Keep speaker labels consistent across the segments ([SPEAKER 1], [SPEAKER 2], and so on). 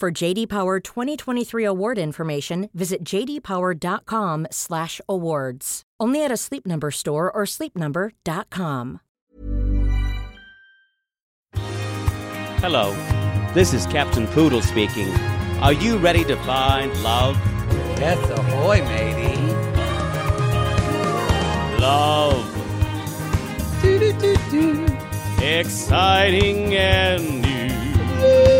[SPEAKER 1] For JD Power 2023 award information, visit jdpower.com/awards. Only at a Sleep Number store or sleepnumber.com.
[SPEAKER 2] Hello, this is Captain Poodle speaking. Are you ready to find love?
[SPEAKER 3] Yes, ahoy, matey.
[SPEAKER 2] Love. Exciting and new.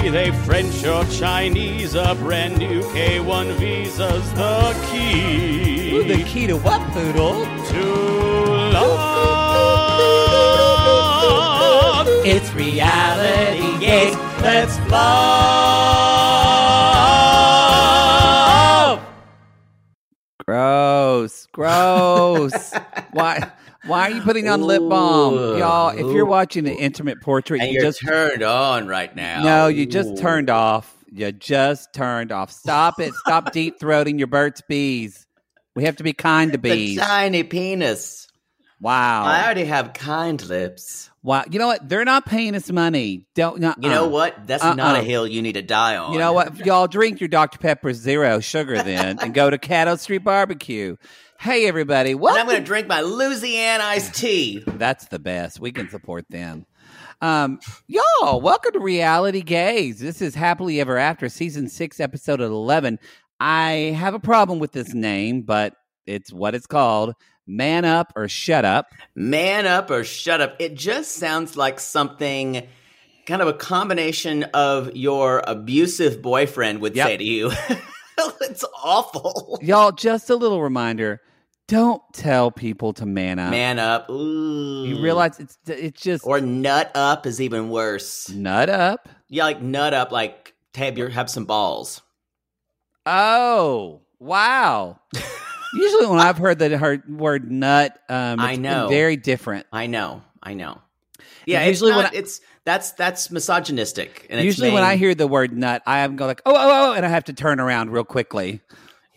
[SPEAKER 2] Be they French or Chinese, a brand new K1 visa's the key.
[SPEAKER 3] Ooh, the key to what, Poodle?
[SPEAKER 2] to love.
[SPEAKER 3] It's reality gaze.
[SPEAKER 2] Let's love.
[SPEAKER 3] Gross, gross. why? Why are you putting on lip balm, y'all? If you're watching the intimate portrait,
[SPEAKER 4] And
[SPEAKER 3] you
[SPEAKER 4] you're
[SPEAKER 3] just
[SPEAKER 4] turned on right now.
[SPEAKER 3] no, you just turned off. You just turned off. Stop it. Stop deep throating your Burt's bees. We have to be kind to
[SPEAKER 4] the
[SPEAKER 3] bees.
[SPEAKER 4] tiny penis.
[SPEAKER 3] Wow.
[SPEAKER 4] I already have kind lips.
[SPEAKER 3] Wow. You know what? They're not paying us money. Don't. Uh-uh.
[SPEAKER 4] You know uh-uh. what? That's not
[SPEAKER 3] Uh-uh.
[SPEAKER 4] a hill you need to die on.
[SPEAKER 3] You know what? Y'all drink your Dr. Pepper Zero sugar then and go to Caddo Street Barbecue. Hey, everybody.
[SPEAKER 4] And I'm going to drink my Louisiana iced tea.
[SPEAKER 3] That's the best. We can support them. Um, y'all, welcome to Reality Gaze. This is Happily Ever After, season six, episode 11. I have a problem with this name, but it's what it's called Man Up or Shut Up.
[SPEAKER 4] Man up or shut up. It just sounds like something kind of a combination of your abusive boyfriend would
[SPEAKER 3] Yep.
[SPEAKER 4] say to you. it's awful.
[SPEAKER 3] Y'all, just a little reminder don't tell people to man up.
[SPEAKER 4] Man up. Ooh.
[SPEAKER 3] You realize it's it's just
[SPEAKER 4] Or nut up is even worse.
[SPEAKER 3] nut up.
[SPEAKER 4] Yeah, like nut up, like have your have some balls.
[SPEAKER 3] Oh, wow. Usually, when I've heard the her- word nut, um,
[SPEAKER 4] I know.
[SPEAKER 3] very different.
[SPEAKER 4] I know, I know. Yeah,
[SPEAKER 3] Usually
[SPEAKER 4] it's
[SPEAKER 3] when I-
[SPEAKER 4] it's that's that's misogynistic.
[SPEAKER 3] Usually, when I hear the word nut, I am go like, oh, oh, oh, and I have to turn around real quickly.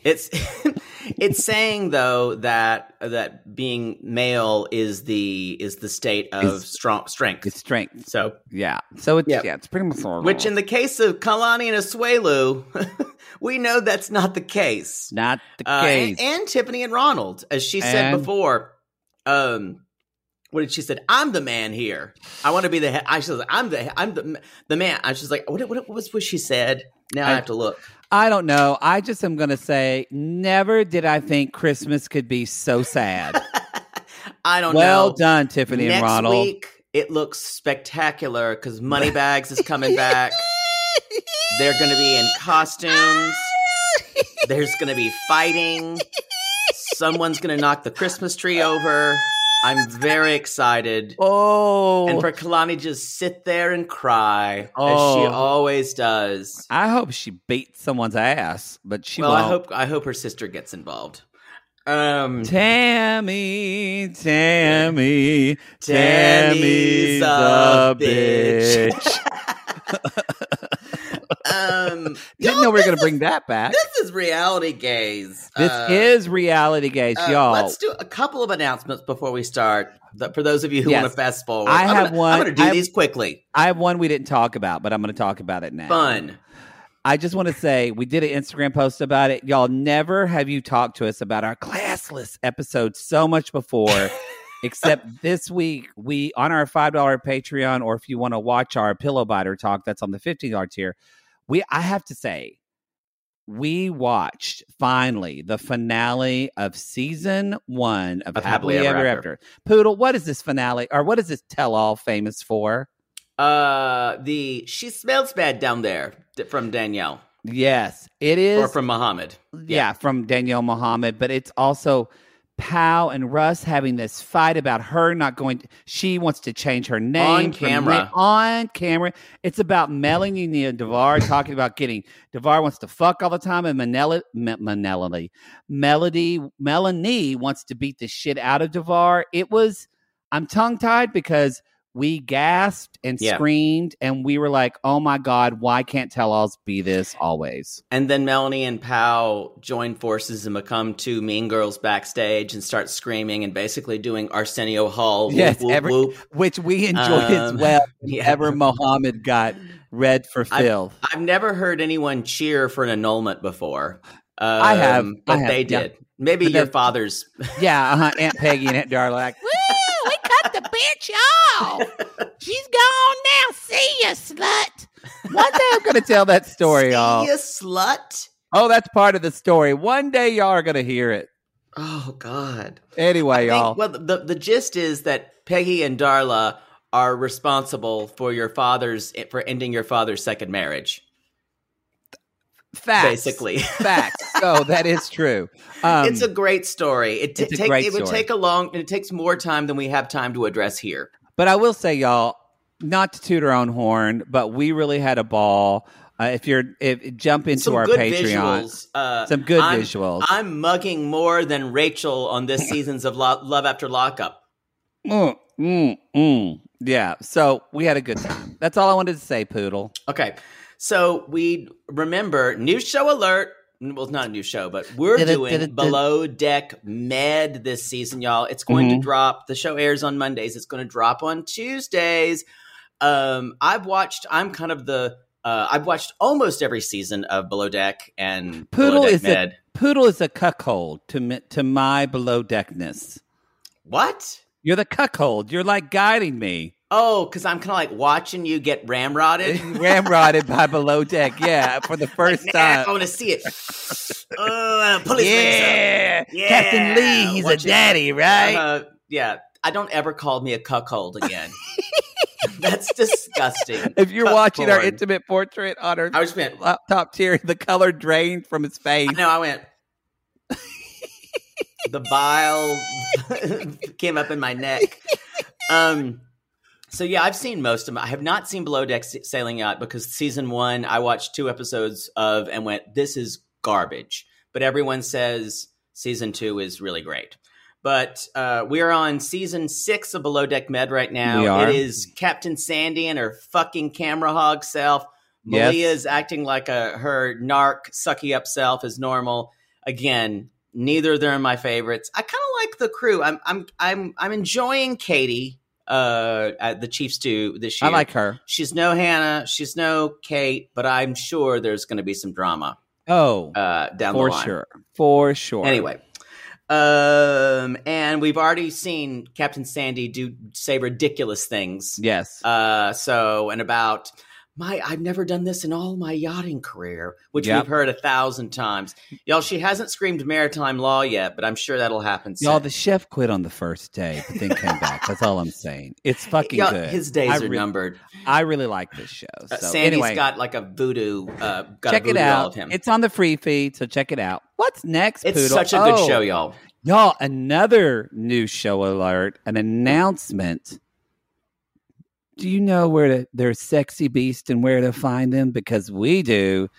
[SPEAKER 4] It's it's saying though that that being male is the is the state of
[SPEAKER 3] Is-
[SPEAKER 4] strong strength.
[SPEAKER 3] It's strength.
[SPEAKER 4] so,
[SPEAKER 3] Yeah. So it's
[SPEAKER 4] Yep.
[SPEAKER 3] yeah, it's pretty much
[SPEAKER 4] which in the case of Kalani and Asuelu, we know that's not the case.
[SPEAKER 3] not the
[SPEAKER 4] Uh,
[SPEAKER 3] case.
[SPEAKER 4] and, and Tiffany and Ronald, as she said
[SPEAKER 3] And-
[SPEAKER 4] before. Um, what did she said? I'm the man here. I want to be the. He-. I was like, I'm the. I'm the the man. I was just like, what, what, what was what she said? Now I,
[SPEAKER 3] I-
[SPEAKER 4] have to look.
[SPEAKER 3] I don't know. I just am going to say, never did I think Christmas could be so sad.
[SPEAKER 4] I don't
[SPEAKER 3] well
[SPEAKER 4] know.
[SPEAKER 3] done, Tiffany
[SPEAKER 4] Next
[SPEAKER 3] and Ronald.
[SPEAKER 4] week it looks spectacular because Moneybags is coming back. They're going to be in costumes. There's going to be fighting. Someone's going to knock the Christmas tree over. I'm very excited.
[SPEAKER 3] Oh,
[SPEAKER 4] And for Kalani just sit there and cry as she
[SPEAKER 3] Oh.
[SPEAKER 4] always does.
[SPEAKER 3] I hope she beats someone's ass, but she
[SPEAKER 4] well,
[SPEAKER 3] won't.
[SPEAKER 4] I hope I hope her sister gets involved. Um,
[SPEAKER 3] Tammy, Tammy,
[SPEAKER 4] Tammy's
[SPEAKER 3] Tammy's
[SPEAKER 4] a
[SPEAKER 3] a bitch.
[SPEAKER 4] um, Um,
[SPEAKER 3] Didn't know we were going to bring that back.
[SPEAKER 4] This is reality gaze.
[SPEAKER 3] This
[SPEAKER 4] Uh,
[SPEAKER 3] is reality gaze,
[SPEAKER 4] uh,
[SPEAKER 3] y'all.
[SPEAKER 4] Let's do a couple of announcements before we start. For those of you who
[SPEAKER 3] Yes.
[SPEAKER 4] want to fast forward,
[SPEAKER 3] I
[SPEAKER 4] I'm
[SPEAKER 3] have
[SPEAKER 4] gonna,
[SPEAKER 3] one-
[SPEAKER 4] I'm going to do
[SPEAKER 3] have-
[SPEAKER 4] these quickly.
[SPEAKER 3] I have one we didn't talk about, but I'm going to talk about it now.
[SPEAKER 4] Fun.
[SPEAKER 3] I just want to say we did an Instagram post about it. Y'all never have you talked to us about our classless episode so much before. Except this week, we on our five dollar Patreon, or if you want to watch our pillow biter talk, that's on the fifteen dollar tier. We, I have to say, we watched finally the finale of season one of, Happily, Ever After. Poodle, what is this finale, or what is this tell all famous for?
[SPEAKER 4] Uh, the she smells bad down there from Danielle
[SPEAKER 3] Yes, it is.
[SPEAKER 4] or from Muhammad.
[SPEAKER 3] yeah, from Danielle Muhammad, but it's also Pow and Russ having this fight about her not going. To, she wants to change her name
[SPEAKER 4] On camera.
[SPEAKER 3] On camera. It's about Melanie and Devar talking about getting. Devar wants to fuck all the time, and Manella, Me- Manelli, Melody, Melanie wants to beat the shit out of Devar. It was. I'm tongue tied because we gasped and
[SPEAKER 4] Yeah.
[SPEAKER 3] screamed, and we were like, "Oh my god, why can't tell alls be this always?"
[SPEAKER 4] And then Melanie and Pow join forces and become two mean girls backstage and start screaming and basically doing Arsenio Hall. Whoop,
[SPEAKER 3] Yes,
[SPEAKER 4] whoop,
[SPEAKER 3] every-
[SPEAKER 4] whoop.
[SPEAKER 3] which we enjoyed as
[SPEAKER 4] Um,
[SPEAKER 3] well.
[SPEAKER 4] yeah.
[SPEAKER 3] Whenever Mohammed got read for
[SPEAKER 4] I-
[SPEAKER 3] filth.
[SPEAKER 4] I've never heard anyone cheer for an annulment before. Um,
[SPEAKER 3] I have.
[SPEAKER 4] but
[SPEAKER 3] I have,
[SPEAKER 4] they
[SPEAKER 3] yeah.
[SPEAKER 4] did. Maybe
[SPEAKER 3] But
[SPEAKER 4] your father's.
[SPEAKER 3] yeah, uh-huh. Aunt Peggy and Aunt Darla like, woo, we cut the bitch off. She's gone now. See ya, slut. One day I'm going to tell that story, y'all.
[SPEAKER 4] See ya, slut.
[SPEAKER 3] Oh, that's part of the story. One day y'all are going to hear it.
[SPEAKER 4] Oh God.
[SPEAKER 3] Anyway,
[SPEAKER 4] think-
[SPEAKER 3] y'all.
[SPEAKER 4] well, the the gist is that Peggy and Darla are responsible for your father's for ending your father's second marriage.
[SPEAKER 3] Facts.
[SPEAKER 4] Basically,
[SPEAKER 3] Facts. So that is true. Um,
[SPEAKER 4] it's a great story. It, t-
[SPEAKER 3] it's a
[SPEAKER 4] take,
[SPEAKER 3] great
[SPEAKER 4] it would
[SPEAKER 3] story.
[SPEAKER 4] take a long. It takes more time than we have time to address here.
[SPEAKER 3] But I will say, y'all, not to toot our own horn, but we really had a ball. Uh, if you're if jump into
[SPEAKER 4] Some
[SPEAKER 3] our
[SPEAKER 4] good
[SPEAKER 3] Patreon,
[SPEAKER 4] visuals. Uh,
[SPEAKER 3] some good
[SPEAKER 4] I'm-
[SPEAKER 3] visuals.
[SPEAKER 4] I'm mugging more than Rachel on this season's of Lo- Love After Lockup.
[SPEAKER 3] Mm, mm, mm. Yeah. So we had a good time. That's all I wanted to say, Poodle.
[SPEAKER 4] Okay, so we remember new show alert. Well, it's not a new show, but we're
[SPEAKER 3] Did it-
[SPEAKER 4] doing
[SPEAKER 3] did it- did-
[SPEAKER 4] Below Deck Med this season, y'all. It's going to
[SPEAKER 3] Mhm.
[SPEAKER 4] drop. The show airs on Mondays. It's going to drop on Tuesdays. Um, I've watched. I'm kind of the. Uh, I've watched almost every season of Below Deck and
[SPEAKER 3] Poodle
[SPEAKER 4] Below Deck
[SPEAKER 3] is
[SPEAKER 4] Med.
[SPEAKER 3] a Poodle is a cuckold to to my below deckness.
[SPEAKER 4] what?
[SPEAKER 3] You're the cuckold. You're like guiding me,
[SPEAKER 4] Oh, because I'm kind of like watching you get ramrodded.
[SPEAKER 3] ramrodded by below deck. Yeah, for the first
[SPEAKER 4] Like, nah, I want to see it. Oh, pull his.
[SPEAKER 3] Yeah.
[SPEAKER 4] Yeah,
[SPEAKER 3] Captain Lee, he's a
[SPEAKER 4] watch it.
[SPEAKER 3] daddy, right?
[SPEAKER 4] Uh, yeah, I don't ever call me a cuckold again. That's disgusting.
[SPEAKER 3] if you're
[SPEAKER 4] Cuck
[SPEAKER 3] watching our intimate portrait on our
[SPEAKER 4] I just went.
[SPEAKER 3] laptop tier, the color drained from his face.
[SPEAKER 4] No, I went. the bile came up in my neck. Um. So yeah, I've seen most of them. I have not seen Below Deck Sailing Yacht because season one I watched two episodes of and went, "This is garbage." But everyone says season two is really great. But uh, we are on season six of Below Deck Med right now. It is Captain Sandy and her fucking camera hog self.
[SPEAKER 3] Yes.
[SPEAKER 4] Malia is acting like a her narc sucky up self is normal. Again, neither of them are my favorites. I kind of like the crew. I'm I'm I'm I'm enjoying Katie, uh, at the Chiefs do this year.
[SPEAKER 3] I like her.
[SPEAKER 4] She's no Hannah. She's no Kate, but I'm sure there's going to be some drama
[SPEAKER 3] Oh,
[SPEAKER 4] uh, down
[SPEAKER 3] for
[SPEAKER 4] the line.
[SPEAKER 3] sure. For sure.
[SPEAKER 4] Anyway, um, and we've already seen Captain Sandy do say ridiculous things.
[SPEAKER 3] Yes.
[SPEAKER 4] Uh, so and about my, I've never done this in all my yachting career, which
[SPEAKER 3] Yep.
[SPEAKER 4] we've heard a thousand times. Y'all, she hasn't screamed maritime law yet, but I'm sure that'll happen.
[SPEAKER 3] Y'all, the chef quit on the first day, but then came back. That's all I'm saying. It's fucking
[SPEAKER 4] Y'all,
[SPEAKER 3] good.
[SPEAKER 4] His days
[SPEAKER 3] I
[SPEAKER 4] are
[SPEAKER 3] re-
[SPEAKER 4] numbered.
[SPEAKER 3] I really like this show.
[SPEAKER 4] Uh,
[SPEAKER 3] So
[SPEAKER 4] Sandy's
[SPEAKER 3] anyway,
[SPEAKER 4] got like a voodoo. Uh, got
[SPEAKER 3] check
[SPEAKER 4] a
[SPEAKER 3] it
[SPEAKER 4] voodoo doll
[SPEAKER 3] out.
[SPEAKER 4] of him.
[SPEAKER 3] It's on the free feed, so check it out. What's next,
[SPEAKER 4] It's
[SPEAKER 3] Poodle?
[SPEAKER 4] such a good
[SPEAKER 3] Oh,
[SPEAKER 4] show, y'all.
[SPEAKER 3] Y'all, another new show alert, an announcement. Do you know where to, there's sexy beast and where to find them? Because we do.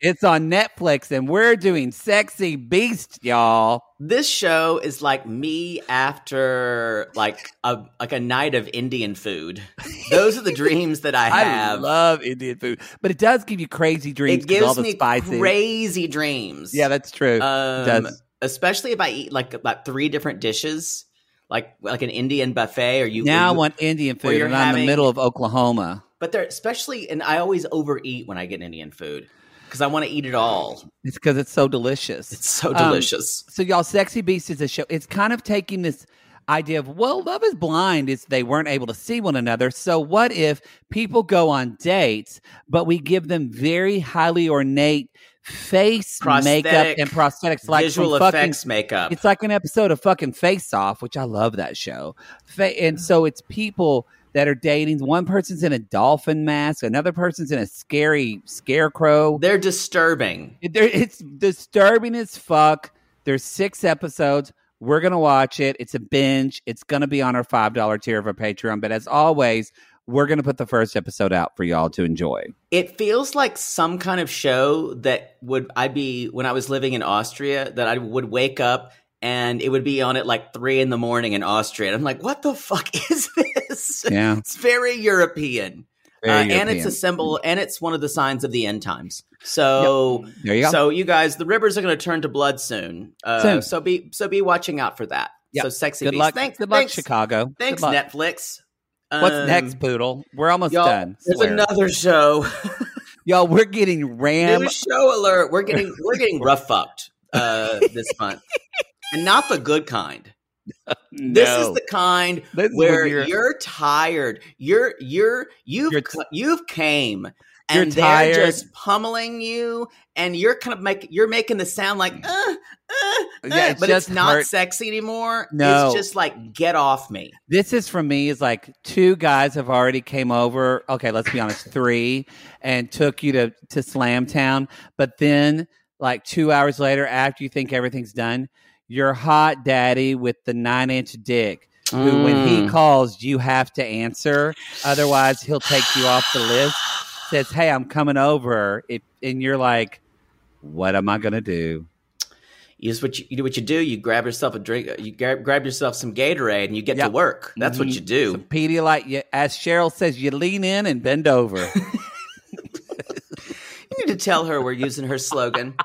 [SPEAKER 3] It's on Netflix, and we're doing Sexy Beast, y'all.
[SPEAKER 4] This show is like me after like a like a night of Indian food. Those are the dreams that I have.
[SPEAKER 3] I love Indian food, but it does give you crazy dreams.
[SPEAKER 4] it gives
[SPEAKER 3] the
[SPEAKER 4] me
[SPEAKER 3] spices.
[SPEAKER 4] crazy dreams.
[SPEAKER 3] Yeah, that's true.
[SPEAKER 4] um, especially if I eat like about three different dishes, like like an Indian buffet, or you
[SPEAKER 3] now I
[SPEAKER 4] you-
[SPEAKER 3] want Indian food,
[SPEAKER 4] you're
[SPEAKER 3] and I'm in the middle of Oklahoma.
[SPEAKER 4] But they're especially, and I always overeat when I get Indian food because I want to eat it all.
[SPEAKER 3] It's because it's so delicious.
[SPEAKER 4] It's so
[SPEAKER 3] Um,
[SPEAKER 4] delicious.
[SPEAKER 3] So y'all, Sexy Beast is a show. It's kind of taking this idea of well, Love is Blind is they weren't able to see one another. So what if people go on dates, but we give them very highly ornate face makeup and prosthetics, like
[SPEAKER 4] Visual
[SPEAKER 3] from fucking
[SPEAKER 4] makeup.
[SPEAKER 3] It's like an episode of fucking Face Off, which I love that show. And so it's people that are dating. One person's in a dolphin mask, another person's in a scary scarecrow.
[SPEAKER 4] They're disturbing.
[SPEAKER 3] There- It's disturbing as fuck. There's six episodes. We're gonna watch it. It's a binge. It's gonna be on our five dollar tier of our Patreon. But as always, we're gonna put the first episode out for y'all to enjoy.
[SPEAKER 4] It feels like some kind of show that would I be when I was living in Austria that I would wake up and it would be on at like three in the morning in Austria. And I'm like, what the fuck is this?
[SPEAKER 3] Yeah,
[SPEAKER 4] It's very European.
[SPEAKER 3] Very
[SPEAKER 4] uh, and it's a symbol and it's one of the signs of the end times. So
[SPEAKER 3] there you
[SPEAKER 4] so you guys, the rivers are going to turn to blood soon. Uh,
[SPEAKER 3] Soon.
[SPEAKER 4] So be so be watching out for that.
[SPEAKER 3] Yep.
[SPEAKER 4] So sexy.
[SPEAKER 3] Good
[SPEAKER 4] Beast.
[SPEAKER 3] luck.
[SPEAKER 4] Thanks,
[SPEAKER 3] Good luck,
[SPEAKER 4] thanks,
[SPEAKER 3] Chicago.
[SPEAKER 4] Thanks,
[SPEAKER 3] luck.
[SPEAKER 4] Netflix.
[SPEAKER 3] What's
[SPEAKER 4] Um,
[SPEAKER 3] next, Poodle? We're almost done.
[SPEAKER 4] there's
[SPEAKER 3] Swear.
[SPEAKER 4] another show.
[SPEAKER 3] Y'all, we're getting ram.
[SPEAKER 4] New show alert. We're getting we're getting rough fucked uh, this month, and not the good kind. This is the kind
[SPEAKER 3] This
[SPEAKER 4] where you're,
[SPEAKER 3] you're-
[SPEAKER 4] tired. You're you're you've
[SPEAKER 3] You're
[SPEAKER 4] c- you've came
[SPEAKER 3] You're
[SPEAKER 4] and they're just pummeling you, and you're kind of make you're making the sound like uh, uh, uh,
[SPEAKER 3] Yeah,
[SPEAKER 4] but it's not
[SPEAKER 3] hurt.
[SPEAKER 4] sexy anymore.
[SPEAKER 3] No.
[SPEAKER 4] it's just like get off me.
[SPEAKER 3] This is for me is like two guys have already came over. Okay, let's be honest, three, and took you to to Slam Town. But then, like two hours later, after you think everything's done, your hot daddy with the nine inch dick, who when he
[SPEAKER 4] Mm.
[SPEAKER 3] calls, you have to answer. Otherwise, he'll take you off the list. Says, "Hey, I'm coming over," it, and you're like, "What am I gonna do?"
[SPEAKER 4] You just what you, you do. What you do? You grab yourself a drink. You grab, grab yourself some Gatorade, and you get
[SPEAKER 3] Yep.
[SPEAKER 4] to work. That's what
[SPEAKER 3] Mhm.
[SPEAKER 4] you do.
[SPEAKER 3] So Pedialyte, you, as Cheryl says, you lean in and bend over.
[SPEAKER 4] You need to tell her we're using her slogan.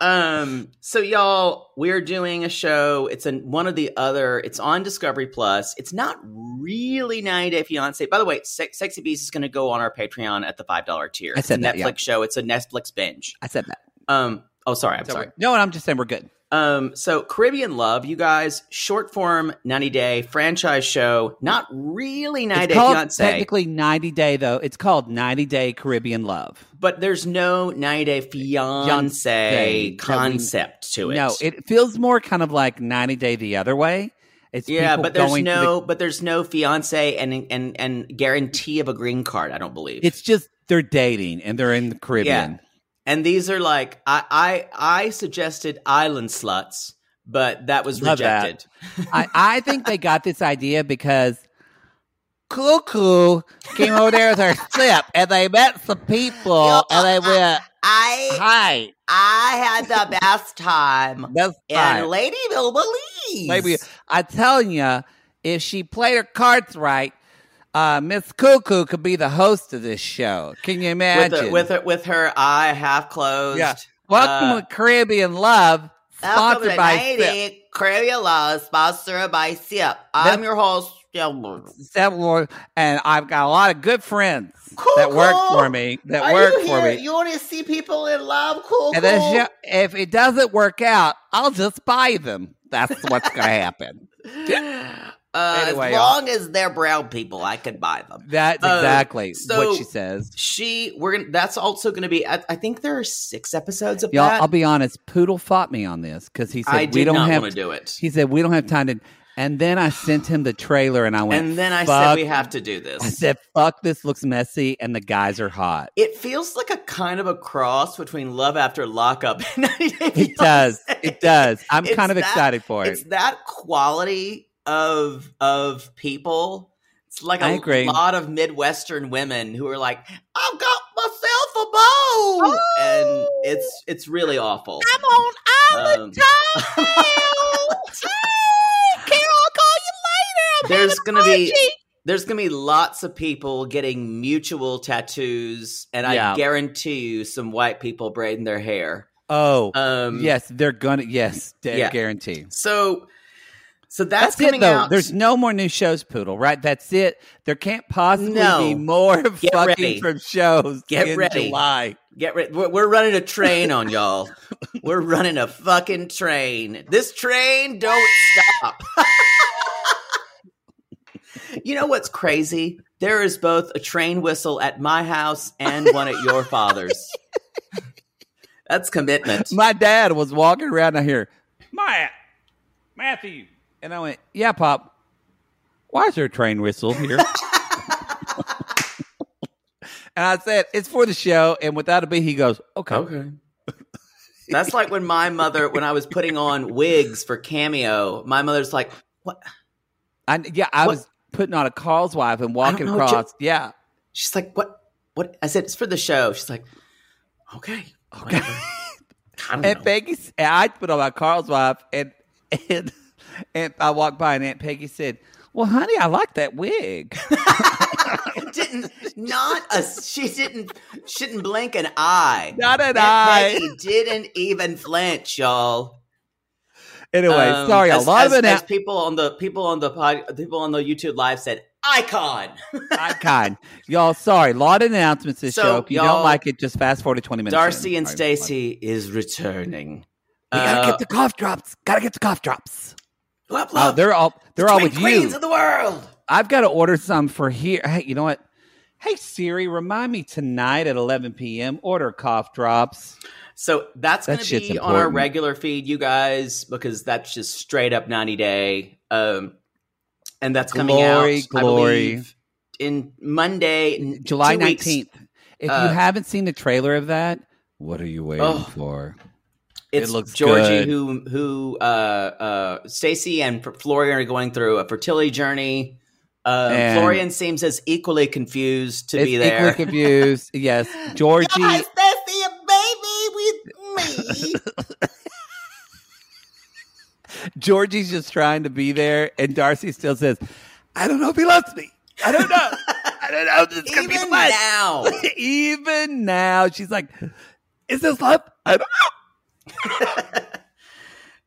[SPEAKER 4] Um, so y'all, we're doing a show. It's in one of the other. It's on Discovery Plus. It's not really 90 Day Fiance. By the way, Sex, Sexy Beast is going to go on our Patreon at the five dollar tier.
[SPEAKER 3] I
[SPEAKER 4] It's
[SPEAKER 3] said
[SPEAKER 4] a
[SPEAKER 3] that,
[SPEAKER 4] Netflix
[SPEAKER 3] yeah.
[SPEAKER 4] show. It's a Netflix binge.
[SPEAKER 3] I said that.
[SPEAKER 4] Um, oh, sorry, I'm
[SPEAKER 3] So
[SPEAKER 4] sorry.
[SPEAKER 3] No, and I'm just saying we're good.
[SPEAKER 4] Um, so Caribbean Love, you guys, short form 90 day franchise show. Not really 90
[SPEAKER 3] It's
[SPEAKER 4] Day Fiance.
[SPEAKER 3] technically 90 Day though. It's called 90 Day Caribbean Love.
[SPEAKER 4] but there's no 90 Day Fiance
[SPEAKER 3] we-
[SPEAKER 4] concept to it.
[SPEAKER 3] No, it feels more kind of like 90 Day the other way. It's
[SPEAKER 4] yeah, but there's
[SPEAKER 3] to the-
[SPEAKER 4] no, but there's no fiance and and and guarantee of a green card. I don't believe
[SPEAKER 3] it's just they're dating and they're in the Caribbean.
[SPEAKER 4] And these are like I I I suggested island sluts, but that was
[SPEAKER 3] Love that.
[SPEAKER 4] rejected.
[SPEAKER 3] I, I think they got this idea because Cuckoo came over there with her slip and they met some people and they went,
[SPEAKER 4] I
[SPEAKER 3] Hi,
[SPEAKER 4] I had the best time,
[SPEAKER 3] that's fine.
[SPEAKER 4] Lady will believe.
[SPEAKER 3] Maybe I telling you, if she played her cards right, uh, Miss Cuckoo could be the host of this show. Can you
[SPEAKER 4] with
[SPEAKER 3] imagine?
[SPEAKER 4] her, with her with her eye half closed.
[SPEAKER 3] Yeah. Welcome
[SPEAKER 4] Uh,
[SPEAKER 3] to Caribbean Love,
[SPEAKER 4] Welcome
[SPEAKER 3] sponsored
[SPEAKER 4] to
[SPEAKER 3] by Sip.
[SPEAKER 4] Crayola, sponsored by Sip. I'm your host.
[SPEAKER 3] Several- and I've got a lot of good friends
[SPEAKER 4] Cool,
[SPEAKER 3] that work
[SPEAKER 4] cool.
[SPEAKER 3] for me. That
[SPEAKER 4] Are
[SPEAKER 3] work for me.
[SPEAKER 4] You want to see people in love? Cool,
[SPEAKER 3] and
[SPEAKER 4] cool.
[SPEAKER 3] she- if it doesn't work out, I'll just buy them. That's what's going to happen.
[SPEAKER 4] Uh,
[SPEAKER 3] Anyway,
[SPEAKER 4] as
[SPEAKER 3] y'all.
[SPEAKER 4] long as they're brown people, I could buy them.
[SPEAKER 3] That's
[SPEAKER 4] Uh,
[SPEAKER 3] exactly
[SPEAKER 4] so-
[SPEAKER 3] what she says.
[SPEAKER 4] She, we're gonna. That's also going to be. I, I think there are six episodes of
[SPEAKER 3] Y'all,
[SPEAKER 4] that.
[SPEAKER 3] I'll be honest. Poodle fought me on this because he said
[SPEAKER 4] I
[SPEAKER 3] we don't have
[SPEAKER 4] want to do it.
[SPEAKER 3] He said we don't have time to. And then I sent him the trailer, and I went.
[SPEAKER 4] And then I said we have to do this."
[SPEAKER 3] I said, "Fuck, this looks messy," and the guys are hot.
[SPEAKER 4] It feels like a kind of a cross between Love After Lockup and
[SPEAKER 3] It does. It does. I'm
[SPEAKER 4] It's
[SPEAKER 3] kind of
[SPEAKER 4] that-
[SPEAKER 3] excited for it.
[SPEAKER 4] It's
[SPEAKER 3] it.
[SPEAKER 4] that quality of of people. It's like a lot of Midwestern women who are like, I've got myself a bow, and it's it's really awful.
[SPEAKER 3] I'm on island
[SPEAKER 4] Um.
[SPEAKER 3] Carol, I'll call you later. I'm
[SPEAKER 4] There's gonna be- There's gonna be lots of people getting mutual tattoos, and I guarantee you, some white people braiding their hair.
[SPEAKER 3] Oh,
[SPEAKER 4] Um,
[SPEAKER 3] yes, they're gonna. Yes, dead
[SPEAKER 4] Yeah.
[SPEAKER 3] guarantee.
[SPEAKER 4] So, so that's,
[SPEAKER 3] That's, it,
[SPEAKER 4] coming
[SPEAKER 3] though.
[SPEAKER 4] out.
[SPEAKER 3] There's no more new shows, Poodle. Right? That's it. There can't possibly
[SPEAKER 4] No.
[SPEAKER 3] be more
[SPEAKER 4] Get
[SPEAKER 3] fucking
[SPEAKER 4] ready.
[SPEAKER 3] from shows
[SPEAKER 4] Get
[SPEAKER 3] in
[SPEAKER 4] ready.
[SPEAKER 3] July.
[SPEAKER 4] Get ready. We're, we're running a train on y'all. we're running a fucking train. This train don't stop. you know what's crazy? There is both a train whistle at my house and one at your father's. That's commitment.
[SPEAKER 3] My dad was walking around. I hear Matt, Matthew, and I went, "Yeah, Pop. Why is there a train whistle here?" and I said, "It's for the show." And without a beat, he goes, "Okay."
[SPEAKER 4] Okay. That's like when my mother, when I was putting on wigs for Cameo, my mother's like, "What?"
[SPEAKER 3] I, yeah, I
[SPEAKER 4] What?
[SPEAKER 3] was putting on a Carl's wife and walking
[SPEAKER 4] know what
[SPEAKER 3] across. yeah.
[SPEAKER 4] She's like, "What? What?" I said, "It's for the show." She's like, "Okay,
[SPEAKER 3] Okay.
[SPEAKER 4] I don't
[SPEAKER 3] And
[SPEAKER 4] know.
[SPEAKER 3] Peggy, and I put on my Carl's wife, and and and I walked by, and Aunt Peggy said, "Well, honey, I like that wig."
[SPEAKER 4] didn't not a she didn't she didn't blink an eye.
[SPEAKER 3] Not an
[SPEAKER 4] Aunt
[SPEAKER 3] eye.
[SPEAKER 4] Peggy didn't even flinch, y'all.
[SPEAKER 3] Anyway,
[SPEAKER 4] Um,
[SPEAKER 3] sorry,
[SPEAKER 4] as,
[SPEAKER 3] a lot
[SPEAKER 4] as,
[SPEAKER 3] of it
[SPEAKER 4] as people on the people on the pod, people on the YouTube live said, "Icon."
[SPEAKER 3] icon. Y'all, sorry, a lot of announcements this
[SPEAKER 4] So,
[SPEAKER 3] show. If you don't like it, just fast forward to twenty minutes.
[SPEAKER 4] Darcey
[SPEAKER 3] in.
[SPEAKER 4] and Stacey is returning.
[SPEAKER 3] We gotta
[SPEAKER 4] Uh,
[SPEAKER 3] get the cough drops. Gotta get the cough drops.
[SPEAKER 4] Love,
[SPEAKER 3] Oh,
[SPEAKER 4] love,
[SPEAKER 3] they're all they're
[SPEAKER 4] the
[SPEAKER 3] all with
[SPEAKER 4] queens
[SPEAKER 3] you.
[SPEAKER 4] of the world.
[SPEAKER 3] I've got to order some for here. Hey, you know what? Hey Siri, remind me tonight at 11 p.m. Order cough drops.
[SPEAKER 4] So that's
[SPEAKER 3] That
[SPEAKER 4] going to be on our regular feed, you guys, because that's just straight up 90 day. Um, and that's coming
[SPEAKER 3] Glory,
[SPEAKER 4] out, I
[SPEAKER 3] glory.
[SPEAKER 4] believe, in Monday,
[SPEAKER 3] July
[SPEAKER 4] two weeks.
[SPEAKER 3] 19th. If
[SPEAKER 4] Uh,
[SPEAKER 3] you haven't seen the trailer of that, what are you waiting
[SPEAKER 4] Oh.
[SPEAKER 3] for?
[SPEAKER 4] It's
[SPEAKER 3] It looks
[SPEAKER 4] Georgi
[SPEAKER 3] good.
[SPEAKER 4] who who uh, uh, Stacey and Florian are going through a fertility journey. Uh, Florian seems as equally confused to
[SPEAKER 3] it's
[SPEAKER 4] be there.
[SPEAKER 3] equally confused. yes,
[SPEAKER 4] Georgi. A baby with me.
[SPEAKER 3] Georgi's just trying to be there, and Darcey still says, "I don't know if he loves me. I don't know. I don't know. This is
[SPEAKER 4] Even now.
[SPEAKER 3] Even now, she's like, "Is this love? I don't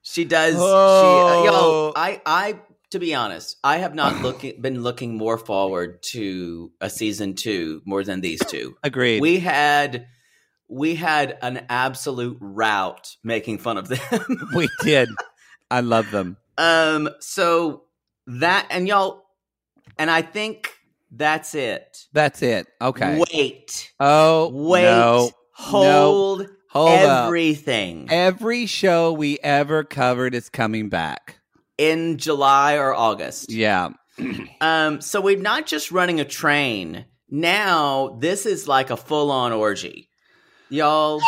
[SPEAKER 4] She does.
[SPEAKER 3] Oh.
[SPEAKER 4] She, uh, yo, I, I, to be honest, I have not looking been looking more forward to a season two more than these two.
[SPEAKER 3] Agreed.
[SPEAKER 4] We had, we had an absolute rout making fun of them.
[SPEAKER 3] we did. I love them.
[SPEAKER 4] um, so that and y'all, and I think that's it.
[SPEAKER 3] That's it. Okay.
[SPEAKER 4] Wait,
[SPEAKER 3] oh,
[SPEAKER 4] wait,
[SPEAKER 3] no.
[SPEAKER 4] hold,
[SPEAKER 3] Hold up.
[SPEAKER 4] everything
[SPEAKER 3] Every show we ever covered is coming back.
[SPEAKER 4] in July or August.
[SPEAKER 3] Yeah.
[SPEAKER 4] Um, so we're not just running a train. Now this is like a full on orgy. Y'all,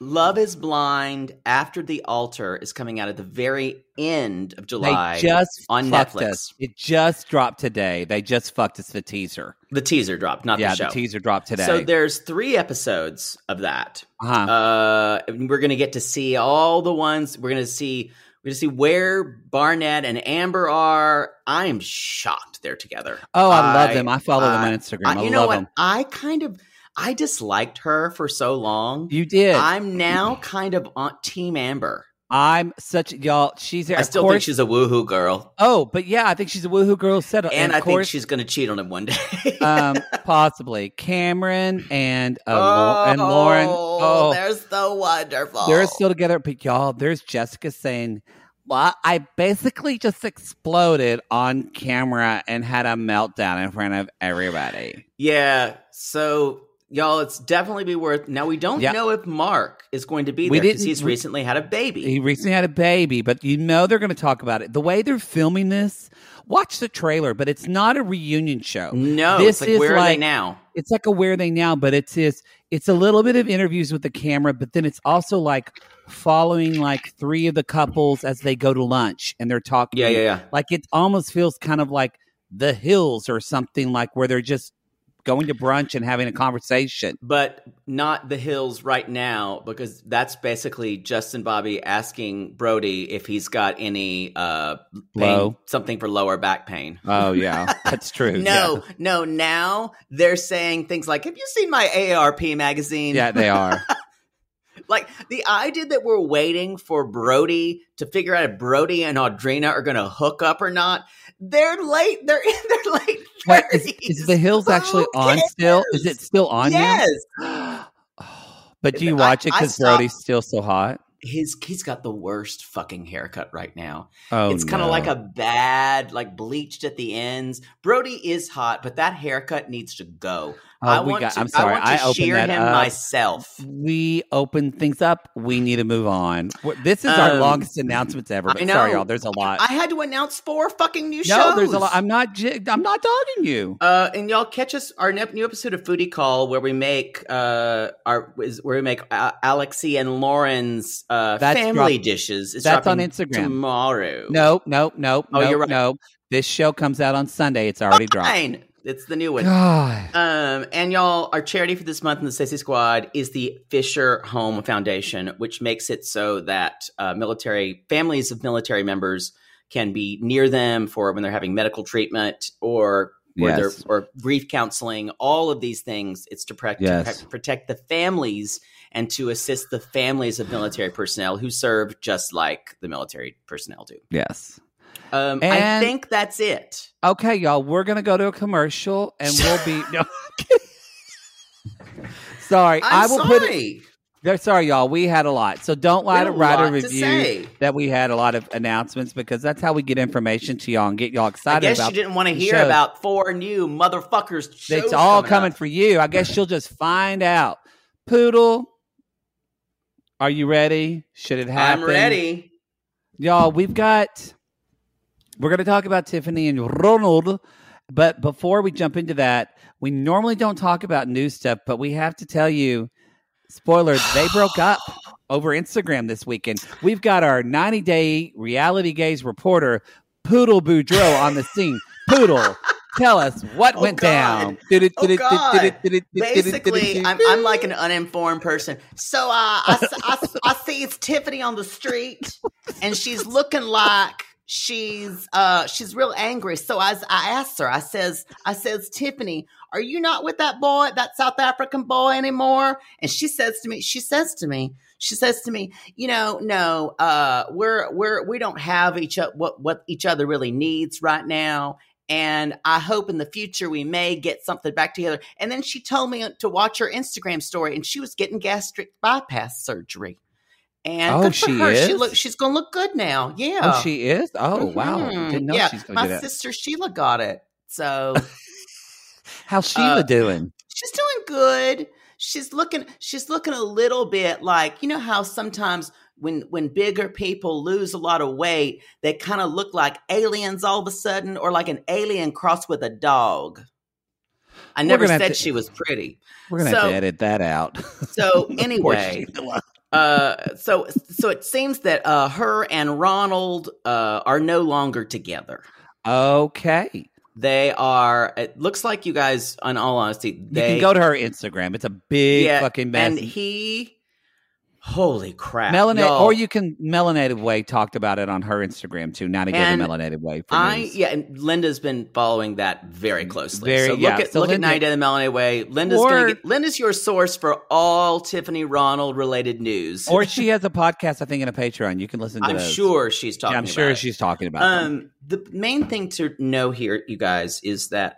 [SPEAKER 4] Love is Blind After the Altar is coming out at the very end of July.
[SPEAKER 3] They just
[SPEAKER 4] on Netflix.
[SPEAKER 3] us. It just dropped today. They just fucked us the teaser.
[SPEAKER 4] the teaser dropped, not
[SPEAKER 3] yeah,
[SPEAKER 4] the show.
[SPEAKER 3] the teaser dropped today.
[SPEAKER 4] So there's three episodes of that.
[SPEAKER 3] uh-huh.
[SPEAKER 4] Uh, we're gonna get to see all the ones. We're gonna see. We're gonna see where Barnett and Amber are. I am shocked they're together.
[SPEAKER 3] oh, I, love them. I follow them on Instagram.
[SPEAKER 4] I-
[SPEAKER 3] I,
[SPEAKER 4] you know
[SPEAKER 3] love
[SPEAKER 4] what?
[SPEAKER 3] them.
[SPEAKER 4] I kind of I disliked her for so long.
[SPEAKER 3] You did.
[SPEAKER 4] I'm now kind of on Team Amber.
[SPEAKER 3] I'm such y'all. She's there.
[SPEAKER 4] I still
[SPEAKER 3] course,
[SPEAKER 4] think she's a woohoo girl,
[SPEAKER 3] Oh, but yeah, I think she's a woohoo girl. Set up,
[SPEAKER 4] and,
[SPEAKER 3] of
[SPEAKER 4] I think
[SPEAKER 3] course,
[SPEAKER 4] she's going to cheat on him one day.
[SPEAKER 3] um, possibly Cameron and uh, Lau- and Lauren. Oh,
[SPEAKER 4] they're so wonderful.
[SPEAKER 3] they're still together. But y'all, there's Jessica saying, "Well, I basically just exploded on camera and had a meltdown in front of everybody."
[SPEAKER 4] yeah. So y'all, it's definitely be worth. Now we don't
[SPEAKER 3] Yeah.
[SPEAKER 4] know if Mark is going to be
[SPEAKER 3] We
[SPEAKER 4] there because he's
[SPEAKER 3] we-
[SPEAKER 4] recently had a baby.
[SPEAKER 3] He recently had a baby, but you know they're going to talk about it. The way they're filming this, watch the trailer, but it's not a reunion show.
[SPEAKER 4] no,
[SPEAKER 3] this
[SPEAKER 4] it's like
[SPEAKER 3] is
[SPEAKER 4] where are they
[SPEAKER 3] like-
[SPEAKER 4] now?
[SPEAKER 3] It's like a where they now, but it's this. It's a little bit of interviews with the camera, but then it's also like following like three of the couples as they go to lunch and they're talking.
[SPEAKER 4] Yeah, yeah, yeah.
[SPEAKER 3] Like it almost feels kind of like the hills or something like where they're just going to brunch and having a conversation.
[SPEAKER 4] but not the hills right now because that's basically Justin Bobby asking Brody if he's got any uh pain,
[SPEAKER 3] Low.
[SPEAKER 4] something for lower back pain.
[SPEAKER 3] Oh yeah, that's true.
[SPEAKER 4] No, no. Now they're saying things like, "Have you seen my AARP magazine?"
[SPEAKER 3] yeah, yeah they are.
[SPEAKER 4] Like the idea that we're waiting for Brody to figure out if Brody and Audrina are going to hook up or not. They're late. They're in their late
[SPEAKER 3] Wait, is, is the hills actually on still? Is it still on? now?
[SPEAKER 4] Yes.
[SPEAKER 3] Oh, but do you
[SPEAKER 4] I-
[SPEAKER 3] watch it because Brody's still so hot?
[SPEAKER 4] His he's got the worst fucking haircut right now.
[SPEAKER 3] Oh,
[SPEAKER 4] it's kind of
[SPEAKER 3] no.
[SPEAKER 4] like a bad, like bleached at the ends. Brody is hot, but that haircut needs to go.
[SPEAKER 3] Oh,
[SPEAKER 4] I
[SPEAKER 3] we
[SPEAKER 4] want
[SPEAKER 3] got-
[SPEAKER 4] to.
[SPEAKER 3] I'm sorry,
[SPEAKER 4] I want to
[SPEAKER 3] I that
[SPEAKER 4] him
[SPEAKER 3] up.
[SPEAKER 4] myself.
[SPEAKER 3] we open things up. We need to move on. This is our
[SPEAKER 4] Um,
[SPEAKER 3] longest announcements ever. But
[SPEAKER 4] I know.
[SPEAKER 3] sorry, y'all. There's a lot.
[SPEAKER 4] I had to announce four fucking new
[SPEAKER 3] no,
[SPEAKER 4] shows.
[SPEAKER 3] there's a lot. I'm not. I'm not dogging you.
[SPEAKER 4] Uh, and y'all catch us our ne- new episode of Foodie Call where we make uh our where we make uh, Alexei and Loren's uh
[SPEAKER 3] That's
[SPEAKER 4] family dishes. It's
[SPEAKER 3] that's on Instagram.
[SPEAKER 4] tomorrow.
[SPEAKER 3] No, no, no,
[SPEAKER 4] Oh,
[SPEAKER 3] no,
[SPEAKER 4] you're right.
[SPEAKER 3] no. This show comes out on Sunday. It's already dropped.
[SPEAKER 4] It's the new one.
[SPEAKER 3] God.
[SPEAKER 4] Um, and y'all, our charity for this month in the Stacey Squad is the Fisher House Foundation, which makes it so that uh, military families of military members can be near them for when they're having medical treatment or or,
[SPEAKER 3] Yes.
[SPEAKER 4] they're, or grief counseling. All of these things, it's to, to
[SPEAKER 3] Yes.
[SPEAKER 4] pre- protect the families and to assist the families of military personnel who serve just like the military personnel do.
[SPEAKER 3] Yes.
[SPEAKER 4] Um, I think that's it.
[SPEAKER 3] Okay, y'all. We're gonna go to a commercial, and we'll be. No. sorry,
[SPEAKER 4] I'm
[SPEAKER 3] I will
[SPEAKER 4] sorry.
[SPEAKER 3] put it. They're sorry, y'all. We had a lot, so don't lie to write a review that we had a lot of announcements because that's how we get information to y'all and get y'all excited.
[SPEAKER 4] I
[SPEAKER 3] guess
[SPEAKER 4] you didn't want to hear
[SPEAKER 3] shows.
[SPEAKER 4] about four new motherfuckers. Shows
[SPEAKER 3] It's all coming for you. I guess you'll just find out. Poodle, are you ready? Should it happen?
[SPEAKER 4] I'm ready.
[SPEAKER 3] Y'all, we've got. We're going to talk about Tiffany and Ronald. But before we jump into that, we normally don't talk about new stuff, but we have to tell you spoiler, they broke up over Instagram this weekend. We've got our 90 day reality gaze reporter, Poodle Boudreau, on the scene. Poodle, tell us what
[SPEAKER 4] Oh,
[SPEAKER 3] went
[SPEAKER 4] God.
[SPEAKER 3] down.
[SPEAKER 4] Oh, God. Basically, I'm, I'm like an uninformed person. So uh, I, s- I s- I see it's Tiffany on the street, and she's looking like she's uh she's real angry. So I, I asked her. I says I says Tiffany, are you not with that boy, that South African boy anymore? And she says to me, she says to me, she says to me, you know, no, uh, we're we're we don't have each o- what what each other really needs right now. And I hope in the future we may get something back together. And then she told me to watch her Instagram story, and she was getting gastric bypass surgery. And
[SPEAKER 3] Oh, she
[SPEAKER 4] her. She
[SPEAKER 3] is?
[SPEAKER 4] look, she's gonna look good now. Yeah.
[SPEAKER 3] Oh, she is? Oh, wow.
[SPEAKER 4] Mhm.
[SPEAKER 3] Didn't know
[SPEAKER 4] yeah,
[SPEAKER 3] she's going
[SPEAKER 4] my
[SPEAKER 3] to that.
[SPEAKER 4] sister Sheila got it. So
[SPEAKER 3] How's Sheila
[SPEAKER 4] uh,
[SPEAKER 3] doing?
[SPEAKER 4] she's doing good. She's looking she's looking a little bit like, you know how sometimes when when bigger people lose a lot of weight, they kind of look like aliens all of a sudden or like an alien crossed with a dog. I never said
[SPEAKER 3] to-
[SPEAKER 4] she was pretty.
[SPEAKER 3] We're going to have to edit that out.
[SPEAKER 4] So anyway. Uh so so it seems that uh her and Ronald uh are no longer together.
[SPEAKER 3] Okay.
[SPEAKER 4] They are it looks like you guys in all honesty
[SPEAKER 3] You
[SPEAKER 4] they
[SPEAKER 3] can go to her Instagram. It's a big
[SPEAKER 4] Yeah,
[SPEAKER 3] fucking mess.
[SPEAKER 4] and he holy crap.
[SPEAKER 3] Melanated, or you can Melanated Way talked about it on her Instagram too. Now to go to
[SPEAKER 4] And
[SPEAKER 3] Melanated Way for
[SPEAKER 4] I
[SPEAKER 3] news.
[SPEAKER 4] yeah, and Linda's been following that very closely.
[SPEAKER 3] Very-
[SPEAKER 4] so look
[SPEAKER 3] yeah,
[SPEAKER 4] at
[SPEAKER 3] so
[SPEAKER 4] look
[SPEAKER 3] Linda-
[SPEAKER 4] at Night of the Melanated Way. Linda's
[SPEAKER 3] Or-
[SPEAKER 4] gonna get Linda's your source for all Tiffany Ronald related news.
[SPEAKER 3] Or she has a podcast, I think, and a Patreon. You can listen to
[SPEAKER 4] I'm
[SPEAKER 3] those.
[SPEAKER 4] sure she's talking.
[SPEAKER 3] Yeah, I'm sure
[SPEAKER 4] it.
[SPEAKER 3] she's talking about.
[SPEAKER 4] Um, the main thing to know here, you guys, is that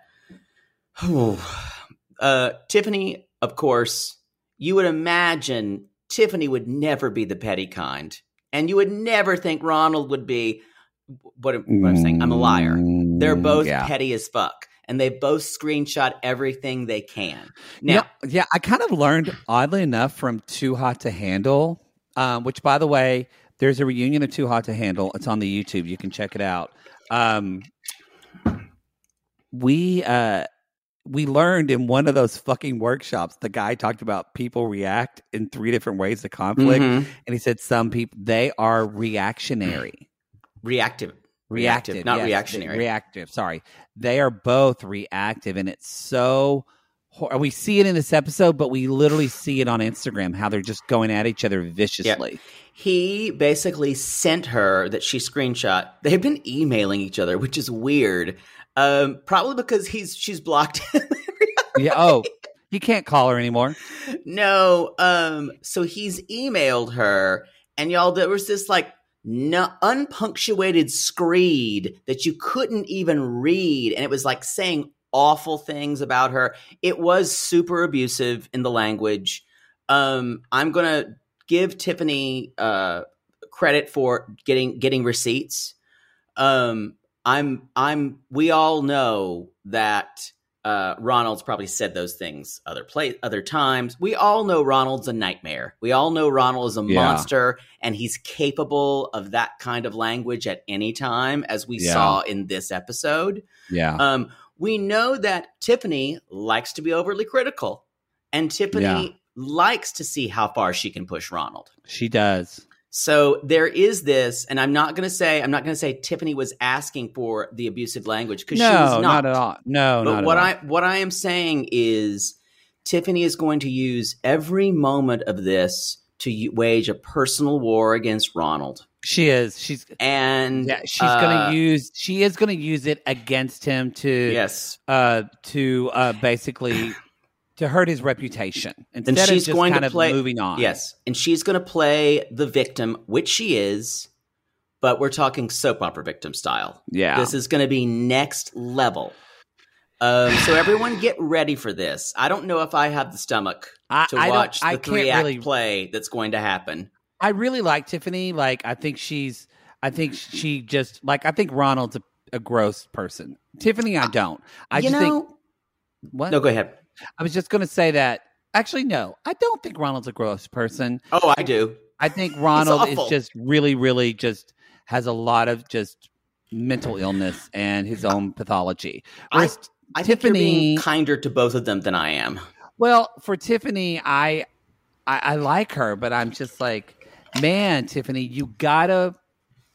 [SPEAKER 4] oh, uh, Tiffany, of course, you would imagine Tiffany would never be the petty kind, and you would never think Ronald would be. What, what I'm saying, I'm a liar. They're
[SPEAKER 3] Mm,
[SPEAKER 4] both
[SPEAKER 3] yeah.
[SPEAKER 4] petty as fuck, and they both screenshot everything they can. Now,
[SPEAKER 3] know, yeah, I kind of learned oddly enough from Too Hot to Handle, um, which by the way, there's a reunion of Too Hot to Handle. It's on the YouTube. You can check it out. Um, we uh, we learned in one of those fucking workshops. The guy talked about people react in three different ways to conflict,
[SPEAKER 4] mhm.
[SPEAKER 3] and he said some people they are reactionary.
[SPEAKER 4] reactive,
[SPEAKER 3] reactive,
[SPEAKER 4] not
[SPEAKER 3] yes,
[SPEAKER 4] reactionary.
[SPEAKER 3] Reactive. Sorry, they are both reactive, and it's so we see it in this episode, but we literally see it on Instagram how they're just going at each other viciously.
[SPEAKER 4] He basically sent her that she screenshot. They've been emailing each other, which is weird. Um, probably because he's she's blocked.
[SPEAKER 3] Yeah. Oh, he can't call her anymore.
[SPEAKER 4] no, um, so he's emailed her, and y'all, there was this like no, unpunctuated screed that you couldn't even read, and it was like saying awful things about her. It was super abusive in the language. Um, I'm gonna give Tiffany uh, credit for getting getting receipts. Um, I'm I'm we all know that uh, Ronald's probably said those things other play other times. We all know Ronald's a nightmare. We all know Ronald is a
[SPEAKER 3] Yeah.
[SPEAKER 4] monster and he's capable of that kind of language at any time, as we
[SPEAKER 3] Yeah.
[SPEAKER 4] saw in this episode.
[SPEAKER 3] Yeah.
[SPEAKER 4] Um, we know that Tiffany likes to be overly critical, and Tiffany
[SPEAKER 3] Yeah.
[SPEAKER 4] likes to see how far she can push Ronald.
[SPEAKER 3] she does.
[SPEAKER 4] So there is this, and I'm not going to say I'm not going to say Tiffany was asking for the abusive language because
[SPEAKER 3] No,
[SPEAKER 4] she was
[SPEAKER 3] not. at all. No,
[SPEAKER 4] But
[SPEAKER 3] not
[SPEAKER 4] what
[SPEAKER 3] at all.
[SPEAKER 4] I what I am saying is Tiffany is going to use every moment of this to wage a personal war against Ronald,
[SPEAKER 3] she is. She's.
[SPEAKER 4] and
[SPEAKER 3] Yeah, she's
[SPEAKER 4] uh,
[SPEAKER 3] gonna use. She is gonna use it against him to.
[SPEAKER 4] yes,
[SPEAKER 3] Uh, to uh, basically to hurt his reputation instead of
[SPEAKER 4] she's going to play-
[SPEAKER 3] moving on.
[SPEAKER 4] yes, and she's going to play the victim, which she is, but we're talking soap opera victim style.
[SPEAKER 3] Yeah.
[SPEAKER 4] This is going to be next level. Um, so everyone get ready for this. I don't know if I have the stomach
[SPEAKER 3] I,
[SPEAKER 4] to
[SPEAKER 3] I
[SPEAKER 4] watch
[SPEAKER 3] I
[SPEAKER 4] the
[SPEAKER 3] can't
[SPEAKER 4] three act
[SPEAKER 3] really.
[SPEAKER 4] play that's going to happen.
[SPEAKER 3] I really like Tiffany. Like I think she's. I think she just like. I think Ronald's a, a gross person. Tiffany, I don't. I
[SPEAKER 4] you
[SPEAKER 3] just
[SPEAKER 4] know,
[SPEAKER 3] think. What?
[SPEAKER 4] no, go ahead.
[SPEAKER 3] I was just gonna say that. Actually, no. I don't think Ronald's a gross person.
[SPEAKER 4] Oh, I do.
[SPEAKER 3] I think Ronald is just really, really just has a lot of just mental illness and his own pathology.
[SPEAKER 4] I,
[SPEAKER 3] Whereas
[SPEAKER 4] I think you're being
[SPEAKER 3] Tiffany-
[SPEAKER 4] kinder to both of them than I am.
[SPEAKER 3] Well, for Tiffany, I, I I like her, but I'm just like, man, Tiffany, you gotta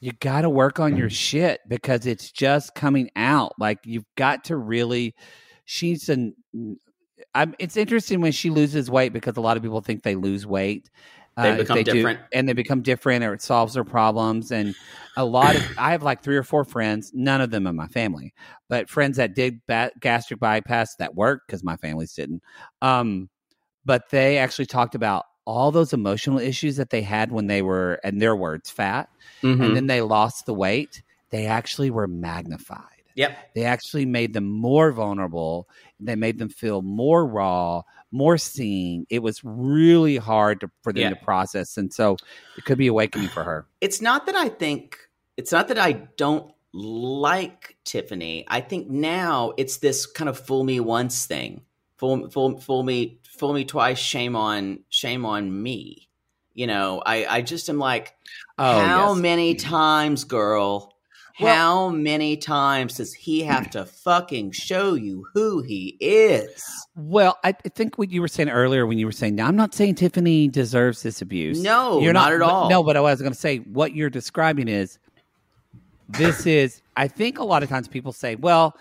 [SPEAKER 3] you gotta work on your shit because it's just coming out. Like you've got to really. She's an. I'm, it's interesting when she loses weight because a lot of people think they lose weight.
[SPEAKER 4] They
[SPEAKER 3] if
[SPEAKER 4] become
[SPEAKER 3] do-
[SPEAKER 4] different.
[SPEAKER 3] and they become different, or it solves their problems. And a lot of I have like three or four friends, none of them in my family, but friends that did ba- gastric bypass that worked because my families didn't. Um, but they actually talked about all those emotional issues that they had when they were, in their words, fat,
[SPEAKER 4] Mhm.
[SPEAKER 3] and then they lost the weight. They actually were magnified.
[SPEAKER 4] Yep.
[SPEAKER 3] They actually made them more vulnerable. They made them feel more raw, more seen. It was really hard to, for them
[SPEAKER 4] Yeah.
[SPEAKER 3] to process, and so it could be awakening for her.
[SPEAKER 4] It's not that I think it's not that I don't like Tiffany. I think now it's this kind of fool me once thing. Fool, fool, fool me, fool me twice. Shame on, shame on me. You know, I, I just am like,
[SPEAKER 3] Oh,
[SPEAKER 4] how
[SPEAKER 3] yes.
[SPEAKER 4] many mm-hmm. times, girl?
[SPEAKER 3] Well-
[SPEAKER 4] how many times does he have to fucking show you who he is?
[SPEAKER 3] Well, I think what you were saying earlier when you were saying, now I'm not saying Tiffany deserves this abuse.
[SPEAKER 4] No, you're not at all.
[SPEAKER 3] No, but I was going to say what you're describing is this is. I think a lot of times people say, well,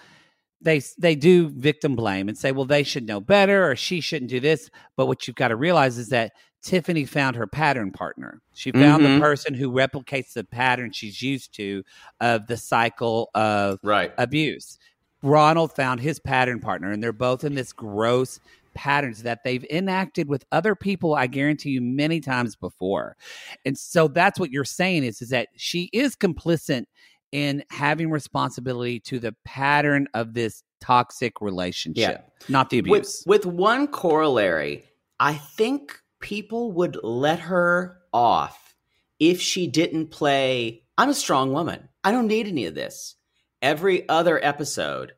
[SPEAKER 3] they they do victim blame and say, well, they should know better or she shouldn't do this. But what you've got to realize is that Tiffany found her pattern partner. She found
[SPEAKER 4] Mhm.
[SPEAKER 3] the person who replicates the pattern she's used to of the cycle of
[SPEAKER 4] Right.
[SPEAKER 3] abuse. Ronald found his pattern partner, and they're both in this gross patterns that they've enacted with other people. I guarantee you many times before, and so that's what you're saying is is that she is complicit in having responsibility to the pattern of this toxic relationship, not the
[SPEAKER 4] with,
[SPEAKER 3] abuse.
[SPEAKER 4] with one corollary, I think people would let her off if she didn't play, I'm a strong woman. I don't need any of this. Every other episode.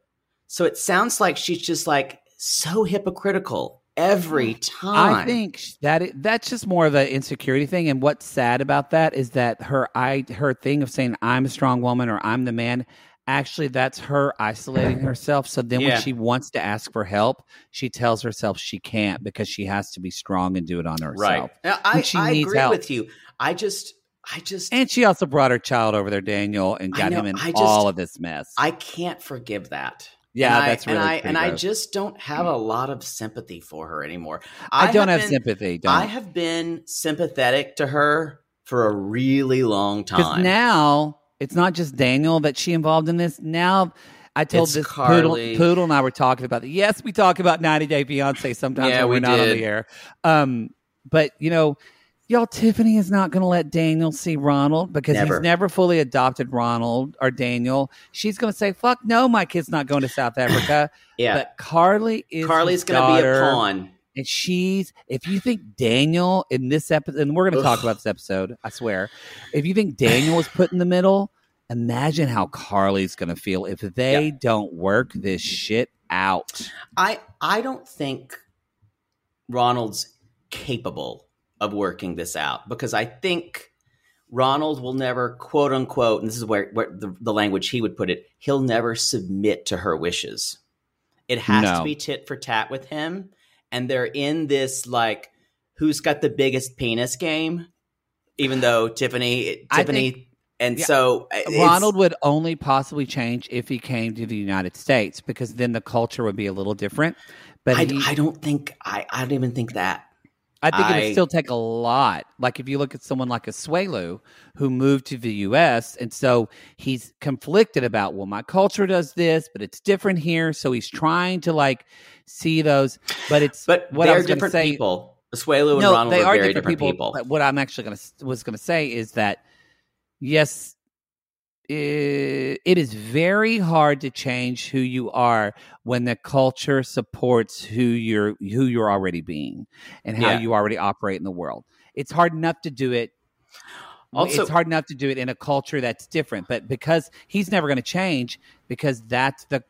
[SPEAKER 4] So it sounds like she's just like so hypocritical every time.
[SPEAKER 3] I think that it, that's just more of an insecurity thing. And what's sad about that is that her I her thing of saying I'm a strong woman or I'm the man. Actually, that's her isolating herself. So then,
[SPEAKER 4] Yeah.
[SPEAKER 3] when she wants to ask for help, she tells herself she can't because she has to be strong and do it on herself.
[SPEAKER 4] right. Now, I, I agree
[SPEAKER 3] help.
[SPEAKER 4] with you. I just, I just,
[SPEAKER 3] And she also brought her child over there, Daniel, and got
[SPEAKER 4] know,
[SPEAKER 3] him in
[SPEAKER 4] I just-
[SPEAKER 3] all of this mess.
[SPEAKER 4] I can't forgive that.
[SPEAKER 3] Yeah,
[SPEAKER 4] and I,
[SPEAKER 3] that's really
[SPEAKER 4] and I and I just don't have a mm. lot of sympathy for her anymore.
[SPEAKER 3] I, don't have
[SPEAKER 4] been-
[SPEAKER 3] sympathy. Don't.
[SPEAKER 4] I have been sympathetic to her for a really long
[SPEAKER 3] Because
[SPEAKER 4] time.
[SPEAKER 3] now it's not just Daniel that she involved in this. Now I told
[SPEAKER 4] It's
[SPEAKER 3] this
[SPEAKER 4] Carly.
[SPEAKER 3] poodle, poodle and I were talking about it. Yes, we talk about 90 Day Fiance sometimes
[SPEAKER 4] Yeah,
[SPEAKER 3] when we're
[SPEAKER 4] we
[SPEAKER 3] not on the air. Um, but you know, y'all, Tiffany is not going to let Daniel see Ronald because
[SPEAKER 4] Never.
[SPEAKER 3] he's never fully adopted Ronald or Daniel. She's going to say, "Fuck no, my kid's not going to South Africa."
[SPEAKER 4] yeah,
[SPEAKER 3] But Carly is
[SPEAKER 4] Carly's
[SPEAKER 3] going to
[SPEAKER 4] be a pawn.
[SPEAKER 3] And she's if you think Daniel in this episode, and we're going to talk about this episode, I swear. If you think Daniel was put in the middle, imagine how Carly's going to feel if they don't work this shit out.
[SPEAKER 4] I I don't think Ronald's capable of working this out because I think Ronald will never quote unquote, and this is where, where the, the language he would put it, he'll never submit to her wishes. It has
[SPEAKER 3] No.
[SPEAKER 4] to be tit for tat with him. And they're in this like who's got the biggest penis game, even though Tiffany
[SPEAKER 3] I
[SPEAKER 4] Tiffany and
[SPEAKER 3] yeah,
[SPEAKER 4] so uh,
[SPEAKER 3] Ronald would only possibly change if he came to the United States because then the culture would be a little different. But
[SPEAKER 4] I,
[SPEAKER 3] he,
[SPEAKER 4] I don't think I, I don't even think that.
[SPEAKER 3] I think it would still take a lot. Like if you look at someone like Asuelu who moved to the U.S. and so he's conflicted about, well, my culture does this, but it's different here. So he's trying to like see those, but it's
[SPEAKER 4] But
[SPEAKER 3] what
[SPEAKER 4] they're different
[SPEAKER 3] say-
[SPEAKER 4] people. Asuelu and
[SPEAKER 3] no, they
[SPEAKER 4] are,
[SPEAKER 3] different,
[SPEAKER 4] different,
[SPEAKER 3] people,
[SPEAKER 4] people.
[SPEAKER 3] But what I'm actually going to was going to say is that yes, i- it is very hard to change who you are when the culture supports who you're who you're already being and how
[SPEAKER 4] Yeah.
[SPEAKER 3] you already operate in the world. It's hard enough to do it.
[SPEAKER 4] Also-
[SPEAKER 3] it's hard enough to do it in a culture that's different, but because he's never going to change, because that's the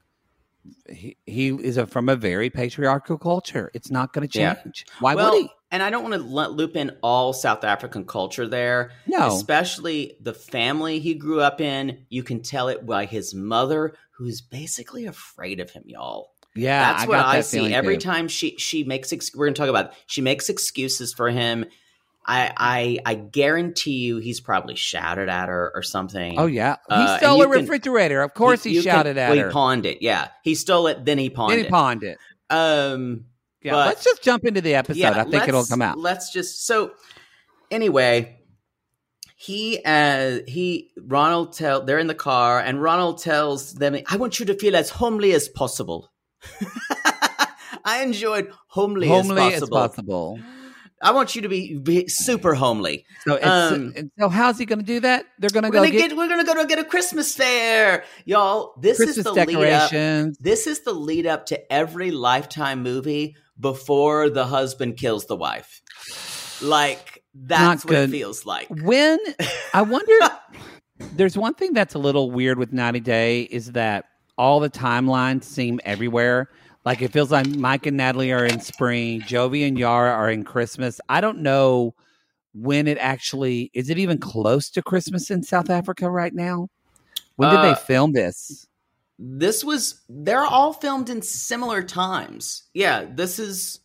[SPEAKER 3] he, he is a, from a very patriarchal culture. It's not going to
[SPEAKER 4] Yeah.
[SPEAKER 3] change. Why
[SPEAKER 4] well,
[SPEAKER 3] would he?
[SPEAKER 4] and I don't want to loop in all South African culture there.
[SPEAKER 3] No.
[SPEAKER 4] Especially the family he grew up in. You can tell it by his mother, who's basically afraid of him, y'all.
[SPEAKER 3] Yeah,
[SPEAKER 4] That's
[SPEAKER 3] I
[SPEAKER 4] what I
[SPEAKER 3] that
[SPEAKER 4] see every
[SPEAKER 3] too.
[SPEAKER 4] time she she makes. Ex- we're going to talk about. It. She makes excuses for him. I, I I guarantee you, he's probably shouted at her or something.
[SPEAKER 3] Oh yeah, he
[SPEAKER 4] Uh,
[SPEAKER 3] stole a
[SPEAKER 4] you can-
[SPEAKER 3] refrigerator. Of course, he,
[SPEAKER 4] can-
[SPEAKER 3] shouted at
[SPEAKER 4] well,
[SPEAKER 3] her.
[SPEAKER 4] He pawned it. Yeah, he stole it. Then he pawned
[SPEAKER 3] Then he
[SPEAKER 4] it.
[SPEAKER 3] pawned it.
[SPEAKER 4] Um,
[SPEAKER 3] Yeah,
[SPEAKER 4] But-
[SPEAKER 3] let's just jump into the episode. I think it'll come out.
[SPEAKER 4] Let's just so anyway. He uh he Ronald tell they're in the car and Ronald tells them I want you to feel as homely as possible. I enjoyed homely,
[SPEAKER 3] Homely
[SPEAKER 4] as
[SPEAKER 3] as
[SPEAKER 4] possible. I want you to be, be super homely.
[SPEAKER 3] So, it's,
[SPEAKER 4] Um,
[SPEAKER 3] so how's he going to do that? They're going to go
[SPEAKER 4] gonna
[SPEAKER 3] get,
[SPEAKER 4] get, we're gonna go to get a Christmas fair, y'all. This
[SPEAKER 3] Christmas
[SPEAKER 4] is the lead up. This is the lead up to every Lifetime movie before the husband kills the wife. Like that's what it feels like.
[SPEAKER 3] When I wonder, there's one thing that's a little weird with 90 Day is that all the timelines seem everywhere. Like it feels like Mike and Natalie are in spring, Jovi and Yara are in Christmas. I don't know when it actually is. It even close to Christmas in South Africa right now? When did
[SPEAKER 4] Uh,
[SPEAKER 3] they film this?
[SPEAKER 4] This was they're all filmed in similar times. Yeah, this is.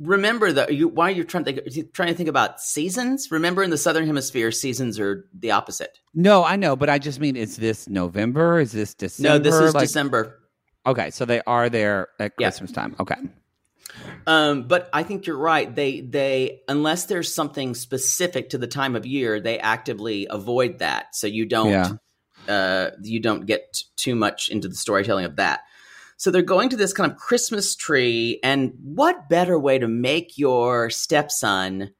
[SPEAKER 4] Remember that you why you're trying to think, trying to think about seasons. Remember, in the southern hemisphere, seasons are the opposite.
[SPEAKER 3] No, I know, but I just mean, is this November? Is this December?
[SPEAKER 4] No, this is
[SPEAKER 3] Like-
[SPEAKER 4] December.
[SPEAKER 3] Okay, so they are there at
[SPEAKER 4] Yeah.
[SPEAKER 3] Christmas time. Okay.
[SPEAKER 4] Um, but I think you're right. They they unless there's something specific to the time of year, they actively avoid that. So you don't
[SPEAKER 3] Yeah.
[SPEAKER 4] uh, you don't get t- too much into the storytelling of that. So they're going to this kind of Christmas tree, and what better way to make your stepson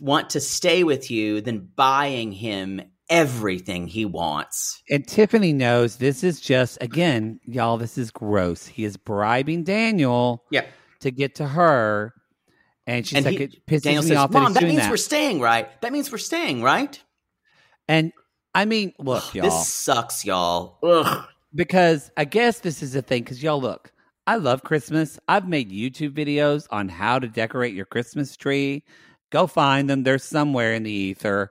[SPEAKER 4] want to stay with you than buying him everything he wants?
[SPEAKER 3] And Tiffany knows this is just, again, y'all, this is gross. He is bribing Daniel
[SPEAKER 4] Yeah.
[SPEAKER 3] to get to her. And she's
[SPEAKER 4] and
[SPEAKER 3] like,
[SPEAKER 4] he,
[SPEAKER 3] it pisses
[SPEAKER 4] Daniel
[SPEAKER 3] me
[SPEAKER 4] says,
[SPEAKER 3] off
[SPEAKER 4] "Mom,
[SPEAKER 3] that
[SPEAKER 4] that means
[SPEAKER 3] that.
[SPEAKER 4] we're staying, right? That means we're staying, right?"
[SPEAKER 3] and I mean, look, y'all,
[SPEAKER 4] This sucks, y'all. Ugh.
[SPEAKER 3] because I guess this is the thing. Because y'all, look, I love Christmas. I've made YouTube videos on how to decorate your Christmas tree. Go find them. They're somewhere in the ether.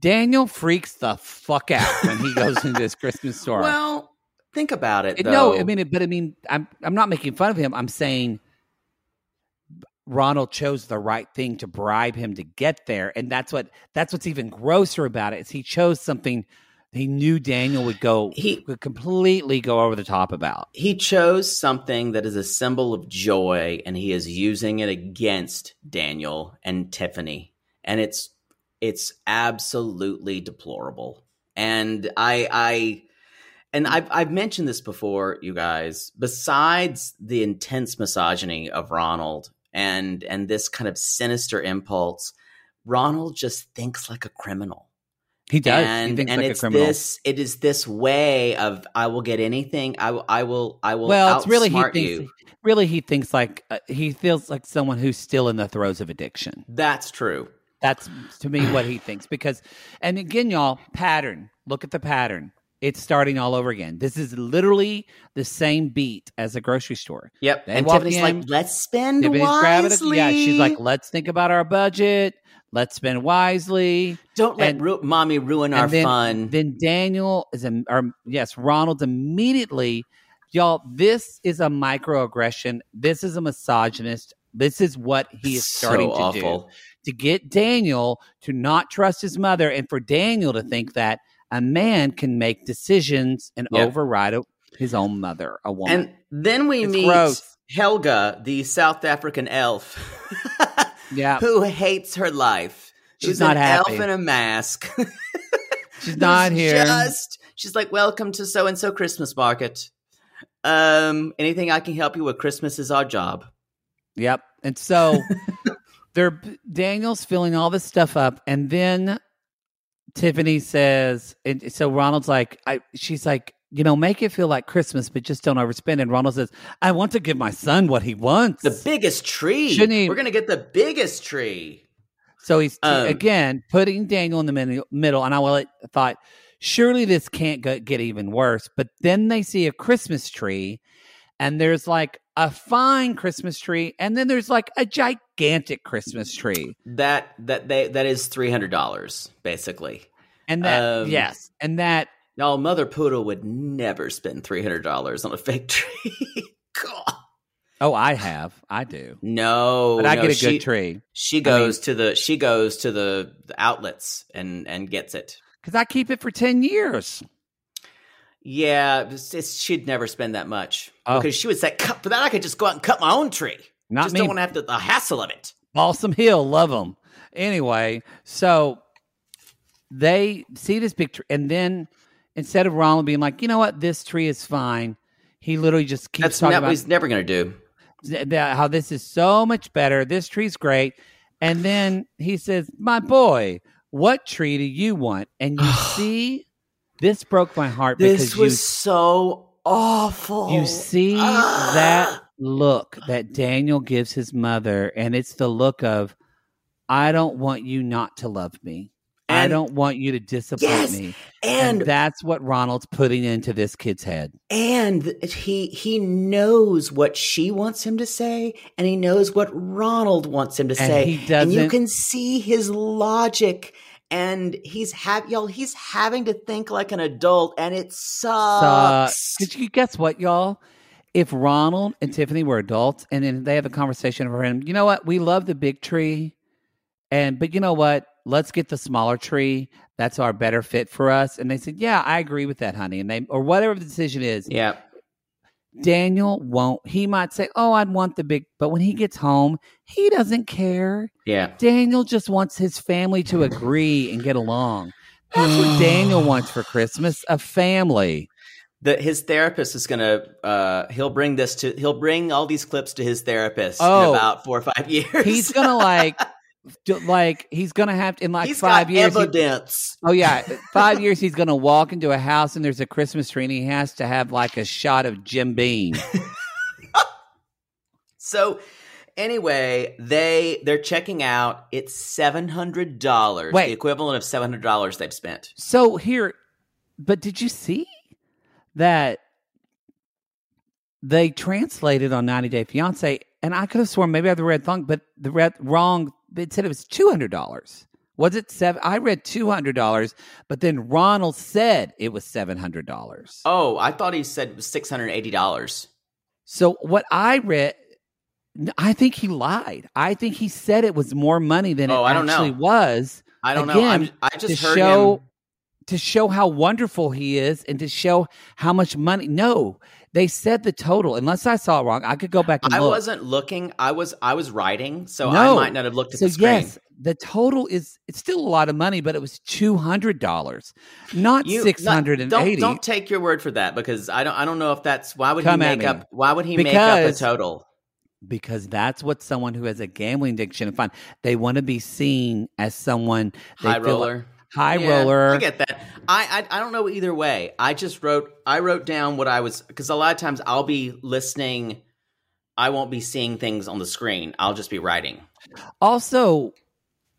[SPEAKER 3] Daniel freaks the fuck out when he goes into this Christmas store.
[SPEAKER 4] Well, think about it. Though.
[SPEAKER 3] no, I mean, but I mean, I'm I'm not making fun of him. I'm saying Ronald chose the right thing to bribe him to get there, and that's what that's what's even grosser about it is he chose something he knew Daniel would go
[SPEAKER 4] He-
[SPEAKER 3] would completely go over the top about.
[SPEAKER 4] He chose something that is a symbol of joy and he is using it against Daniel and Tiffany. And it's it's absolutely deplorable. And I I and I've I've mentioned this before, you guys. Besides the intense misogyny of Ronald and and this kind of sinister impulse, Ronald just thinks like a criminal.
[SPEAKER 3] He does.
[SPEAKER 4] And,
[SPEAKER 3] he thinks
[SPEAKER 4] and
[SPEAKER 3] like
[SPEAKER 4] it's
[SPEAKER 3] a criminal.
[SPEAKER 4] this it is this way of I will get anything. I will I will I will
[SPEAKER 3] well, it's really he thinks
[SPEAKER 4] you.
[SPEAKER 3] really he thinks like uh, he feels like someone who's still in the throes of addiction.
[SPEAKER 4] That's true.
[SPEAKER 3] That's to me what he thinks because and again y'all pattern. Look at the pattern. It's starting all over again. This is literally the same beat as a grocery store.
[SPEAKER 4] Yep.
[SPEAKER 3] They
[SPEAKER 4] and Tiffany's
[SPEAKER 3] in,
[SPEAKER 4] like, let's spend
[SPEAKER 3] Tiffany's
[SPEAKER 4] wisely.
[SPEAKER 3] Yeah, she's like, let's think about our budget. Let's spend wisely.
[SPEAKER 4] don't let
[SPEAKER 3] and-
[SPEAKER 4] ru- mommy ruin our
[SPEAKER 3] then,
[SPEAKER 4] fun.
[SPEAKER 3] Then Daniel is a, or yes, Ronald's immediately, y'all. This is a microaggression. This is a misogynist. This is what he is
[SPEAKER 4] So
[SPEAKER 3] starting to do
[SPEAKER 4] awful.
[SPEAKER 3] To get Daniel to not trust his mother, and for Daniel to think that a man can make decisions and override his own mother, a woman.
[SPEAKER 4] And then we
[SPEAKER 3] It's
[SPEAKER 4] meet
[SPEAKER 3] gross.
[SPEAKER 4] Helga, the South African elf,
[SPEAKER 3] yeah,
[SPEAKER 4] who hates her life.
[SPEAKER 3] She's not
[SPEAKER 4] an
[SPEAKER 3] happy.
[SPEAKER 4] elf in a mask.
[SPEAKER 3] she's not here.
[SPEAKER 4] Just she's like, "Welcome to so and so Christmas market. Um, anything I can help you with? Christmas is our job."
[SPEAKER 3] Yep. And so they're Daniel's filling all this stuff up, and then Tiffany says, and so Ronald's like, I she's like, you know, make it feel like Christmas, but just don't overspend. And Ronald says, I want to give my son what he wants.
[SPEAKER 4] The biggest tree.
[SPEAKER 3] Shouldn't he-
[SPEAKER 4] We're gonna get the biggest tree.
[SPEAKER 3] so he's
[SPEAKER 4] Um,
[SPEAKER 3] again putting Daniel in the min- middle, and I will thought, surely this can't go, get even worse. But then they see a Christmas tree, and there's like a fine Christmas tree, and then there's like a gigantic Christmas tree.
[SPEAKER 4] That that they that is three hundred dollars basically.
[SPEAKER 3] And that,
[SPEAKER 4] Um,
[SPEAKER 3] yes, and that,
[SPEAKER 4] No, Mother Poodle would never spend three hundred dollars on a fake tree. God.
[SPEAKER 3] oh, I have, I do,
[SPEAKER 4] No,
[SPEAKER 3] but I
[SPEAKER 4] no,
[SPEAKER 3] get a
[SPEAKER 4] she,
[SPEAKER 3] good tree
[SPEAKER 4] She goes to the she goes to the, the outlets and and gets it.
[SPEAKER 3] because I keep it for ten years.
[SPEAKER 4] Yeah, she'd never spend that much
[SPEAKER 3] Oh.
[SPEAKER 4] because she would say, "Cut for that. I could just go out and cut my own tree.
[SPEAKER 3] Not
[SPEAKER 4] just
[SPEAKER 3] me.
[SPEAKER 4] don't want to have the hassle of it."
[SPEAKER 3] Balsam Hill, love them. Anyway, so they see this big tree, and then instead of Ronald being like, you know what, this tree is fine, he literally just keeps
[SPEAKER 4] That's
[SPEAKER 3] talking
[SPEAKER 4] not
[SPEAKER 3] about
[SPEAKER 4] what he's never going to do.
[SPEAKER 3] how this is so much better. This tree's great. And then he says, My boy, what tree do you want? And you see, this broke my heart because This
[SPEAKER 4] was so awful.
[SPEAKER 3] you, you see
[SPEAKER 4] Ah.
[SPEAKER 3] that look that Daniel gives his mother, and it's the look of, I don't want you not to love me. I don't want you to disappoint
[SPEAKER 4] Yes,
[SPEAKER 3] me. And,
[SPEAKER 4] and
[SPEAKER 3] that's what Ronald's putting into this kid's head.
[SPEAKER 4] and he he knows what she wants him to say, and he knows what Ronald wants him to
[SPEAKER 3] And
[SPEAKER 4] say,
[SPEAKER 3] he
[SPEAKER 4] and you
[SPEAKER 3] doesn't-
[SPEAKER 4] can see his logic. And he's have y'all. He's having to think like an adult, and it sucks.
[SPEAKER 3] Did you guess what, y'all? If Ronald and Tiffany were adults and then they have a conversation for him, you know what? We love the big tree. And but you know what? Let's get the smaller tree. That's our better fit for us. And they said, Yeah, I agree with that, honey. And they or whatever the decision is,
[SPEAKER 4] yeah,
[SPEAKER 3] Daniel won't. He might say, Oh, I'd want the big but when he gets home, he doesn't care.
[SPEAKER 4] yeah.
[SPEAKER 3] Daniel just wants his family to agree and get along. That's what Daniel wants for Christmas, a family.
[SPEAKER 4] that his therapist is gonna uh he'll bring this to he'll bring all these clips to his therapist
[SPEAKER 3] Oh.
[SPEAKER 4] in about four or five years
[SPEAKER 3] he's gonna like like he's gonna have to in like
[SPEAKER 4] He's
[SPEAKER 3] five
[SPEAKER 4] got
[SPEAKER 3] years he- oh yeah. Five years he's gonna walk into a house and there's a christmas tree and he has to have like a shot of jim beam.
[SPEAKER 4] So anyway they they're checking out. It's seven hundred dollars
[SPEAKER 3] Wait.
[SPEAKER 4] the equivalent of seven hundred dollars they've spent.
[SPEAKER 3] So here but did you see that they translated on 90 day fiance and i could have sworn maybe i have the red thong but the red wrong it said it was $200 was it seven i read $200 but then ronald said it was $700
[SPEAKER 4] oh i thought he said it was six hundred eighty dollars
[SPEAKER 3] So what I read, I think he lied. I think he said it was more money than
[SPEAKER 4] Oh,
[SPEAKER 3] it
[SPEAKER 4] I don't know.
[SPEAKER 3] actually was.
[SPEAKER 4] i don't know I'm, i just heard
[SPEAKER 3] show
[SPEAKER 4] him
[SPEAKER 3] to show how wonderful he is and to show how much money. No, they said the total. Unless I saw it wrong, I could go back and
[SPEAKER 4] I
[SPEAKER 3] look.
[SPEAKER 4] wasn't looking. I was I was writing, so I might not have looked at
[SPEAKER 3] so
[SPEAKER 4] the screen.
[SPEAKER 3] yes, the total is it's still a lot of money, but it was two hundred dollars, not six hundred and
[SPEAKER 4] Don't, don't take your word for that because I don't. I don't know if that's why would
[SPEAKER 3] Come
[SPEAKER 4] he make up? Why would he make up a total?
[SPEAKER 3] because that's what someone who has a gambling addiction find. They want to be seen as someone they
[SPEAKER 4] High
[SPEAKER 3] feel like-
[SPEAKER 4] roller.
[SPEAKER 3] High
[SPEAKER 4] Yeah,
[SPEAKER 3] roller.
[SPEAKER 4] I get that. I, I I don't know either way. I just wrote. I wrote down what I was because a lot of times I'll be listening. I won't be seeing things on the screen. I'll just be writing.
[SPEAKER 3] Also,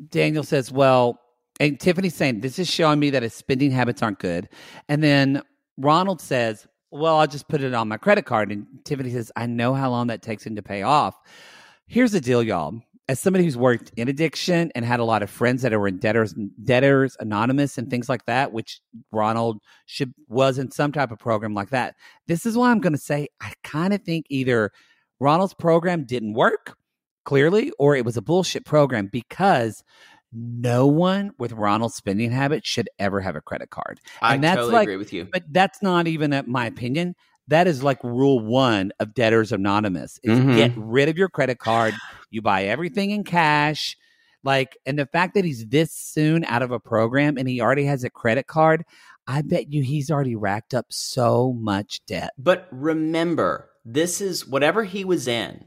[SPEAKER 3] Daniel says, well, and Tiffany's saying, this is showing me that his spending habits aren't good. And then Ronald says, well, I'll just put it on my credit card. And Tiffany says, I know how long that takes him to pay off. Here's the deal, y'all. As somebody who's worked in addiction and had a lot of friends that are in debtors, debtors anonymous and things like that, which Ronald should was in some type of program like that. This is why I'm going to say I kind of think either Ronald's program didn't work clearly, or it was a bullshit program because no one with Ronald's spending habits should ever have a credit card.
[SPEAKER 4] I
[SPEAKER 3] And that's
[SPEAKER 4] totally
[SPEAKER 3] like-
[SPEAKER 4] agree with you.
[SPEAKER 3] But that's not even uh, my opinion. That is like rule one of Debtors Anonymous: is
[SPEAKER 4] Mhm.
[SPEAKER 3] get rid of your credit card. You buy everything in cash. Like, and the fact that he's this soon out of a program and he already has a credit card, I bet you he's already racked up so much debt.
[SPEAKER 4] But remember, this is whatever he was in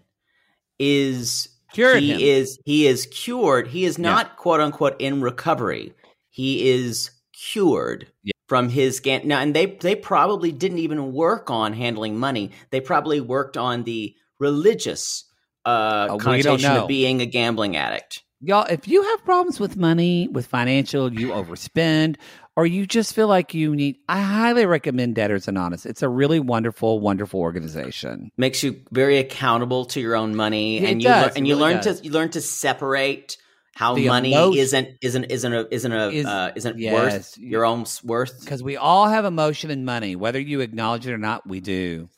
[SPEAKER 4] is
[SPEAKER 3] Cured
[SPEAKER 4] he
[SPEAKER 3] him.
[SPEAKER 4] is he is cured. He is not quote unquote in recovery. He is cured
[SPEAKER 3] Yeah.
[SPEAKER 4] From his gan- now, and they they probably didn't even work on handling money. They probably worked on the religious uh,
[SPEAKER 3] Oh,
[SPEAKER 4] connotation of being a gambling addict.
[SPEAKER 3] Y'all, if you have problems with money, with financial, you overspend, or you just feel like you need, I highly recommend Debtors Anonymous. It's a really wonderful, wonderful organization.
[SPEAKER 4] Makes you very accountable to your own money,
[SPEAKER 3] Yeah,
[SPEAKER 4] and you
[SPEAKER 3] does.
[SPEAKER 4] lear-
[SPEAKER 3] It
[SPEAKER 4] and you learn
[SPEAKER 3] does.
[SPEAKER 4] to you learn to separate how
[SPEAKER 3] The
[SPEAKER 4] money
[SPEAKER 3] emotion-
[SPEAKER 4] isn't isn't isn't a isn't a
[SPEAKER 3] Is-
[SPEAKER 4] uh, isn't
[SPEAKER 3] yes.
[SPEAKER 4] worth your own worth.
[SPEAKER 3] Because we all have emotion and money, whether you acknowledge it or not, we do.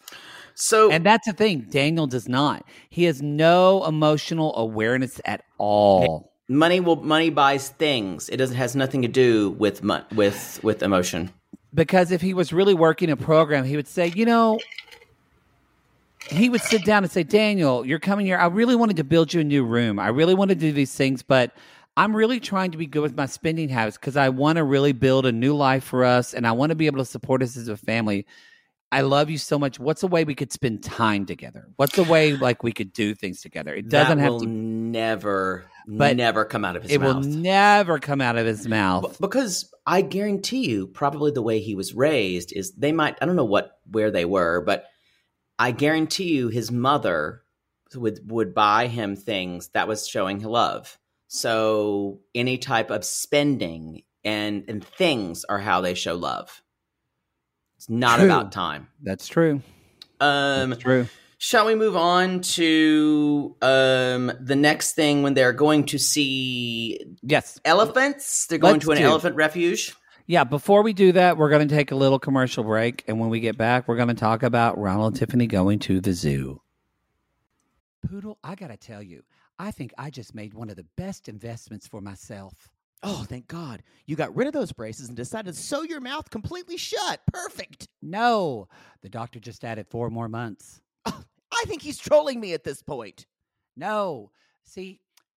[SPEAKER 4] So
[SPEAKER 3] And that's the thing. Daniel does not. He has no emotional awareness at all.
[SPEAKER 4] money will money buys things. It doesn't has nothing to do with with with emotion.
[SPEAKER 3] Because if he was really working a program, he would say, you know, he would sit down and say, Daniel, you're coming here. I really wanted to build you a new room. I really want to do these things, but I'm really trying to be good with my spending habits because I want to really build a new life for us and I want to be able to support us as a family. I love you so much. What's a way we could spend time together? What's a way like we could do things together? It doesn't have
[SPEAKER 4] will
[SPEAKER 3] to.
[SPEAKER 4] never
[SPEAKER 3] But
[SPEAKER 4] never come out of his mouth.
[SPEAKER 3] It will never come out of his mouth.
[SPEAKER 4] Because I guarantee you, probably the way he was raised is they might. I don't know what where they were, but I guarantee you, his mother would would buy him things that was showing love. So any type of spending and and things are how they show love. It's not
[SPEAKER 3] True.
[SPEAKER 4] about time.
[SPEAKER 3] That's true.
[SPEAKER 4] Um,
[SPEAKER 3] That's true.
[SPEAKER 4] Shall we move on to um, the next thing when they're going to see
[SPEAKER 3] Yes.
[SPEAKER 4] elephants? They're going
[SPEAKER 3] Let's
[SPEAKER 4] to an
[SPEAKER 3] do.
[SPEAKER 4] elephant refuge.
[SPEAKER 3] Yeah, before we do that, we're going to take a little commercial break. And when we get back, we're going to talk about Ronald and Tiffany going to the zoo. Poodle, I got to tell you, I think I just made one of the best investments for myself.
[SPEAKER 5] Oh, thank God. You got rid of those braces and decided to sew your mouth completely shut. Perfect.
[SPEAKER 3] No, the doctor just added four more months.
[SPEAKER 5] I think he's trolling me at this point.
[SPEAKER 3] No, see,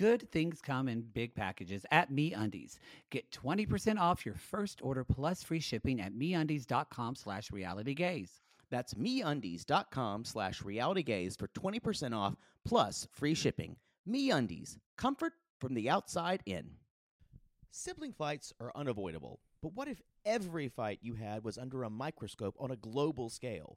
[SPEAKER 3] good things come in big packages at MeUndies. Get 20% off your first order plus free shipping at MeUndies.com slash realitygaze.
[SPEAKER 5] That's MeUndies.com slash realitygaze for 20% off plus free shipping. MeUndies, comfort from the outside in. Sibling fights are unavoidable, but what if every fight you had was under a microscope on a global scale?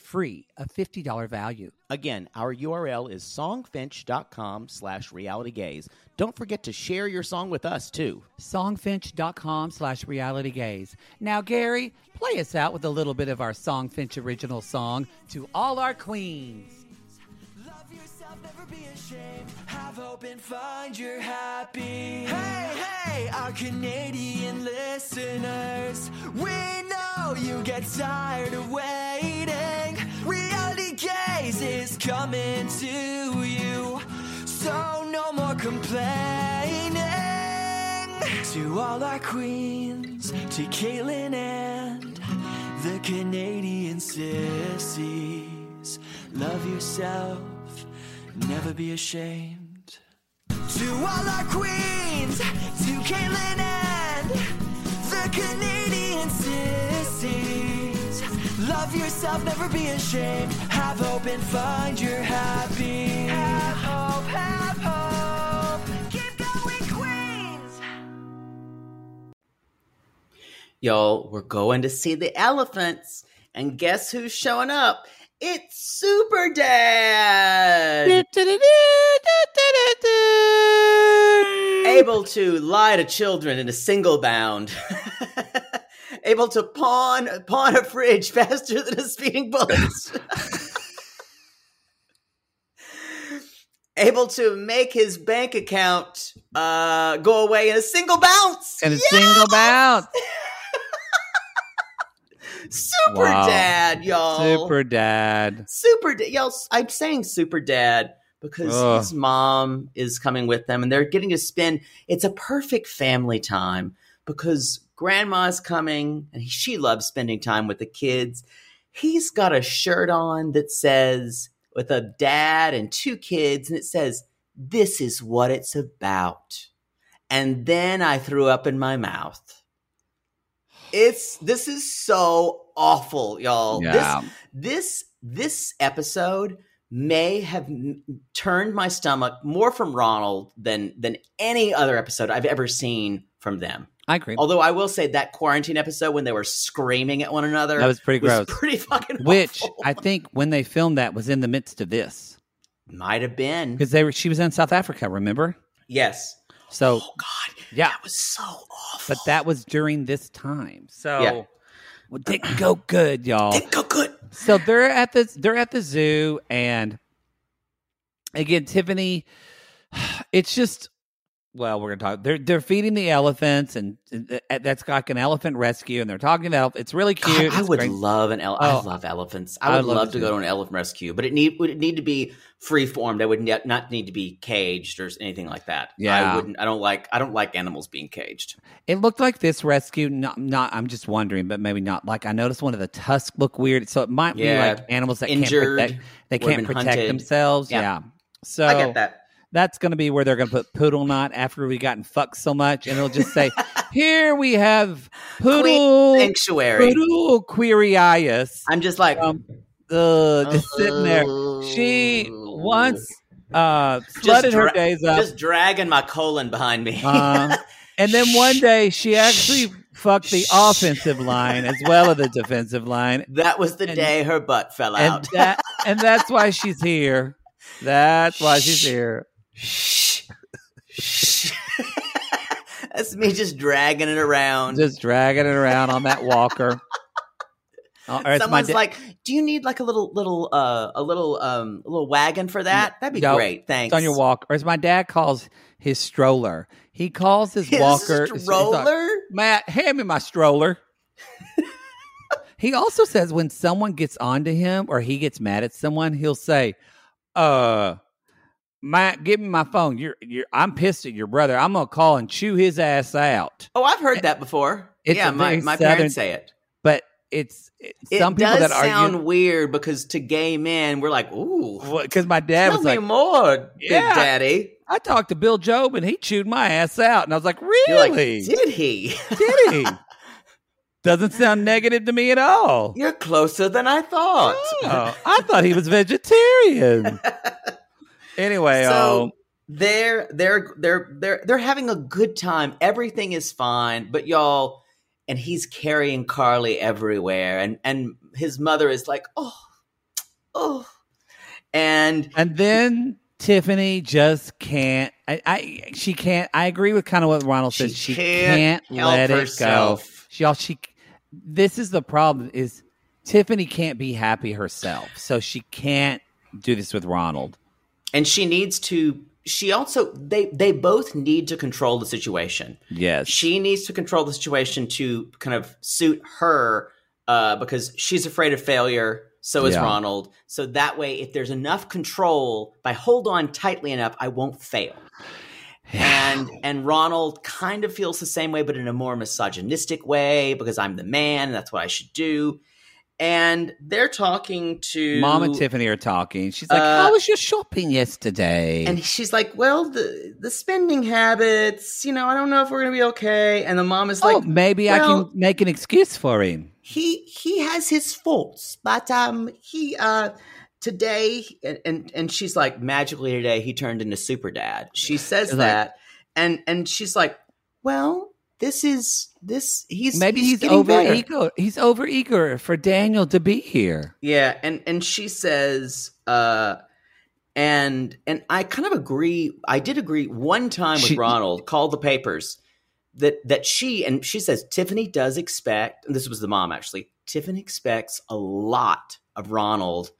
[SPEAKER 3] free, a $50 value.
[SPEAKER 5] Again, our URL is songfinch.com slash realitygaze. Don't forget to share your song with us, too.
[SPEAKER 3] Songfinch.com slash realitygaze. Now, Gary, play us out with a little bit of our Songfinch original song, To All Our Queens.
[SPEAKER 6] Love yourself, never be ashamed. Have hope and find your happy. Hey, hey, our Canadian listeners. We know you get tired of waiting. Is coming to you. So no more complaining. To all our queens, to Caitlin and The Canadian sissies. Love yourself, never be ashamed. To all our queens, to Caitlin and the Canadian sissies. Love yourself, never be ashamed. Have hope and find your happy. Have hope, have hope. Keep going, Queens.
[SPEAKER 4] Y'all, we're going to see the elephants. And guess who's showing up? It's Super Dad! Able to lie to children in a single bound. Able to pawn pawn a fridge faster than a speeding bullet. Able to make his bank account uh, go away in a single bounce.
[SPEAKER 3] And a
[SPEAKER 4] Yeah!
[SPEAKER 3] single bounce.
[SPEAKER 4] Super
[SPEAKER 3] Wow.
[SPEAKER 4] dad, y'all.
[SPEAKER 3] Super dad.
[SPEAKER 4] super dad. y'all i'm saying super dad because
[SPEAKER 3] Ugh.
[SPEAKER 4] his mom is coming with them and they're getting to spend it's a perfect family time because grandma's coming and she loves spending time with the kids. He's got a shirt on that says with a dad and two kids and it says this is what it's about. And then i threw up in my mouth. It's this is so awful y'all. This this this episode may have m- turned my stomach more from Ronald than than any other episode I've ever seen from them.
[SPEAKER 3] I agree.
[SPEAKER 4] Although I will say that quarantine episode when they were screaming at one another
[SPEAKER 3] That was pretty gross.
[SPEAKER 4] pretty fucking
[SPEAKER 3] Which
[SPEAKER 4] awful.
[SPEAKER 3] I think when they filmed that was in the midst of this
[SPEAKER 4] might have been
[SPEAKER 3] because they were. She was in South Africa. Remember?
[SPEAKER 4] yes.
[SPEAKER 3] So
[SPEAKER 4] Oh God,
[SPEAKER 3] yeah,
[SPEAKER 4] that was so awful.
[SPEAKER 3] but that was during this time. So
[SPEAKER 4] Yeah.
[SPEAKER 3] well, didn't go good, y'all.
[SPEAKER 4] didn't go good.
[SPEAKER 3] so they're at the they're at the zoo and again tiffany it's just well we're gonna talk they're they're feeding the elephants and uh, that's like an elephant rescue and they're talking about it's really
[SPEAKER 4] God,
[SPEAKER 3] cute
[SPEAKER 4] I
[SPEAKER 3] It's
[SPEAKER 4] would
[SPEAKER 3] great.
[SPEAKER 4] love an elephant.
[SPEAKER 3] Oh,
[SPEAKER 4] I love elephants.
[SPEAKER 3] I
[SPEAKER 4] I would
[SPEAKER 3] would love
[SPEAKER 4] love, to
[SPEAKER 3] too.
[SPEAKER 4] go to an elephant rescue, but it need would it need to be free formed. I would ne- not need to be caged or anything like that.
[SPEAKER 3] Yeah.
[SPEAKER 4] I wouldn't. I don't like. I don't like animals being caged.
[SPEAKER 3] it looked like this rescue not not i'm just wondering but maybe not like i noticed one of the tusks look weird so it might
[SPEAKER 4] Yeah.
[SPEAKER 3] be like animals that
[SPEAKER 4] Injured,
[SPEAKER 3] can't protect they can't protect
[SPEAKER 4] hunted.
[SPEAKER 3] themselves yeah,
[SPEAKER 4] Yeah.
[SPEAKER 3] so
[SPEAKER 4] I get that.
[SPEAKER 3] That's going to be where they're going to put poodle knot after we've gotten fucked so much and it'll just say here we have poodle
[SPEAKER 4] Sanctuary.
[SPEAKER 3] poodle queerias.
[SPEAKER 4] I'm just like
[SPEAKER 3] um, uh, just sitting there. She once uh slutted her days up.
[SPEAKER 4] just dragging my colon behind me.
[SPEAKER 3] uh, and then one day she actually fucked the offensive line as well as the defensive line.
[SPEAKER 4] That was the
[SPEAKER 3] and-
[SPEAKER 4] day her butt fell
[SPEAKER 3] and
[SPEAKER 4] out.
[SPEAKER 3] that and that's why she's here. That's why she's here
[SPEAKER 4] Shh. Shh. That's me just dragging it around.
[SPEAKER 3] just dragging it around on that walker my
[SPEAKER 4] Someone's like, "Do you need like a little, little, uh, a little, um, a little wagon for that? That'd be
[SPEAKER 3] No,
[SPEAKER 4] great. Thanks."
[SPEAKER 3] It's on your walk, or as my dad calls his stroller. He calls his
[SPEAKER 4] His
[SPEAKER 3] walker he's like,
[SPEAKER 4] stroller?
[SPEAKER 3] Matt, hand me my stroller. he also says when someone gets onto him or he gets mad at someone, he'll say, "Uh, Matt, give me my phone. You're, you're, I'm pissed at your brother. I'm gonna call and chew his ass out."
[SPEAKER 4] Oh, I've heard eh, that before.
[SPEAKER 3] It's
[SPEAKER 4] yeah, my, my
[SPEAKER 3] southern-
[SPEAKER 4] parents say it.
[SPEAKER 3] But it's, it's
[SPEAKER 4] It
[SPEAKER 3] some people
[SPEAKER 4] does
[SPEAKER 3] that argue
[SPEAKER 4] sound weird because to gay men, we're like, "Ooh,
[SPEAKER 3] because my dad
[SPEAKER 4] tell
[SPEAKER 3] was
[SPEAKER 4] me
[SPEAKER 3] like,
[SPEAKER 4] more, Big
[SPEAKER 3] Yeah.
[SPEAKER 4] Daddy."
[SPEAKER 3] "I talked to Bill Job and he chewed my ass out," and I was like,
[SPEAKER 4] You're like,
[SPEAKER 3] "Really?
[SPEAKER 4] "Did he?
[SPEAKER 3] Did he?" Doesn't sound negative to me at all.
[SPEAKER 4] You're closer than I thought."
[SPEAKER 3] Oh, I thought he was vegetarian. Anyway,
[SPEAKER 4] so
[SPEAKER 3] oh,
[SPEAKER 4] they're they're they're they're they're having a good time. Everything is fine, but y'all, and he's carrying Carly everywhere, and and his mother is like, oh, oh, and
[SPEAKER 3] and then Tiffany just can't. I, I she can't. I agree with kind of what Ronald said. She
[SPEAKER 4] can't
[SPEAKER 3] can't, let it
[SPEAKER 4] herself.
[SPEAKER 3] go. She all she. This is the problem. Is Tiffany can't be happy herself, so she can't do this with Ronald.
[SPEAKER 4] And she needs to. She also they they both need to control the situation.
[SPEAKER 3] Yes,
[SPEAKER 4] She needs to control the situation to kind of suit her uh, because she's afraid of failure. So is
[SPEAKER 3] Yeah.
[SPEAKER 4] Ronald. So that way, if there's enough control, if I hold on tightly enough, I won't fail. and and Ronald kind of feels the same way, but in a more misogynistic way because I'm the man and that's what I should do. And they're talking to
[SPEAKER 3] Mom and Tiffany are talking. She's like,
[SPEAKER 4] Uh,
[SPEAKER 3] "How was your shopping yesterday?"
[SPEAKER 4] And she's like, "Well, the the spending habits, you know, I don't know if we're gonna be okay." And the mom is like,
[SPEAKER 3] oh, maybe I can make an excuse for him.
[SPEAKER 4] he he has his faults, but um he uh today and and, and she's like magically today he turned into super dad. She says
[SPEAKER 3] She's like-
[SPEAKER 4] that and and she's like, "Well, this is this he's
[SPEAKER 3] Maybe he's,
[SPEAKER 4] getting
[SPEAKER 3] over
[SPEAKER 4] better."
[SPEAKER 3] eager. He's over eager for Daniel to be here.
[SPEAKER 4] Yeah, and and she says uh and and I kind of agree. I did agree one time with
[SPEAKER 3] She-
[SPEAKER 4] Ronald, called the papers that that she and she says Tiffany does expect and this was the mom actually. Tiffany expects a lot of Ronald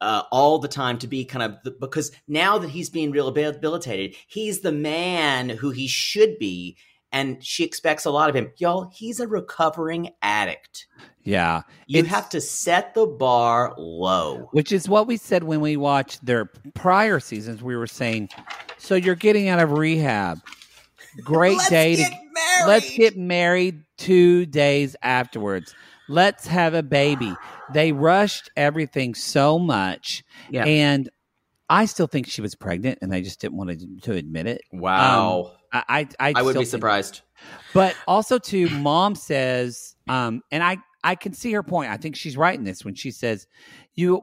[SPEAKER 4] uh, all the time to be kind of the, because now that he's being rehabilitated, he's the man who he should be, and she expects a lot of him. Y'all, he's a recovering addict.
[SPEAKER 3] Yeah,
[SPEAKER 4] You have to set the bar low.
[SPEAKER 3] which is what we said when we watched their prior seasons. We were saying, so you're getting out of rehab. Great day
[SPEAKER 4] get
[SPEAKER 3] to
[SPEAKER 4] married.
[SPEAKER 3] let's get married two days afterwards. Let's have a baby. They rushed everything so much,
[SPEAKER 4] Yeah.
[SPEAKER 3] and I still think she was pregnant, and they just didn't want to, to admit it.
[SPEAKER 4] wow.
[SPEAKER 3] I I, I,
[SPEAKER 4] I would be surprised.
[SPEAKER 3] But also, too, mom says, um, and I I can see her point. I think she's right in this when she says, "You."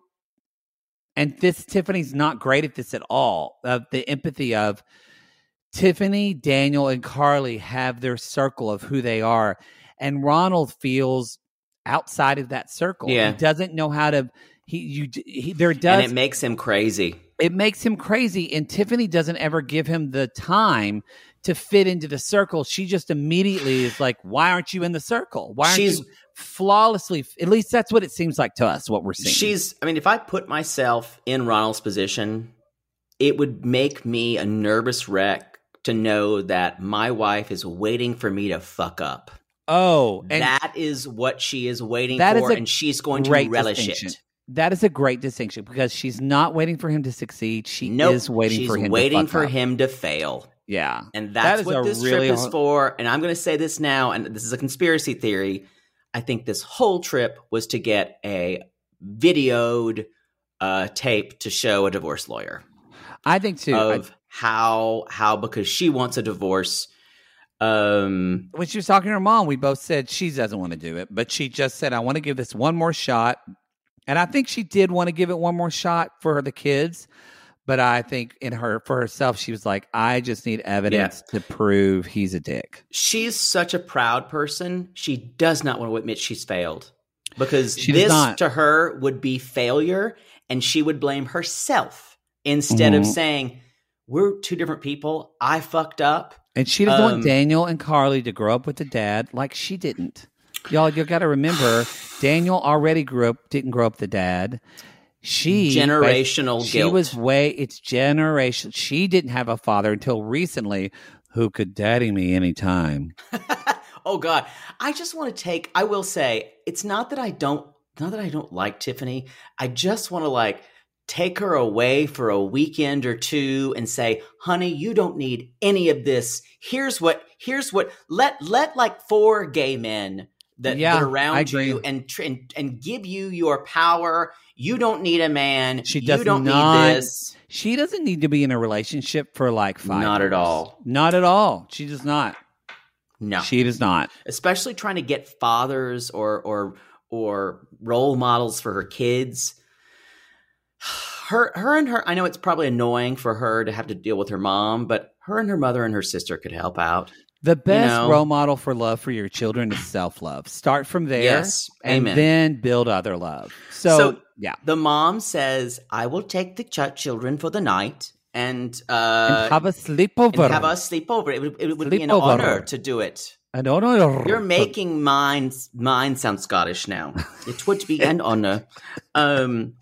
[SPEAKER 3] And this Tiffany's not great at this at all. Of the empathy of Tiffany, Daniel, and Carly have their circle of who they are, and Ronald feels outside of that circle.
[SPEAKER 4] Yeah.
[SPEAKER 3] he doesn't know how to. He you he, there does
[SPEAKER 4] and it makes him crazy.
[SPEAKER 3] it makes him crazy and tiffany doesn't ever give him the time to fit into the circle she just immediately is like why aren't you in the circle why aren't
[SPEAKER 4] She's-
[SPEAKER 3] you flawlessly at least that's what it seems like to us what we're seeing
[SPEAKER 4] She's, I mean, if I put myself in Ronald's position, it would make me a nervous wreck to know that my wife is waiting for me to fuck up.
[SPEAKER 3] oh and
[SPEAKER 4] that is what she is waiting
[SPEAKER 3] That is
[SPEAKER 4] for,
[SPEAKER 3] a
[SPEAKER 4] and she's going to relish it.
[SPEAKER 3] that is a great distinction because she's not waiting for him to succeed she
[SPEAKER 4] Nope,
[SPEAKER 3] is waiting
[SPEAKER 4] she's
[SPEAKER 3] for him
[SPEAKER 4] waiting
[SPEAKER 3] to fuck
[SPEAKER 4] for
[SPEAKER 3] up.
[SPEAKER 4] him to fail.
[SPEAKER 3] Yeah
[SPEAKER 4] And that's
[SPEAKER 3] is
[SPEAKER 4] what this
[SPEAKER 3] really
[SPEAKER 4] trip is
[SPEAKER 3] hard-
[SPEAKER 4] for. And I'm going to say this now, and this is a conspiracy theory. I think this whole trip was to get a videoed uh, tape to show a divorce lawyer
[SPEAKER 3] i think too I-
[SPEAKER 4] of how how because she wants a divorce. Um,
[SPEAKER 3] when she was talking to her mom, we both said she doesn't want to do it, but she just said, I want to give this one more shot. And I think she did want to give it one more shot for the kids. But I think in her, for herself, she was like, I just need evidence to prove he's a dick.
[SPEAKER 4] she's such a proud person. She does not want to admit she's failed because
[SPEAKER 3] She
[SPEAKER 4] this
[SPEAKER 3] not.
[SPEAKER 4] to her would be failure, and she would blame herself instead of
[SPEAKER 3] Mhm.
[SPEAKER 4] saying, "We're two different people. I fucked up."
[SPEAKER 3] And she doesn't
[SPEAKER 4] Um,
[SPEAKER 3] want Daniel and Carly to grow up with the dad like she didn't. Y'all, you got to remember, Daniel already grew up, didn't grow up the dad. She
[SPEAKER 4] Generational
[SPEAKER 3] She
[SPEAKER 4] guilt.
[SPEAKER 3] was way. It's generation. She didn't have a father until recently, who could daddy me anytime.
[SPEAKER 4] oh God, I just want to take. I will say, it's not that I don't, not that I don't like Tiffany. I just want to like take her away for a weekend or two and say, "Honey, you don't need any of this. Here's what. Here's what. Let let like four gay men." That,
[SPEAKER 3] Yeah,
[SPEAKER 4] that around you and, and and give you your power. You don't need a man.
[SPEAKER 3] She does
[SPEAKER 4] you don't
[SPEAKER 3] not-
[SPEAKER 4] need this.
[SPEAKER 3] She doesn't need to be in a relationship for like five.
[SPEAKER 4] Not at all.
[SPEAKER 3] Not at all. She does not.
[SPEAKER 4] No,
[SPEAKER 3] She does not.
[SPEAKER 4] especially trying to get fathers or or or role models for her kids. Her her and her I know it's probably annoying for her to have to deal with her mom, but her and her mother and her sister could help out.
[SPEAKER 3] The best
[SPEAKER 4] know?
[SPEAKER 3] role model for love for your children is self love. Start from there.
[SPEAKER 4] Yes,
[SPEAKER 3] and
[SPEAKER 4] amen.
[SPEAKER 3] then build other love. So,
[SPEAKER 4] So-
[SPEAKER 3] yeah,
[SPEAKER 4] The mom says, "I will take the ch- children for the night and uh
[SPEAKER 3] and have a sleepover.
[SPEAKER 4] have a sleepover. It would, it would be an honor to do it.
[SPEAKER 3] An honor.
[SPEAKER 4] You're making mine mine sound Scottish now. It would be an honor. Um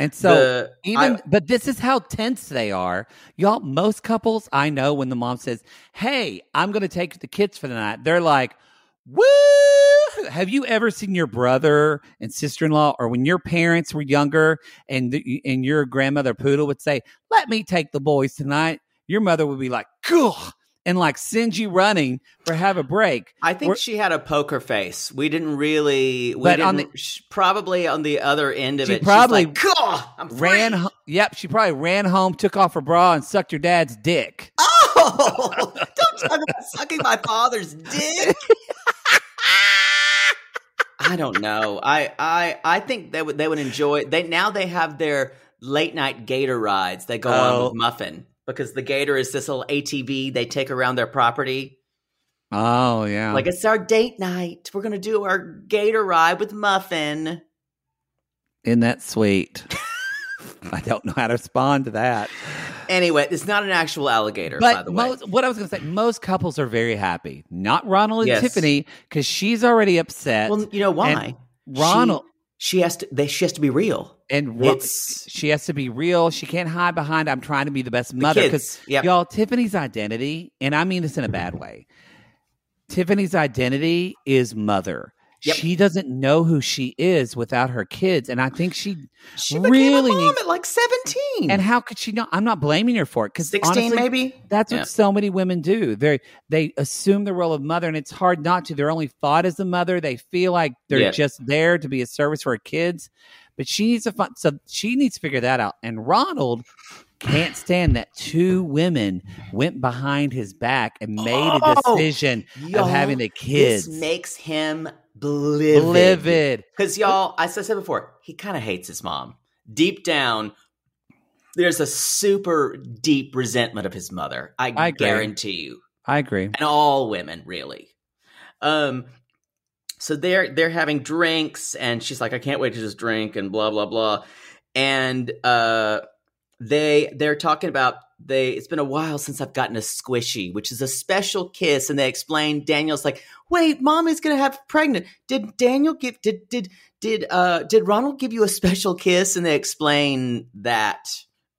[SPEAKER 3] And so
[SPEAKER 4] the-
[SPEAKER 3] even
[SPEAKER 4] I-
[SPEAKER 3] but this is how tense they are. Y'all, most couples I know when the mom says, Hey, I'm gonna take the kids for the night, they're like, Woo! Have you ever seen your brother and sister in law, or when your parents were younger and the, and your grandmother poodle would say, Let me take the boys tonight? your mother would be like, "Ugh," and like send you running for have a break.
[SPEAKER 4] I think
[SPEAKER 3] We're-
[SPEAKER 4] she had a poker face. We didn't really. We
[SPEAKER 3] But
[SPEAKER 4] didn't,
[SPEAKER 3] on the-
[SPEAKER 4] sh- probably on the other end of
[SPEAKER 3] She
[SPEAKER 4] it,
[SPEAKER 3] probably
[SPEAKER 4] like, I'm free."
[SPEAKER 3] ran. ho- Yep, she probably ran home, took off her bra, and sucked your dad's dick.
[SPEAKER 4] Oh, don't talk about sucking my father's dick. I don't know. I I I think they would they would enjoy. They now they have their late night gator rides. They go on
[SPEAKER 3] Oh.
[SPEAKER 4] with Muffin because the gator is this little ATV they take around their property.
[SPEAKER 3] Oh yeah,
[SPEAKER 4] Like it's our date night. We're gonna do our gator ride with Muffin.
[SPEAKER 3] isn't that sweet? I don't know how to respond to that.
[SPEAKER 4] Anyway, it's not an actual alligator, by
[SPEAKER 3] But
[SPEAKER 4] the way.
[SPEAKER 3] most, what I was going to say, most couples are very happy. Not Ronald and
[SPEAKER 4] Yes.
[SPEAKER 3] Tiffany because she's already upset.
[SPEAKER 4] well, you know why?
[SPEAKER 3] Ronald
[SPEAKER 4] She, she has to. They, she has to be real.
[SPEAKER 3] and
[SPEAKER 4] It's-
[SPEAKER 3] she has to be real. She can't hide behind. I'm trying to be the best mother because
[SPEAKER 4] yep.
[SPEAKER 3] y'all, Tiffany's identity, and I mean this in a bad way. Tiffany's identity is mother.
[SPEAKER 4] Yep.
[SPEAKER 3] She doesn't know who she is without her kids, and I think she
[SPEAKER 4] She
[SPEAKER 3] really
[SPEAKER 4] a mom
[SPEAKER 3] needs.
[SPEAKER 4] at like seventeen.
[SPEAKER 3] And how could she not? I'm not blaming her for it because
[SPEAKER 4] 16 maybe?
[SPEAKER 3] That's what
[SPEAKER 4] Yeah.
[SPEAKER 3] so many women do. They they assume the role of mother, and it's hard not to. They're only thought as a mother. They feel like they're
[SPEAKER 4] Yeah.
[SPEAKER 3] just there to be a service for her kids. But she needs to find. So she needs to figure that out. And Ronald can't stand that two women went behind his back and made a
[SPEAKER 4] Oh,
[SPEAKER 3] decision
[SPEAKER 4] Y'all,
[SPEAKER 3] of having the kids.
[SPEAKER 4] This makes him livid.
[SPEAKER 3] livid.
[SPEAKER 4] Because y'all, as I said before, he kind of hates his mom. Deep down, there's a super deep resentment of his mother. I,
[SPEAKER 3] I agree.
[SPEAKER 4] guarantee you.
[SPEAKER 3] I agree.
[SPEAKER 4] and all women really um so they're they're having drinks and she's like i can't wait to just drink and blah blah blah and uh they they're talking about they it's been a while since i've gotten a squishy which is a special kiss and they explain daniel's like wait mommy's gonna have pregnant did daniel give did did did uh did ronald give you a special kiss and they explain that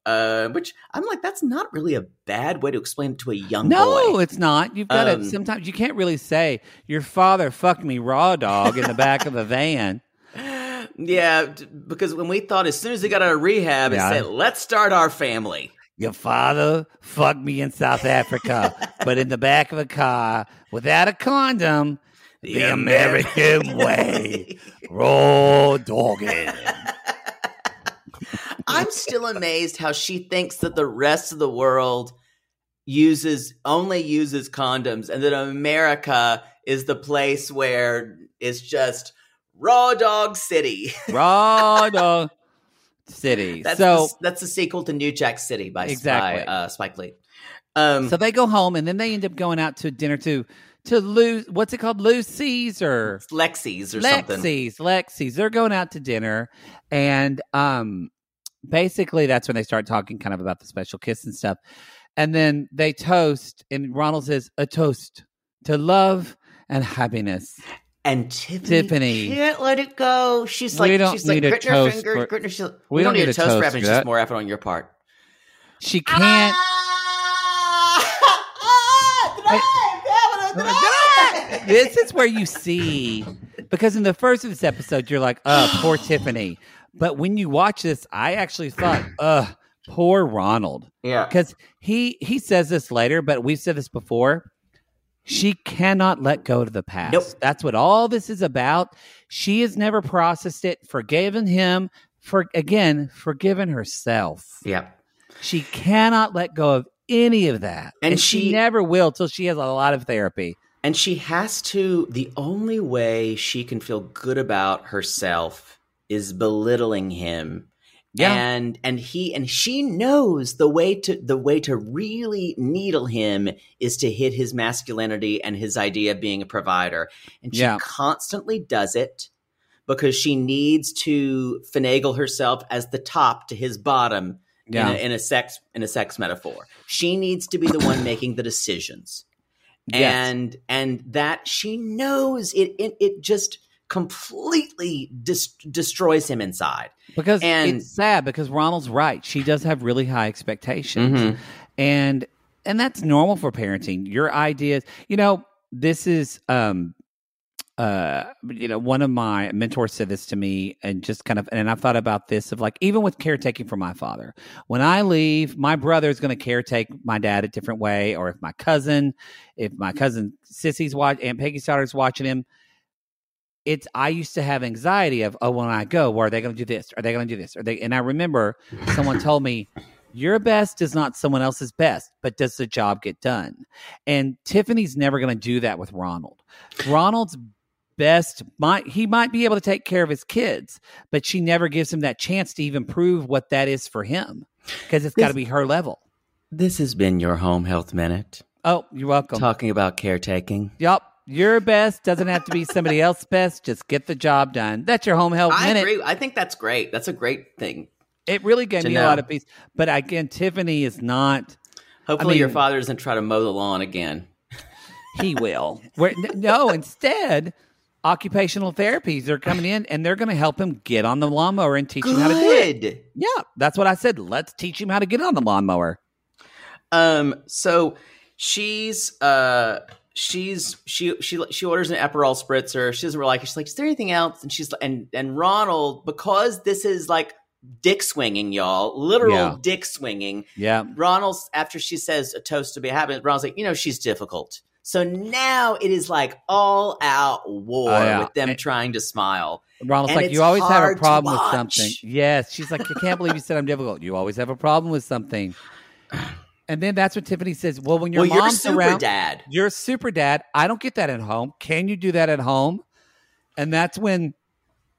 [SPEAKER 4] uh which i'm like that's not really a bad way to explain it to a young
[SPEAKER 3] No,
[SPEAKER 4] boy No,
[SPEAKER 3] it's not. You've got to.
[SPEAKER 4] Um,
[SPEAKER 3] Sometimes you can't really say your father fucked me raw dog in the back of a van.
[SPEAKER 4] Yeah, because when we thought as soon as he got out of rehab,
[SPEAKER 3] Yeah.
[SPEAKER 4] it said, "Let's start our family."
[SPEAKER 3] Your father fucked me in South Africa, but in the back of a car without a condom. The, American way. Raw dogging.
[SPEAKER 4] I'm still amazed how she thinks that the rest of the world uses only uses condoms, and that America is the place where it's just raw dog city.
[SPEAKER 3] Raw dog city.
[SPEAKER 4] That's
[SPEAKER 3] so
[SPEAKER 4] the, that's the sequel to New Jack City by,
[SPEAKER 3] Exactly.
[SPEAKER 4] by uh, Spike Lee. Um,
[SPEAKER 3] so they go home and then they end up going out to dinner to to Lu what's it called? Lucy's or
[SPEAKER 4] Lexi's or something.
[SPEAKER 3] Lexi's, Lexi's. They're going out to dinner, and um, basically that's when they start talking kind of about the special kiss and stuff. And then they toast, and Ronald says, "A toast to love and happiness."
[SPEAKER 4] And Tiffany,
[SPEAKER 3] Tiffany.
[SPEAKER 4] can't let it go. She's like, she's like
[SPEAKER 3] need
[SPEAKER 4] gritting her
[SPEAKER 3] toast
[SPEAKER 4] fingers,
[SPEAKER 3] for-
[SPEAKER 4] gritting her. She's like,
[SPEAKER 3] we
[SPEAKER 4] we,
[SPEAKER 3] don't
[SPEAKER 4] don't need,
[SPEAKER 3] need
[SPEAKER 4] a
[SPEAKER 3] a
[SPEAKER 4] toast,
[SPEAKER 3] toast
[SPEAKER 4] for
[SPEAKER 3] for.
[SPEAKER 4] It's just more effort on your part.
[SPEAKER 3] She can't. this is where you see because in the first of this episode you're like, "Uh, poor Tiffany," but when you watch this, I actually thought, "Uh, poor Ronald."
[SPEAKER 4] Yeah.
[SPEAKER 3] because he he says this later, but we've said this before. She cannot let go of the past.
[SPEAKER 4] Nope.
[SPEAKER 3] That's what all this is about. She has never processed it, forgiven him, for again, forgiven herself.
[SPEAKER 4] Yeah.
[SPEAKER 3] She cannot let go of any of that,
[SPEAKER 4] And
[SPEAKER 3] and, she,
[SPEAKER 4] she-
[SPEAKER 3] never will till she has a lot of therapy.
[SPEAKER 4] And she has to, the only way she can feel good about herself is belittling him.
[SPEAKER 3] Yeah.
[SPEAKER 4] And and he and she knows the way to the way to really needle him is to hit his masculinity and his idea of being a provider. And she
[SPEAKER 3] Yeah.
[SPEAKER 4] constantly does it because she needs to finagle herself as the top to his bottom
[SPEAKER 3] Yeah.
[SPEAKER 4] in, a, in a sex in a sex metaphor. She needs to be the one making the decisions
[SPEAKER 3] Yes.
[SPEAKER 4] and and that she knows it it, it just completely dis- destroys him inside
[SPEAKER 3] because
[SPEAKER 4] and-
[SPEAKER 3] it's sad because Ronald's right. She does have really high expectations,
[SPEAKER 4] Mhm.
[SPEAKER 3] and and that's normal for parenting. Your ideas, you know, this is um uh, you know, one of my mentors said this to me, and just kind of, and I've thought about this of like, even with caretaking for my father, when I leave, my brother is going to caretake my dad a different way, or if my cousin, if my cousin Sissy's watch, Aunt Peggy's daughter's watching him, it's I used to have anxiety of, oh, when I go, where are they going to do this? Are they going to do this? Are they? And I remember someone told me, your best is not someone else's best, but does the job get done? And Tiffany's never going to do that with Ronald. Ronald's best might he might be able to take care of his kids, but she never gives him that chance to even prove what that is for him because it's got to be her level.
[SPEAKER 4] This has been your home health minute.
[SPEAKER 3] Oh, you're welcome.
[SPEAKER 4] Talking about caretaking.
[SPEAKER 3] Yup. Your best doesn't have to be somebody else's best. Just get the job done. That's your home health
[SPEAKER 4] I
[SPEAKER 3] minute.
[SPEAKER 4] agree. I think that's great. That's a great thing.
[SPEAKER 3] It really gave me a lot of peace. But again, Tiffany is not.
[SPEAKER 4] Hopefully,
[SPEAKER 3] mean-
[SPEAKER 4] your father doesn't try to mow the lawn again.
[SPEAKER 3] He will. Where, no, instead, occupational therapies are coming in and they're going to help him get on the lawnmower and teach him how to do it. Yeah, that's what I said. Let's teach him how to get on the lawnmower.
[SPEAKER 4] Um. So she's uh she's she she she orders an Aperol spritzer. She doesn't really like it. She's like, "Is there anything else?" And she's and and Ronald because this is like dick swinging, y'all, literal
[SPEAKER 3] Yeah.
[SPEAKER 4] dick swinging.
[SPEAKER 3] Yeah.
[SPEAKER 4] Ronald's after she says a toast to be happy. Ronald's like, you know, she's difficult. So now it is like all out war
[SPEAKER 3] Oh, yeah.
[SPEAKER 4] with them
[SPEAKER 3] And-
[SPEAKER 4] trying to smile.
[SPEAKER 3] Ronald's
[SPEAKER 4] And
[SPEAKER 3] like, you always have a problem with something. Yes. She's like, I can't believe you said I'm difficult. You always have a problem with something. And then that's what Tiffany says. Well, when your
[SPEAKER 4] well, you're
[SPEAKER 3] mom's
[SPEAKER 4] super
[SPEAKER 3] around,
[SPEAKER 4] dad.
[SPEAKER 3] you're a super dad. I don't get that at home. Can you do that at home? And that's when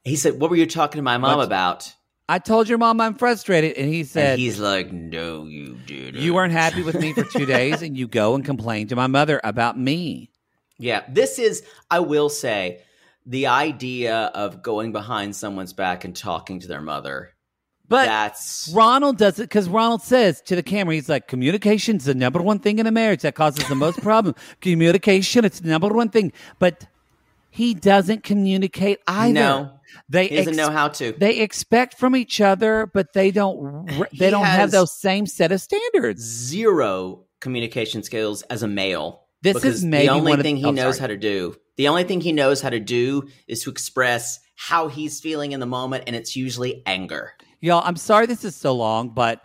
[SPEAKER 4] He said, "What were you talking to my mom about?"
[SPEAKER 3] I told your mom I'm frustrated. And he said,
[SPEAKER 4] and he's like, "No, you did.
[SPEAKER 3] You weren't happy with me for two days, and you go and complain to my mother about me.
[SPEAKER 4] Yeah, this is, I will say, the idea of going behind someone's back and talking to their mother.
[SPEAKER 3] But
[SPEAKER 4] that's
[SPEAKER 3] Ronald does it because Ronald says to the camera, he's like, communication's the number one thing in a marriage that causes the most problem. Communication, it's the number one thing. But he doesn't communicate either.
[SPEAKER 4] No.
[SPEAKER 3] They
[SPEAKER 4] he doesn't
[SPEAKER 3] ex-
[SPEAKER 4] know how to.
[SPEAKER 3] They expect from each other, but they don't. They
[SPEAKER 4] He
[SPEAKER 3] don't have those same set of standards.
[SPEAKER 4] Zero communication skills as a male.
[SPEAKER 3] This is maybe
[SPEAKER 4] the only
[SPEAKER 3] one of-
[SPEAKER 4] thing he
[SPEAKER 3] oh,
[SPEAKER 4] knows
[SPEAKER 3] sorry.
[SPEAKER 4] how to do. The only thing he knows how to do is to express how he's feeling in the moment, and it's usually anger.
[SPEAKER 3] Y'all, I'm sorry this is so long, but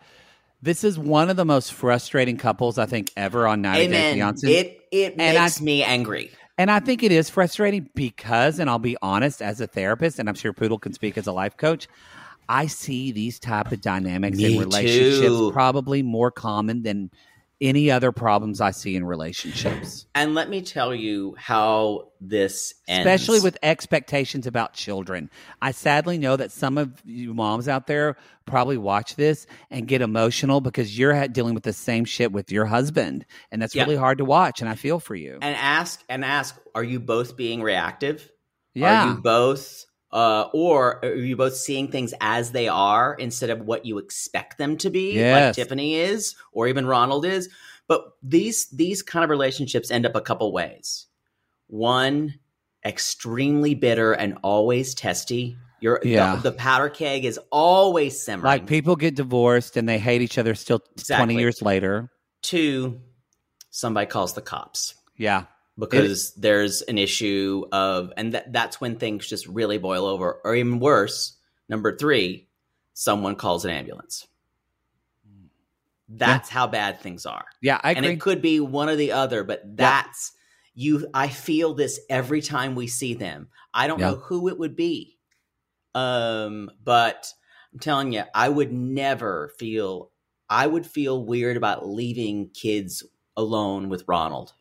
[SPEAKER 3] this is one of the most frustrating couples I think ever on 90 Day
[SPEAKER 4] Amen.
[SPEAKER 3] Fiancé.
[SPEAKER 4] It it
[SPEAKER 3] And I-
[SPEAKER 4] makes me angry.
[SPEAKER 3] And I think it is frustrating because, and I'll be honest, as a therapist, and I'm sure Poodle can speak as a life coach, I see these type of dynamics
[SPEAKER 4] Me
[SPEAKER 3] in relationships
[SPEAKER 4] too.
[SPEAKER 3] probably more common than any other problems I see in relationships,
[SPEAKER 4] And let me tell you how this ends.
[SPEAKER 3] especially with expectations about children. I sadly know that some of you moms out there probably watch this and get emotional because you're dealing with the same shit with your husband, and that's
[SPEAKER 4] Yeah.
[SPEAKER 3] really hard to watch. And I feel for you.
[SPEAKER 4] and ask and ask: Are you both being reactive?
[SPEAKER 3] yeah,
[SPEAKER 4] Are you both, uh, or are you both seeing things as they are instead of what you expect them to be,
[SPEAKER 3] Yes.
[SPEAKER 4] like Tiffany is, or even Ronald is? But these these kind of relationships end up a couple ways. One, extremely bitter and always testy. Your
[SPEAKER 3] Yeah.
[SPEAKER 4] the, the powder keg is always simmering.
[SPEAKER 3] Like people get divorced and they hate each other still 20 years later.
[SPEAKER 4] Two, somebody calls the cops.
[SPEAKER 3] Yeah.
[SPEAKER 4] Because there's an issue of and that that's when things just really boil over or even worse number 3 someone calls an ambulance. That's how bad things are.
[SPEAKER 3] Yeah, I agree.
[SPEAKER 4] and it could be one or the other but that's you i feel this every time we see them. I don't
[SPEAKER 3] Yeah.
[SPEAKER 4] know who it would be um but i'm telling you i would never feel i would feel weird about leaving kids alone with ronald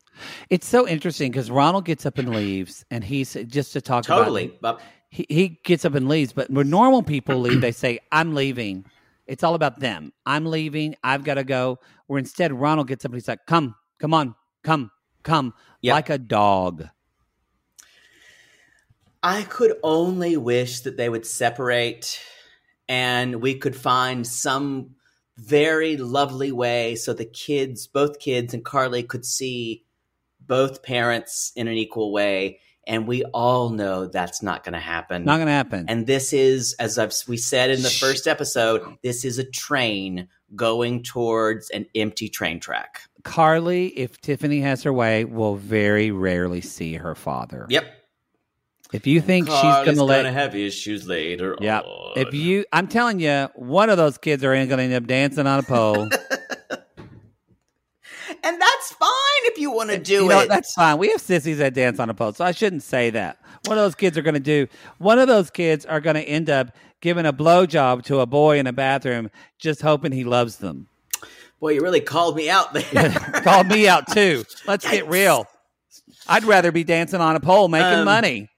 [SPEAKER 3] it's so interesting because Ronald gets up and leaves, and he's uh, just to talk
[SPEAKER 4] totally
[SPEAKER 3] about he, he gets up and leaves. But when normal people leave, they say, I'm leaving. It's all about them. I'm leaving. I've got to go. Where instead, Ronald gets up and he's like, Come, come on, come, come,
[SPEAKER 4] Yep.
[SPEAKER 3] like a dog.
[SPEAKER 4] I could only wish that they would separate and we could find some very lovely way so the kids, both kids and Carly could see both parents in an equal way. And we all know that's not going to happen.
[SPEAKER 3] Not going to happen.
[SPEAKER 4] and this is, as I've, we said in the
[SPEAKER 3] Shh.
[SPEAKER 4] first episode, this is a train going towards an empty train track.
[SPEAKER 3] Carly, if Tiffany has her way, will very rarely see her father.
[SPEAKER 4] Yep.
[SPEAKER 3] If you think she's gonna let,
[SPEAKER 4] gonna have issues later.
[SPEAKER 3] yeah. If you, I'm telling you, one of those kids are going to end up dancing on a pole.
[SPEAKER 4] and that's fine if you want to do
[SPEAKER 3] you know,
[SPEAKER 4] it.
[SPEAKER 3] that's fine. We have sissies that dance on a pole, so I shouldn't say that. One of those kids are going to do. One of those kids are going to end up giving a blowjob to a boy in a bathroom, just hoping he loves them.
[SPEAKER 4] Boy, you really called me out there.
[SPEAKER 3] Called me out too. Let's get real. I'd rather be dancing on a pole making
[SPEAKER 4] Um,
[SPEAKER 3] money.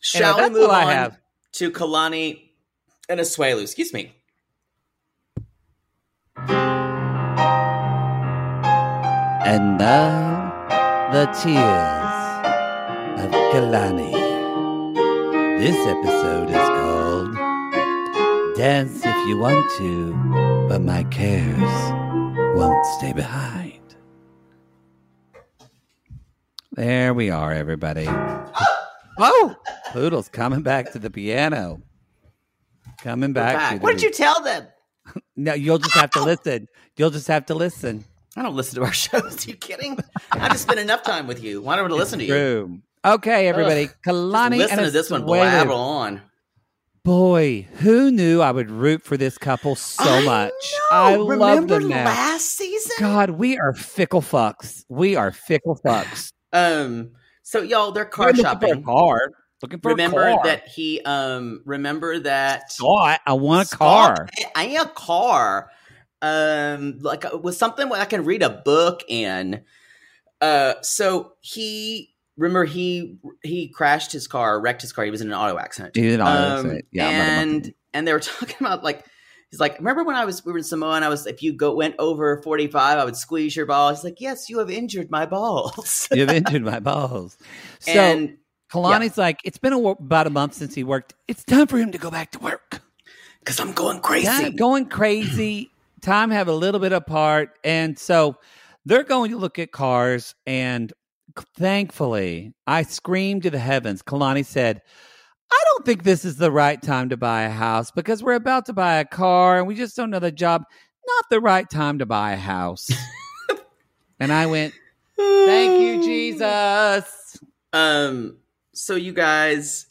[SPEAKER 4] Shall we
[SPEAKER 3] that's
[SPEAKER 4] move
[SPEAKER 3] what I
[SPEAKER 4] on
[SPEAKER 3] have.
[SPEAKER 4] to Kalani and Asuelu? Excuse me.
[SPEAKER 3] And now, the tears of Kalani. This episode is called Dance If You Want to, but My Cares Won't Stay Behind. There we are, everybody. Oh, Poodle's coming back to the piano. Coming back,
[SPEAKER 4] Back.
[SPEAKER 3] to the
[SPEAKER 4] What did you tell them?
[SPEAKER 3] No, you'll just have to listen. You'll just have to listen.
[SPEAKER 4] I don't listen to our shows. Are you kidding? I just spent enough time with you. Why don't I listen to you?
[SPEAKER 3] Okay, everybody.
[SPEAKER 4] Ugh.
[SPEAKER 3] Kalani
[SPEAKER 4] Listen
[SPEAKER 3] and
[SPEAKER 4] to this one blabber on.
[SPEAKER 3] Boy, who knew I would root for this couple so much? I love them now.
[SPEAKER 4] last season?
[SPEAKER 3] God, we are fickle fucks. We are fickle fucks.
[SPEAKER 4] Um. So y'all, they're car
[SPEAKER 3] We're looking
[SPEAKER 4] shopping.
[SPEAKER 3] For a car. Looking for
[SPEAKER 4] remember
[SPEAKER 3] a car.
[SPEAKER 4] that he um remember that
[SPEAKER 3] Scott, I want a
[SPEAKER 4] Scott,
[SPEAKER 3] car.
[SPEAKER 4] I, I need a car. Um, like uh, with something where I can read a book in. Uh, so he remember he he crashed his car, wrecked his car. He was in an auto accident.
[SPEAKER 3] He did an auto
[SPEAKER 4] Um,
[SPEAKER 3] accident. Yeah, I'm not a
[SPEAKER 4] and and they were talking about like he's like, remember when I was we were in Samoa and I was if you go went over forty five, I would squeeze your balls. He's like, yes, you have injured my balls.
[SPEAKER 3] You've injured my balls. So
[SPEAKER 4] and
[SPEAKER 3] Kalani's like, it's been a, about a month since he worked. It's time for him to go back to work.
[SPEAKER 4] because I'm going crazy.
[SPEAKER 3] Yeah, going crazy. Time have a little bit apart, and so they're going to look at cars. And thankfully, I screamed to the heavens. Kalani said, "I don't think this is the right time to buy a house because we're about to buy a car, and we just don't know the job. Not the right time to buy a house." and I went, "Thank you, Jesus."
[SPEAKER 4] Um, so you guys,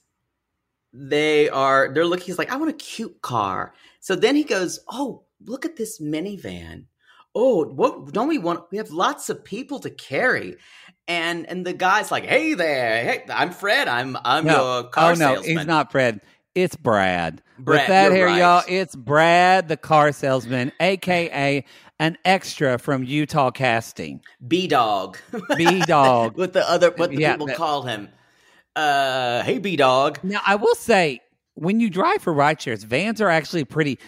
[SPEAKER 4] they are they're looking. He's like, I want a cute car. So then he goes, Oh, look at this minivan. Oh, what don't we want? We have lots of people to carry. And and the guy's like, Hey there, hey, I'm Fred. I'm I'm your car
[SPEAKER 3] oh no,
[SPEAKER 4] salesman.
[SPEAKER 3] he's not Fred. It's Brad.
[SPEAKER 4] Brad,
[SPEAKER 3] With that here,
[SPEAKER 4] right.
[SPEAKER 3] y'all, it's Brad, the car salesman, aka an extra from Utah Casting.
[SPEAKER 4] B dog.
[SPEAKER 3] B dog.
[SPEAKER 4] With the other what the
[SPEAKER 3] Yeah,
[SPEAKER 4] people
[SPEAKER 3] that-
[SPEAKER 4] call him. Uh hey B dog.
[SPEAKER 3] Now, I will say, when you drive for ride shares, vans are actually pretty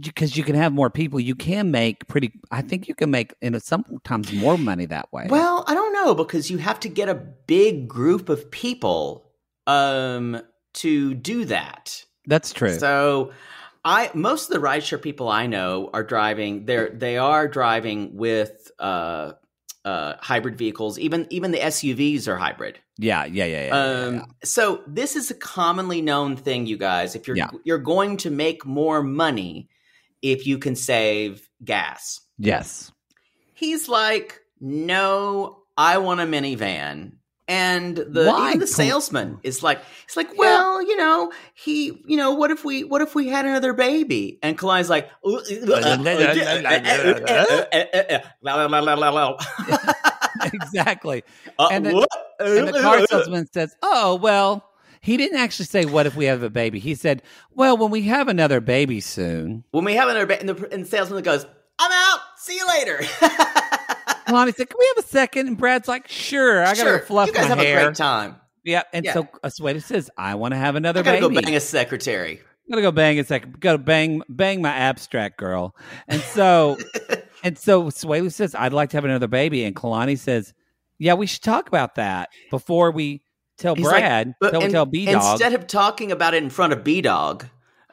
[SPEAKER 3] because you can have more people. You can make pretty. I think you can make you know, sometimes more money that way.
[SPEAKER 4] Well, I don't know because you have to get a big group of people um to do that.
[SPEAKER 3] that's true.
[SPEAKER 4] So I most of the rideshare people I know are driving they're they are driving with uh uh hybrid vehicles. Even even the SUVs are hybrid.
[SPEAKER 3] yeah, yeah, yeah, yeah. yeah,
[SPEAKER 4] Um
[SPEAKER 3] yeah.
[SPEAKER 4] so this is a commonly known thing you guys. If you're
[SPEAKER 3] Yeah.
[SPEAKER 4] you're going to make more money if you can save gas.
[SPEAKER 3] Yes.
[SPEAKER 4] He's like, "No, I want a minivan." And the
[SPEAKER 3] Why?
[SPEAKER 4] even the salesman is like, "It's like, well, you know, he, you know, what if we, what if we had another baby?" And Kalani's like,
[SPEAKER 3] exactly.
[SPEAKER 4] Uh,
[SPEAKER 3] And the-
[SPEAKER 4] what?
[SPEAKER 3] And the car salesman says, "Oh well." He didn't actually say, "What if we have a baby?" He said, "Well, when we have another baby soon."
[SPEAKER 4] When we have another baby, and the, and salesman goes, "I'm out. See you later."
[SPEAKER 3] Lonnie said, "Can we have a second? And Brad's like, "Sure, I gotta
[SPEAKER 4] sure,
[SPEAKER 3] go fluff
[SPEAKER 4] you guys
[SPEAKER 3] my
[SPEAKER 4] have
[SPEAKER 3] hair."
[SPEAKER 4] a great time.
[SPEAKER 3] Yep. And
[SPEAKER 4] Yeah.
[SPEAKER 3] so Asuelu says, "I want to have another
[SPEAKER 4] I gotta
[SPEAKER 3] baby.
[SPEAKER 4] go bang a secretary.
[SPEAKER 3] I'm gonna go bang a second. Gotta bang bang my abstract girl." And so and so Swaley says, "I'd like to have another baby." And Kalani says, "Yeah, we should talk about that before we tell
[SPEAKER 4] He's like,
[SPEAKER 3] Brad.
[SPEAKER 4] but-
[SPEAKER 3] tell,
[SPEAKER 4] and
[SPEAKER 3] tell B Dog."
[SPEAKER 4] Instead of talking about it in front of B Dog,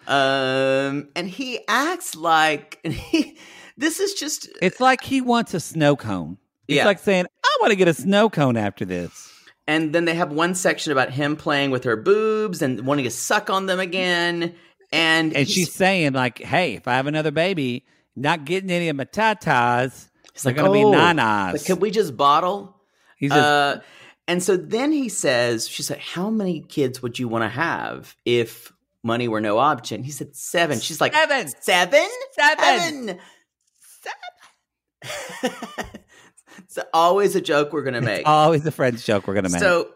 [SPEAKER 4] um, and he acts like and he, this is just
[SPEAKER 3] It's like he wants a snow cone. It's
[SPEAKER 4] Yeah.
[SPEAKER 3] like saying, "I want to get a snow cone after this."
[SPEAKER 4] and then they have one section about him playing with her boobs and wanting to suck on them again. And,
[SPEAKER 3] And she's saying, like, "Hey, if I have another baby, not getting any of my tatas, it's
[SPEAKER 4] like,
[SPEAKER 3] gonna be
[SPEAKER 4] "Oh,
[SPEAKER 3] nanas."
[SPEAKER 4] Like, can we just bottle?
[SPEAKER 3] He's
[SPEAKER 4] Uh, And so then he says, she said, How many kids would you want to have if money were no option? He said, Seven. She's like,
[SPEAKER 3] Seven.
[SPEAKER 4] Seven?
[SPEAKER 3] Seven.
[SPEAKER 4] Seven. it's always a joke we're going to make.
[SPEAKER 3] It's always a friend's joke we're gonna make.
[SPEAKER 4] So,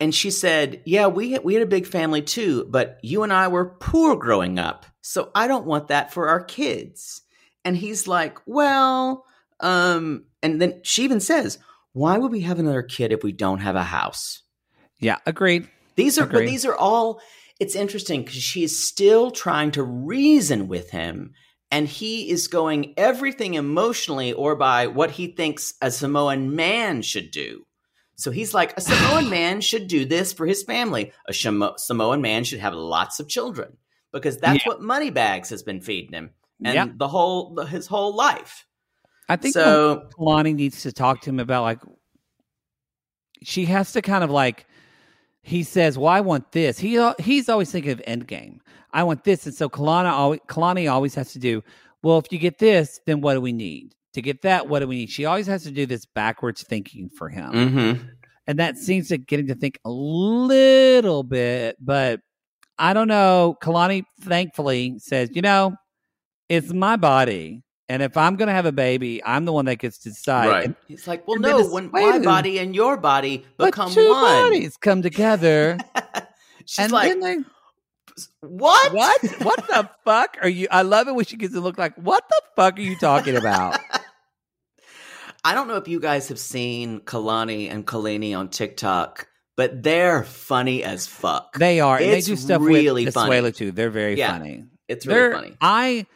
[SPEAKER 4] and she said, "Yeah, we had, we had a big family too, but you and I were poor growing up, so I don't want that for our kids." And he's like, "Well," um, and then she even says, "Why would we have another kid if we don't have a house?"
[SPEAKER 3] yeah, agreed.
[SPEAKER 4] These are, but these are all. It's interesting because she is still trying to reason with him, and he is going everything emotionally or by what he thinks a Samoan man should do. So he's like, a Samoan man should do this for his family. A Shamo- Samoan man should have lots of children because that's what Moneybags has been feeding him, and
[SPEAKER 3] Yep.
[SPEAKER 4] the whole the, his whole life.
[SPEAKER 3] I think
[SPEAKER 4] So
[SPEAKER 3] Kalani needs to talk to him about like she has to kind of like he says, "Well, I want this." He he's always thinking of Endgame. I want this, and so Kalani always Kalani always has to do. Well, if you get this, then what do we need to get that? What do we need? She always has to do this backwards thinking for him,
[SPEAKER 4] mhm.
[SPEAKER 3] and that seems to get him to think a little bit. But I don't know. Kalani thankfully says, "You know, it's my body." And if I'm going to have a baby, I'm the one that gets to decide.
[SPEAKER 4] right.
[SPEAKER 3] And
[SPEAKER 4] He's like, well, no, when my
[SPEAKER 3] minute.
[SPEAKER 4] body and your body
[SPEAKER 3] But
[SPEAKER 4] become
[SPEAKER 3] two
[SPEAKER 4] one.
[SPEAKER 3] bodies come together,
[SPEAKER 4] She's
[SPEAKER 3] and
[SPEAKER 4] like,
[SPEAKER 3] they,
[SPEAKER 4] what?
[SPEAKER 3] what? What the fuck are you? I love it when she gets to look like, what the fuck are you talking about?
[SPEAKER 4] I don't know if you guys have seen Kalani and Kalani on TikTok, but they're funny as fuck.
[SPEAKER 3] They are. And they do stuff
[SPEAKER 4] really
[SPEAKER 3] with
[SPEAKER 4] funny.
[SPEAKER 3] Asuelu too. They're very
[SPEAKER 4] Yeah,
[SPEAKER 3] funny.
[SPEAKER 4] it's really
[SPEAKER 3] They're,
[SPEAKER 4] funny.
[SPEAKER 3] I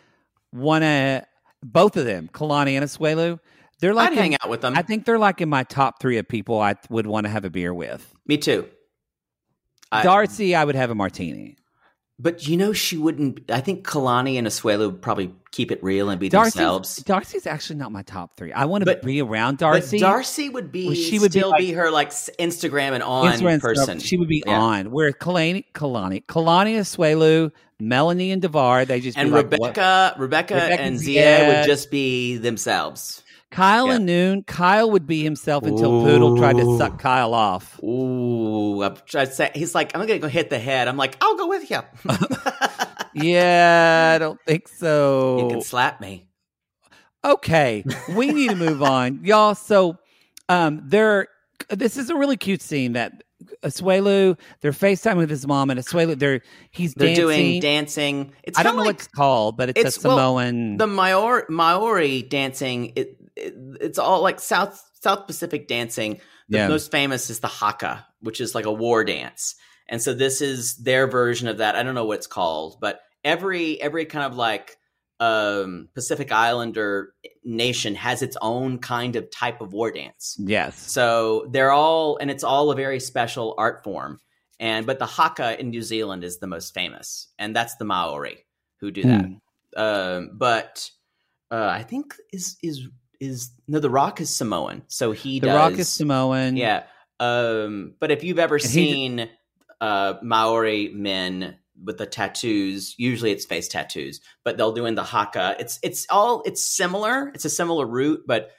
[SPEAKER 3] want to both of them, Kalani and Asuelu. They're like
[SPEAKER 4] I'd
[SPEAKER 3] in-
[SPEAKER 4] hang out with them.
[SPEAKER 3] I think they're like in my top three of people I would want to have a beer with.
[SPEAKER 4] Me too. I-
[SPEAKER 3] Darcey, I would have a martini.
[SPEAKER 4] But you know, she wouldn't. I think Kalani and Asuelu would probably keep it real and be
[SPEAKER 3] Darcey's,
[SPEAKER 4] themselves.
[SPEAKER 3] Darcey's actually not my top three. I want to
[SPEAKER 4] But-
[SPEAKER 3] be around Darcey.
[SPEAKER 4] Darcey would be.
[SPEAKER 3] Well, she would be
[SPEAKER 4] still
[SPEAKER 3] like-
[SPEAKER 4] be her like Instagram and on
[SPEAKER 3] Instagram
[SPEAKER 4] person.
[SPEAKER 3] she would be
[SPEAKER 4] Yeah.
[SPEAKER 3] on. Where Kalani, Kalani, Kalani Asuelu, Melanie and Devar, they just
[SPEAKER 4] And
[SPEAKER 3] be like,
[SPEAKER 4] Rebecca, Rebecca,
[SPEAKER 3] Rebecca
[SPEAKER 4] and
[SPEAKER 3] Zia.
[SPEAKER 4] Zia would just be themselves.
[SPEAKER 3] Kyle
[SPEAKER 4] yeah.
[SPEAKER 3] and Noon. Kyle would be himself until Poodle tried to suck Kyle off.
[SPEAKER 4] Ooh, I'm trying to say, he's like, I'm gonna go hit the head. I'm like, I'll go with you.
[SPEAKER 3] Yeah, I don't think so.
[SPEAKER 4] you can slap me.
[SPEAKER 3] Okay, we need to move on, y'all. So, um, they're this is a really cute scene that Asuelu they're FaceTime with his mom and Asuelu they're he's
[SPEAKER 4] They're
[SPEAKER 3] dancing.
[SPEAKER 4] doing dancing. It's
[SPEAKER 3] I don't know
[SPEAKER 4] kinda
[SPEAKER 3] what it's called, but it's,
[SPEAKER 4] it's-
[SPEAKER 3] a
[SPEAKER 4] well,
[SPEAKER 3] Samoan.
[SPEAKER 4] the Maori Maori dancing. It it's all like South South Pacific dancing. The
[SPEAKER 3] Yeah.
[SPEAKER 4] most famous is the haka, which is like a war dance. And so this is their version of that. I don't know what it's called, but every every kind of like um Pacific Islander nation has its own kind of type of war dance.
[SPEAKER 3] yes,
[SPEAKER 4] So they're all, and it's all a very special art form. And but the haka in New Zealand is the most famous, and that's the Maori who do that.
[SPEAKER 3] Hmm.
[SPEAKER 4] Um, but uh, I think is is is no, the Rock is Samoan, so he
[SPEAKER 3] the
[SPEAKER 4] does.
[SPEAKER 3] Rock is Samoan.
[SPEAKER 4] Yeah. Um, but if you've ever
[SPEAKER 3] And he-
[SPEAKER 4] seen uh, Maori men with the tattoos, usually it's face tattoos, but they'll do in the haka. It's it's all it's similar. It's a similar route, but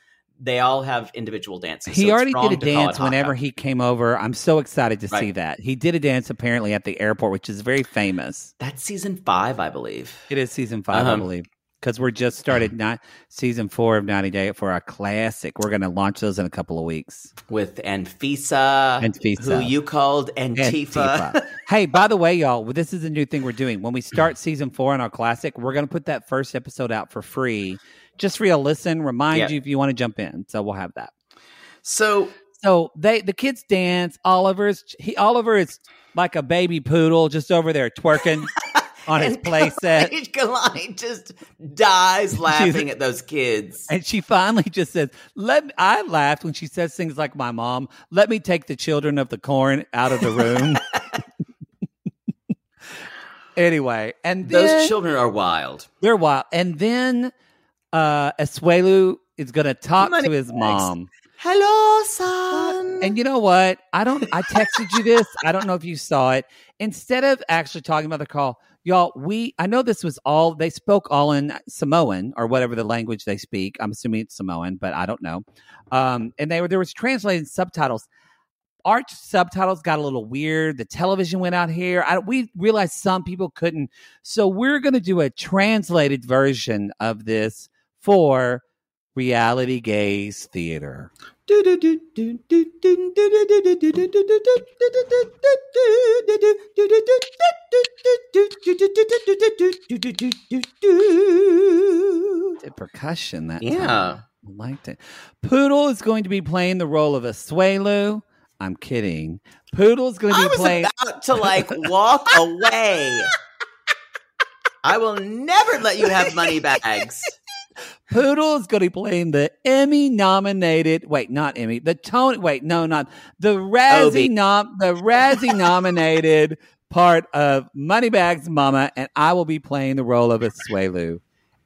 [SPEAKER 4] they all have individual dances.
[SPEAKER 3] He
[SPEAKER 4] so
[SPEAKER 3] already did a
[SPEAKER 4] to call it
[SPEAKER 3] dance whenever he came over. I'm so excited to see that. He did a dance apparently at the airport, which is very famous.
[SPEAKER 4] That's season five, I believe.
[SPEAKER 3] It is season 5 I
[SPEAKER 4] Uh-huh.
[SPEAKER 3] believe, because we're just started mm-hmm. not season four of 90 Day for our classic. We're going to launch those in a couple of weeks.
[SPEAKER 4] With Anfisa,
[SPEAKER 3] Anfisa.
[SPEAKER 4] who you called Antifa.
[SPEAKER 3] Antifa. hey, by the way, y'all, this is a new thing we're doing. When we start season four on our classic, we're going to put that first episode out for free, just for you to listen, remind
[SPEAKER 4] Yeah.
[SPEAKER 3] you if you want to jump in. So we'll have that.
[SPEAKER 4] so
[SPEAKER 3] So they the kids dance. Oliver's he Oliver is like a baby poodle just over there twerking on his
[SPEAKER 4] and
[SPEAKER 3] play set.
[SPEAKER 4] Kalani just dies laughing at those kids.
[SPEAKER 3] And she finally just says, "Let me, I laughed when she says things like my mom. Let me take the children of the corn out of the room." anyway, and then,
[SPEAKER 4] Those children are wild.
[SPEAKER 3] they're wild. And then uh Asuelu is going to talk
[SPEAKER 4] Money
[SPEAKER 3] to his
[SPEAKER 4] bags.
[SPEAKER 3] mom.
[SPEAKER 4] Hello, son.
[SPEAKER 3] And you know what? I don't. I texted you this. I don't know if you saw it. Instead of actually talking about the call, y'all, we. I know this was all. They spoke all in Samoan or whatever the language they speak. I'm assuming it's Samoan, but I don't know. Um, and they were there was translated subtitles. our subtitles got a little weird. The television went out here. I, we realized some people couldn't. So we're going to do a translated version of this for Reality Gaze Theater. The percussion that time.
[SPEAKER 4] Yeah.
[SPEAKER 3] I liked it. Poodle is going to be playing the role of Asuelu. I'm kidding. Poodle's going to be
[SPEAKER 4] I
[SPEAKER 3] be
[SPEAKER 4] was
[SPEAKER 3] playing.
[SPEAKER 4] about to like walk away. I will never let you have money bags.
[SPEAKER 3] Poodle is going to be playing the Emmy nominated. Wait, not Emmy. The Tony. Wait, no, not the Razzie nom. The Razzie nominated part of Moneybags Mama, and I will be playing the role of Asuelu.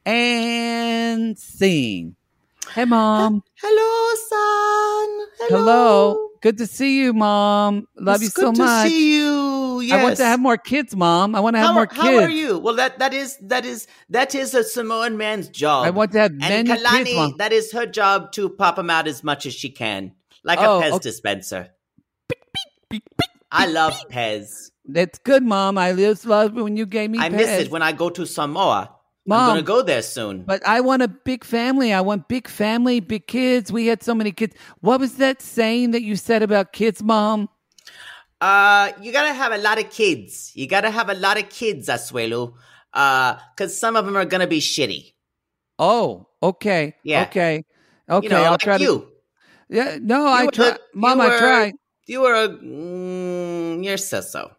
[SPEAKER 3] And scene. Hey, mom.
[SPEAKER 4] Hello, son.
[SPEAKER 3] Hello. Good to see you, mom. Love
[SPEAKER 4] It's
[SPEAKER 3] you so
[SPEAKER 4] good
[SPEAKER 3] much.
[SPEAKER 4] To see you. Yes.
[SPEAKER 3] I want to have more kids, mom. I want to have
[SPEAKER 4] how,
[SPEAKER 3] more kids.
[SPEAKER 4] how are you? Well, that that is that is that is a Samoan man's job.
[SPEAKER 3] I want to have
[SPEAKER 4] and Kalani,
[SPEAKER 3] kids, mom.
[SPEAKER 4] that is her job to pop them out as much as she can, like
[SPEAKER 3] Oh,
[SPEAKER 4] a Pez
[SPEAKER 3] okay.
[SPEAKER 4] dispenser. I love Pez.
[SPEAKER 3] That's good, mom. I just love when you gave me.
[SPEAKER 4] I miss it when I go to Samoa.
[SPEAKER 3] Mom.
[SPEAKER 4] I'm gonna go there soon.
[SPEAKER 3] But I want a big family. I want big family, big kids. We had so many kids. What was that saying that you said about kids, mom?
[SPEAKER 4] Uh, you gotta have a lot of kids. You gotta have a lot of kids, Asuelu. Uh, cause some of them are gonna be shitty.
[SPEAKER 3] Oh, okay.
[SPEAKER 4] Yeah.
[SPEAKER 3] Okay. Okay.
[SPEAKER 4] you know,
[SPEAKER 3] I'll
[SPEAKER 4] like
[SPEAKER 3] try to.
[SPEAKER 4] you.
[SPEAKER 3] Yeah. No, I try.
[SPEAKER 4] the-
[SPEAKER 3] Mom,
[SPEAKER 4] you
[SPEAKER 3] I try.
[SPEAKER 4] You were a, mm, you're so so.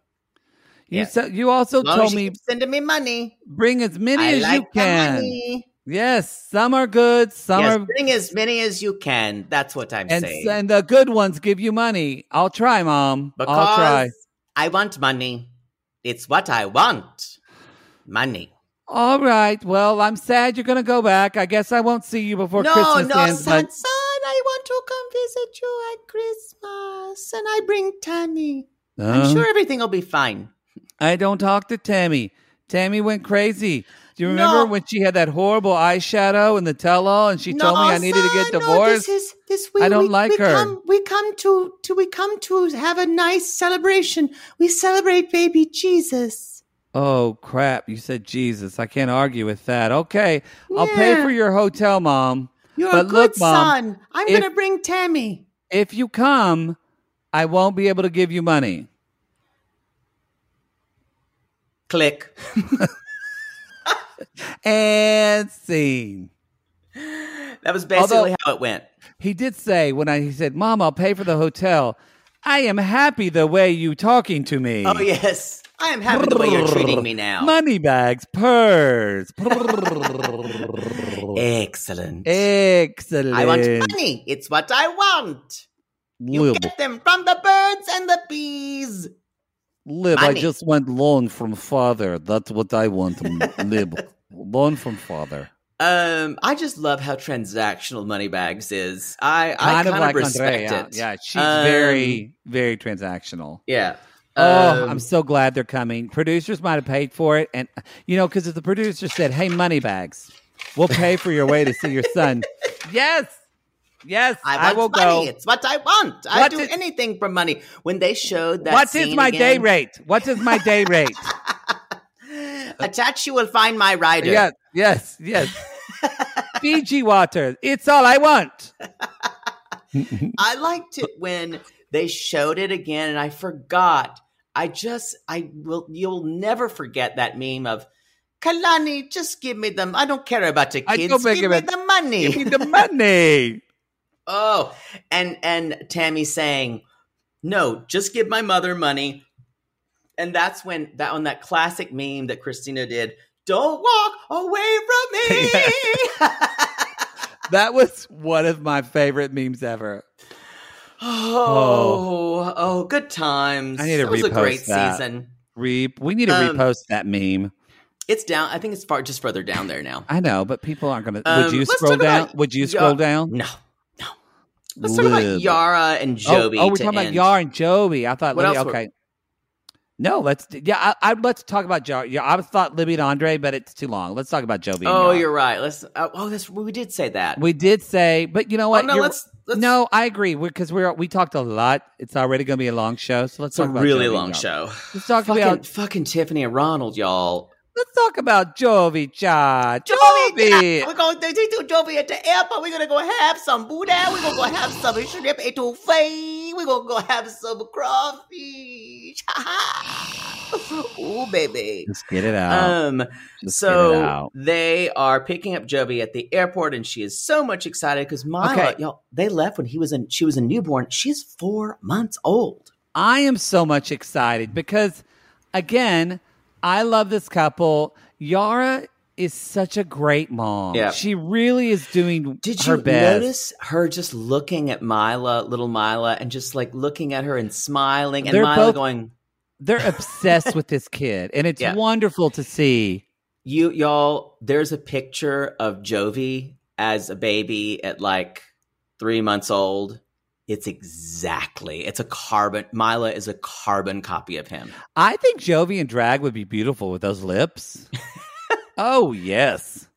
[SPEAKER 3] You
[SPEAKER 4] yeah.
[SPEAKER 3] said you also told
[SPEAKER 4] you
[SPEAKER 3] me
[SPEAKER 4] keep sending me money.
[SPEAKER 3] bring as many
[SPEAKER 4] I
[SPEAKER 3] as
[SPEAKER 4] like
[SPEAKER 3] you can. Yes, some are good, some
[SPEAKER 4] yes,
[SPEAKER 3] are
[SPEAKER 4] bring as many as you can. That's what I'm
[SPEAKER 3] and
[SPEAKER 4] saying.
[SPEAKER 3] and the good ones give you money. I'll try, mom.
[SPEAKER 4] because
[SPEAKER 3] I'll try.
[SPEAKER 4] I want money. It's what I want. Money.
[SPEAKER 3] All right. Well, I'm sad you're going to go back. I guess I won't see you before
[SPEAKER 4] no,
[SPEAKER 3] Christmas
[SPEAKER 4] no,
[SPEAKER 3] ends.
[SPEAKER 4] son,
[SPEAKER 3] but
[SPEAKER 4] son, I want to come visit you at Christmas, and I bring Tammy.
[SPEAKER 3] Uh,
[SPEAKER 4] I'm sure everything will be fine.
[SPEAKER 3] I don't talk to Tammy. Tammy went crazy. Do you remember
[SPEAKER 4] No.
[SPEAKER 3] when she had that horrible eyeshadow and the tell-all, and she told me I needed to get
[SPEAKER 4] son, no,
[SPEAKER 3] divorced?
[SPEAKER 4] this is this we,
[SPEAKER 3] I don't
[SPEAKER 4] we-
[SPEAKER 3] like
[SPEAKER 4] we
[SPEAKER 3] her.
[SPEAKER 4] Come, we come to, to we come to have a nice celebration. We celebrate baby Jesus.
[SPEAKER 3] oh crap! You said Jesus. I can't argue with that. Okay, I'll pay for your hotel, mom.
[SPEAKER 4] You're
[SPEAKER 3] But
[SPEAKER 4] a good
[SPEAKER 3] look, Mom,
[SPEAKER 4] son. I'm
[SPEAKER 3] if-
[SPEAKER 4] gonna bring Tammy.
[SPEAKER 3] If you come, I won't be able to give you money.
[SPEAKER 4] Click.
[SPEAKER 3] And scene.
[SPEAKER 4] That was basically
[SPEAKER 3] Although-
[SPEAKER 4] how it went.
[SPEAKER 3] He did say when I he said, "Mom, I'll pay for the hotel." I am happy the way you talking to me.
[SPEAKER 4] Oh yes, I am happy the way you're treating me now.
[SPEAKER 3] Money bags, purrs.
[SPEAKER 4] Excellent.
[SPEAKER 3] Excellent.
[SPEAKER 4] I want money. It's what I want. You get them from the birds and the bees.
[SPEAKER 3] Lib, I just want loan from father. That's what I want. Lib, loan from father.
[SPEAKER 4] Um, I just love how transactional Moneybags is. I I
[SPEAKER 3] Kind of
[SPEAKER 4] kind
[SPEAKER 3] like
[SPEAKER 4] respect
[SPEAKER 3] Andrea.
[SPEAKER 4] it.
[SPEAKER 3] Yeah, she's
[SPEAKER 4] Um,
[SPEAKER 3] very, very transactional.
[SPEAKER 4] yeah.
[SPEAKER 3] Oh,
[SPEAKER 4] Um,
[SPEAKER 3] I'm so glad they're coming. Producers might have paid for it, and you know, because if the producer said, "Hey, money bags, we'll pay for your way to see your son," yes, yes,
[SPEAKER 4] I
[SPEAKER 3] I, will
[SPEAKER 4] money.
[SPEAKER 3] go.
[SPEAKER 4] It's what I want. I do
[SPEAKER 3] is-
[SPEAKER 4] anything for money. When they showed that,
[SPEAKER 3] What is my day rate? What is my day rate?
[SPEAKER 4] Attached, you will find my rider.
[SPEAKER 3] yes, yes, yes. Fiji water. It's all I want.
[SPEAKER 4] I liked it when they showed it again, and I forgot. I just, I will, you'll never forget that meme of Kalani. Just give me them. I don't care about the kids. Give me the money.
[SPEAKER 3] Give me the money.
[SPEAKER 4] Oh, and and Tammy saying, "No, just give my mother money." And that's when that on that classic meme that Christina did. Don't walk away from me.
[SPEAKER 3] That was one of my favorite memes ever.
[SPEAKER 4] Oh, oh, good times.
[SPEAKER 3] I need to
[SPEAKER 4] It was a great
[SPEAKER 3] that.
[SPEAKER 4] season.
[SPEAKER 3] Reap. We need to
[SPEAKER 4] Um,
[SPEAKER 3] repost that meme.
[SPEAKER 4] It's down. I think it's far just further down there now.
[SPEAKER 3] I know, but people aren't going to.
[SPEAKER 4] Um,
[SPEAKER 3] would you scroll down?
[SPEAKER 4] about
[SPEAKER 3] Would you scroll down?
[SPEAKER 4] No, no. Let's talk about Yara and
[SPEAKER 3] Oh,
[SPEAKER 4] Jovi.
[SPEAKER 3] oh, we're
[SPEAKER 4] to
[SPEAKER 3] talking about Yara and Jovi. I thought.
[SPEAKER 4] What
[SPEAKER 3] Libby,
[SPEAKER 4] else were-
[SPEAKER 3] okay. No, let's. Yeah, I, I let's talk about Yar. Yeah, I thought Libby and Andre, but it's too long. Let's talk about Jovi.
[SPEAKER 4] Oh,
[SPEAKER 3] Yar.
[SPEAKER 4] you're right. Let's. Uh, oh, this we did say that.
[SPEAKER 3] We did say, but you know
[SPEAKER 4] oh
[SPEAKER 3] what?
[SPEAKER 4] no,
[SPEAKER 3] You're-
[SPEAKER 4] let's let's
[SPEAKER 3] no, I agree because we're we talked a lot. It's already going to be a long show, so let's
[SPEAKER 4] It's a
[SPEAKER 3] talk about
[SPEAKER 4] really
[SPEAKER 3] Jovi
[SPEAKER 4] long show.
[SPEAKER 3] Let's talk
[SPEAKER 4] Fucking,
[SPEAKER 3] about
[SPEAKER 4] fucking Tiffany and Ronald, y'all.
[SPEAKER 3] Let's talk about Jovi Cha.
[SPEAKER 4] Jovi,
[SPEAKER 3] Jovi.
[SPEAKER 4] we're going to do Jovi at the airport. We're gonna go have some boudin. We're gonna go have some shrimp etouffee. We're gonna go have some crawfish. Ooh, baby.
[SPEAKER 3] Let's get it out.
[SPEAKER 4] Um,
[SPEAKER 3] Just
[SPEAKER 4] so
[SPEAKER 3] out.
[SPEAKER 4] they are picking up Jovi at the airport, and she is so much excited because Mila,
[SPEAKER 3] Okay.
[SPEAKER 4] y'all, they left when he was in. She was a newborn. She's four months old.
[SPEAKER 3] I am so much excited because, again, I love this couple. Yara is such a great mom.
[SPEAKER 4] Yeah.
[SPEAKER 3] She really is doing
[SPEAKER 4] Did
[SPEAKER 3] her
[SPEAKER 4] you
[SPEAKER 3] best.
[SPEAKER 4] notice her just looking at Mila, little Mila, and just like looking at her and smiling, and
[SPEAKER 3] They're
[SPEAKER 4] Mila
[SPEAKER 3] both-
[SPEAKER 4] going,
[SPEAKER 3] They're obsessed with this kid, and it's
[SPEAKER 4] Yeah.
[SPEAKER 3] wonderful to see.
[SPEAKER 4] "You, y'all." There's a picture of Jovi as a baby at like three months old. It's exactly. It's a carbon. Mila is a carbon copy of him.
[SPEAKER 3] I think Jovi and drag would be beautiful with those lips. oh yes.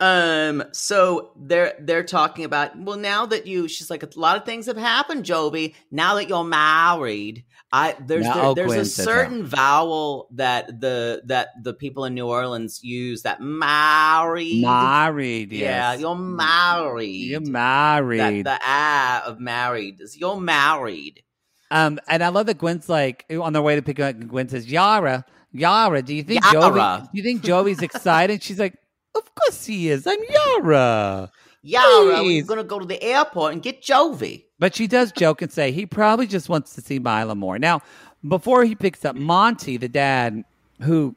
[SPEAKER 4] Um, so they're they're talking about well now that you she's like a lot of things have happened, Jovi. Now that you're married, I there's there- there's a certain vowel that the that the people in New Orleans use that married.
[SPEAKER 3] Married,
[SPEAKER 4] Yeah, you're married.
[SPEAKER 3] You're
[SPEAKER 4] that,
[SPEAKER 3] married.
[SPEAKER 4] the ah of married is you're married.
[SPEAKER 3] um, and I love that Gwen's like on their way to pick up. Gwen says, "Yara, Yara, do you think
[SPEAKER 4] Yara.
[SPEAKER 3] Jovi? Do you think Jovi's excited?" She's like, "Of course he is. I'm Yara."
[SPEAKER 4] Yara, we're gonna go to the airport and get Jovi.
[SPEAKER 3] But she does joke and say he probably just wants to see Mila more. Now, before he picks up Monty, the dad, who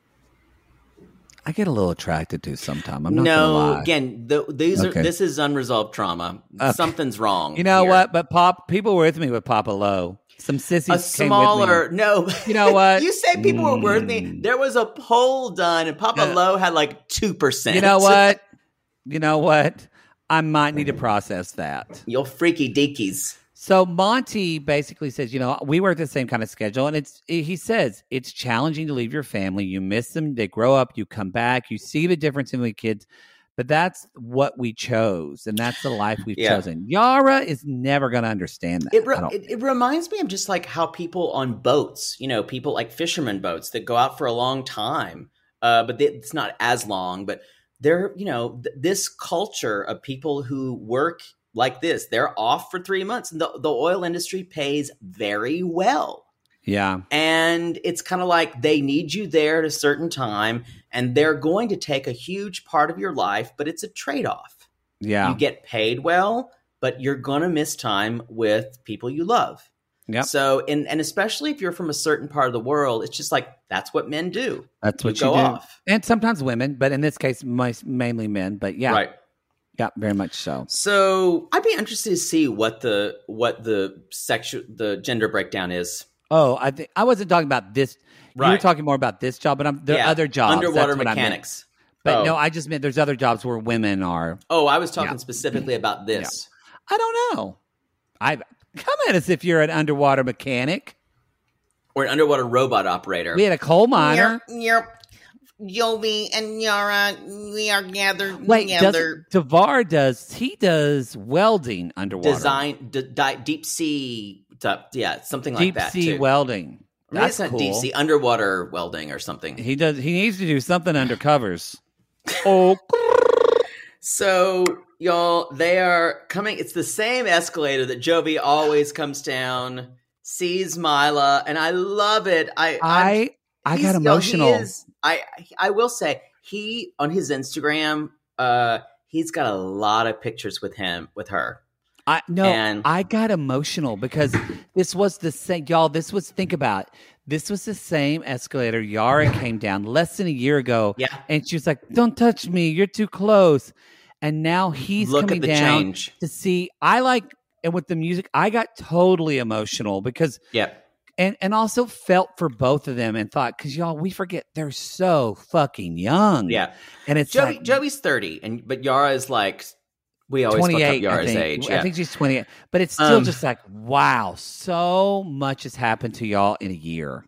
[SPEAKER 3] I get a little attracted to sometime. I'm not gonna
[SPEAKER 4] no, again, the, these
[SPEAKER 3] Okay.
[SPEAKER 4] are this is unresolved trauma.
[SPEAKER 3] Okay.
[SPEAKER 4] Something's wrong.
[SPEAKER 3] You know
[SPEAKER 4] here.
[SPEAKER 3] what? But Pop, people were with me with Papa Lowe. Some sissies
[SPEAKER 4] a
[SPEAKER 3] came
[SPEAKER 4] smaller
[SPEAKER 3] with me.
[SPEAKER 4] no
[SPEAKER 3] You know what?
[SPEAKER 4] you say people were worth me
[SPEAKER 3] Mm.
[SPEAKER 4] there was a poll done and papa lowe had like 2%
[SPEAKER 3] You know what? You know what? I might need to process that.
[SPEAKER 4] you're freaky deakies
[SPEAKER 3] So Monty basically says, you know, we work the same kind of schedule, and it's he says it's challenging to leave your family. You miss them, they grow up, you come back, you see the difference in the kids, but that's what we chose, and that's the life we've
[SPEAKER 4] Yeah.
[SPEAKER 3] chosen. Yara is never going to understand that.
[SPEAKER 4] it, re- it, it reminds me of just like how people on boats you know people like fishermen boats that go out for a long time uh, but they, it's not as long but they're you know th- this culture of people who work like this they're off for three months and the, the oil industry pays very well.
[SPEAKER 3] Yeah,
[SPEAKER 4] and it's kind of like they need you there at a certain time and they're going to take a huge part of your life but it's a trade-off.
[SPEAKER 3] Yeah,
[SPEAKER 4] you get paid well but you're going to miss time with people you love
[SPEAKER 3] Yep.
[SPEAKER 4] so and and especially if you're from a certain part of the world it's just like that's what men do
[SPEAKER 3] that's what
[SPEAKER 4] you
[SPEAKER 3] you,
[SPEAKER 4] go
[SPEAKER 3] do.
[SPEAKER 4] off
[SPEAKER 3] And sometimes women, but in this case, most, mainly men. But yeah,
[SPEAKER 4] right
[SPEAKER 3] yeah, very much so.
[SPEAKER 4] so i'd be interested to see what the what the sexual the gender breakdown is
[SPEAKER 3] Oh, I think I wasn't talking about this. You were talking more about this job, but I'm there
[SPEAKER 4] Yeah,
[SPEAKER 3] are other jobs.
[SPEAKER 4] underwater
[SPEAKER 3] That's what I meant.
[SPEAKER 4] mechanics
[SPEAKER 3] But
[SPEAKER 4] oh.
[SPEAKER 3] no, I just meant there's other jobs where women are.
[SPEAKER 4] oh i was talking
[SPEAKER 3] Yeah.
[SPEAKER 4] specifically about this
[SPEAKER 3] I don't know. I come at us if you're an underwater mechanic.
[SPEAKER 4] or an underwater robot operator
[SPEAKER 3] We had a coal miner.
[SPEAKER 4] Yep. Jovi and Yara, we are gathered
[SPEAKER 3] Wait,
[SPEAKER 4] together.
[SPEAKER 3] does, Devar does he does welding underwater?
[SPEAKER 4] Design, d- di- deep sea, t- yeah, something like
[SPEAKER 3] deep
[SPEAKER 4] that.
[SPEAKER 3] Deep sea
[SPEAKER 4] too.
[SPEAKER 3] welding. That's
[SPEAKER 4] it's not
[SPEAKER 3] cool.
[SPEAKER 4] deep sea, underwater welding or something.
[SPEAKER 3] He does. He needs to do something under covers. oh,
[SPEAKER 4] So, y'all, they are coming. It's the same escalator that Jovi always comes down, sees Mila, and I love it. I,
[SPEAKER 3] I I got emotional.
[SPEAKER 4] is- I I will say he on his Instagram, uh, he's got a lot of pictures with him with her.
[SPEAKER 3] I no,
[SPEAKER 4] And-
[SPEAKER 3] I got emotional because this was the same, y'all. This was think about this was the same escalator Yara came down less than a year ago,
[SPEAKER 4] Yeah,
[SPEAKER 3] and she was like, "Don't touch me, you're too close." And now he's
[SPEAKER 4] look
[SPEAKER 3] coming down
[SPEAKER 4] change.
[SPEAKER 3] to see. I like, and with the music, I got totally emotional because,
[SPEAKER 4] Yep.
[SPEAKER 3] and and also felt for both of them and thought, because y'all, we forget they're so fucking young,
[SPEAKER 4] Yeah.
[SPEAKER 3] and it's
[SPEAKER 4] Joey,
[SPEAKER 3] like,
[SPEAKER 4] Jovi's 30, and but Yara is like we always fuck up
[SPEAKER 3] 28 I
[SPEAKER 4] Yara's
[SPEAKER 3] think.
[SPEAKER 4] age.
[SPEAKER 3] I think she's 28 but it's still
[SPEAKER 4] Um,
[SPEAKER 3] just like wow so much has happened to y'all in a year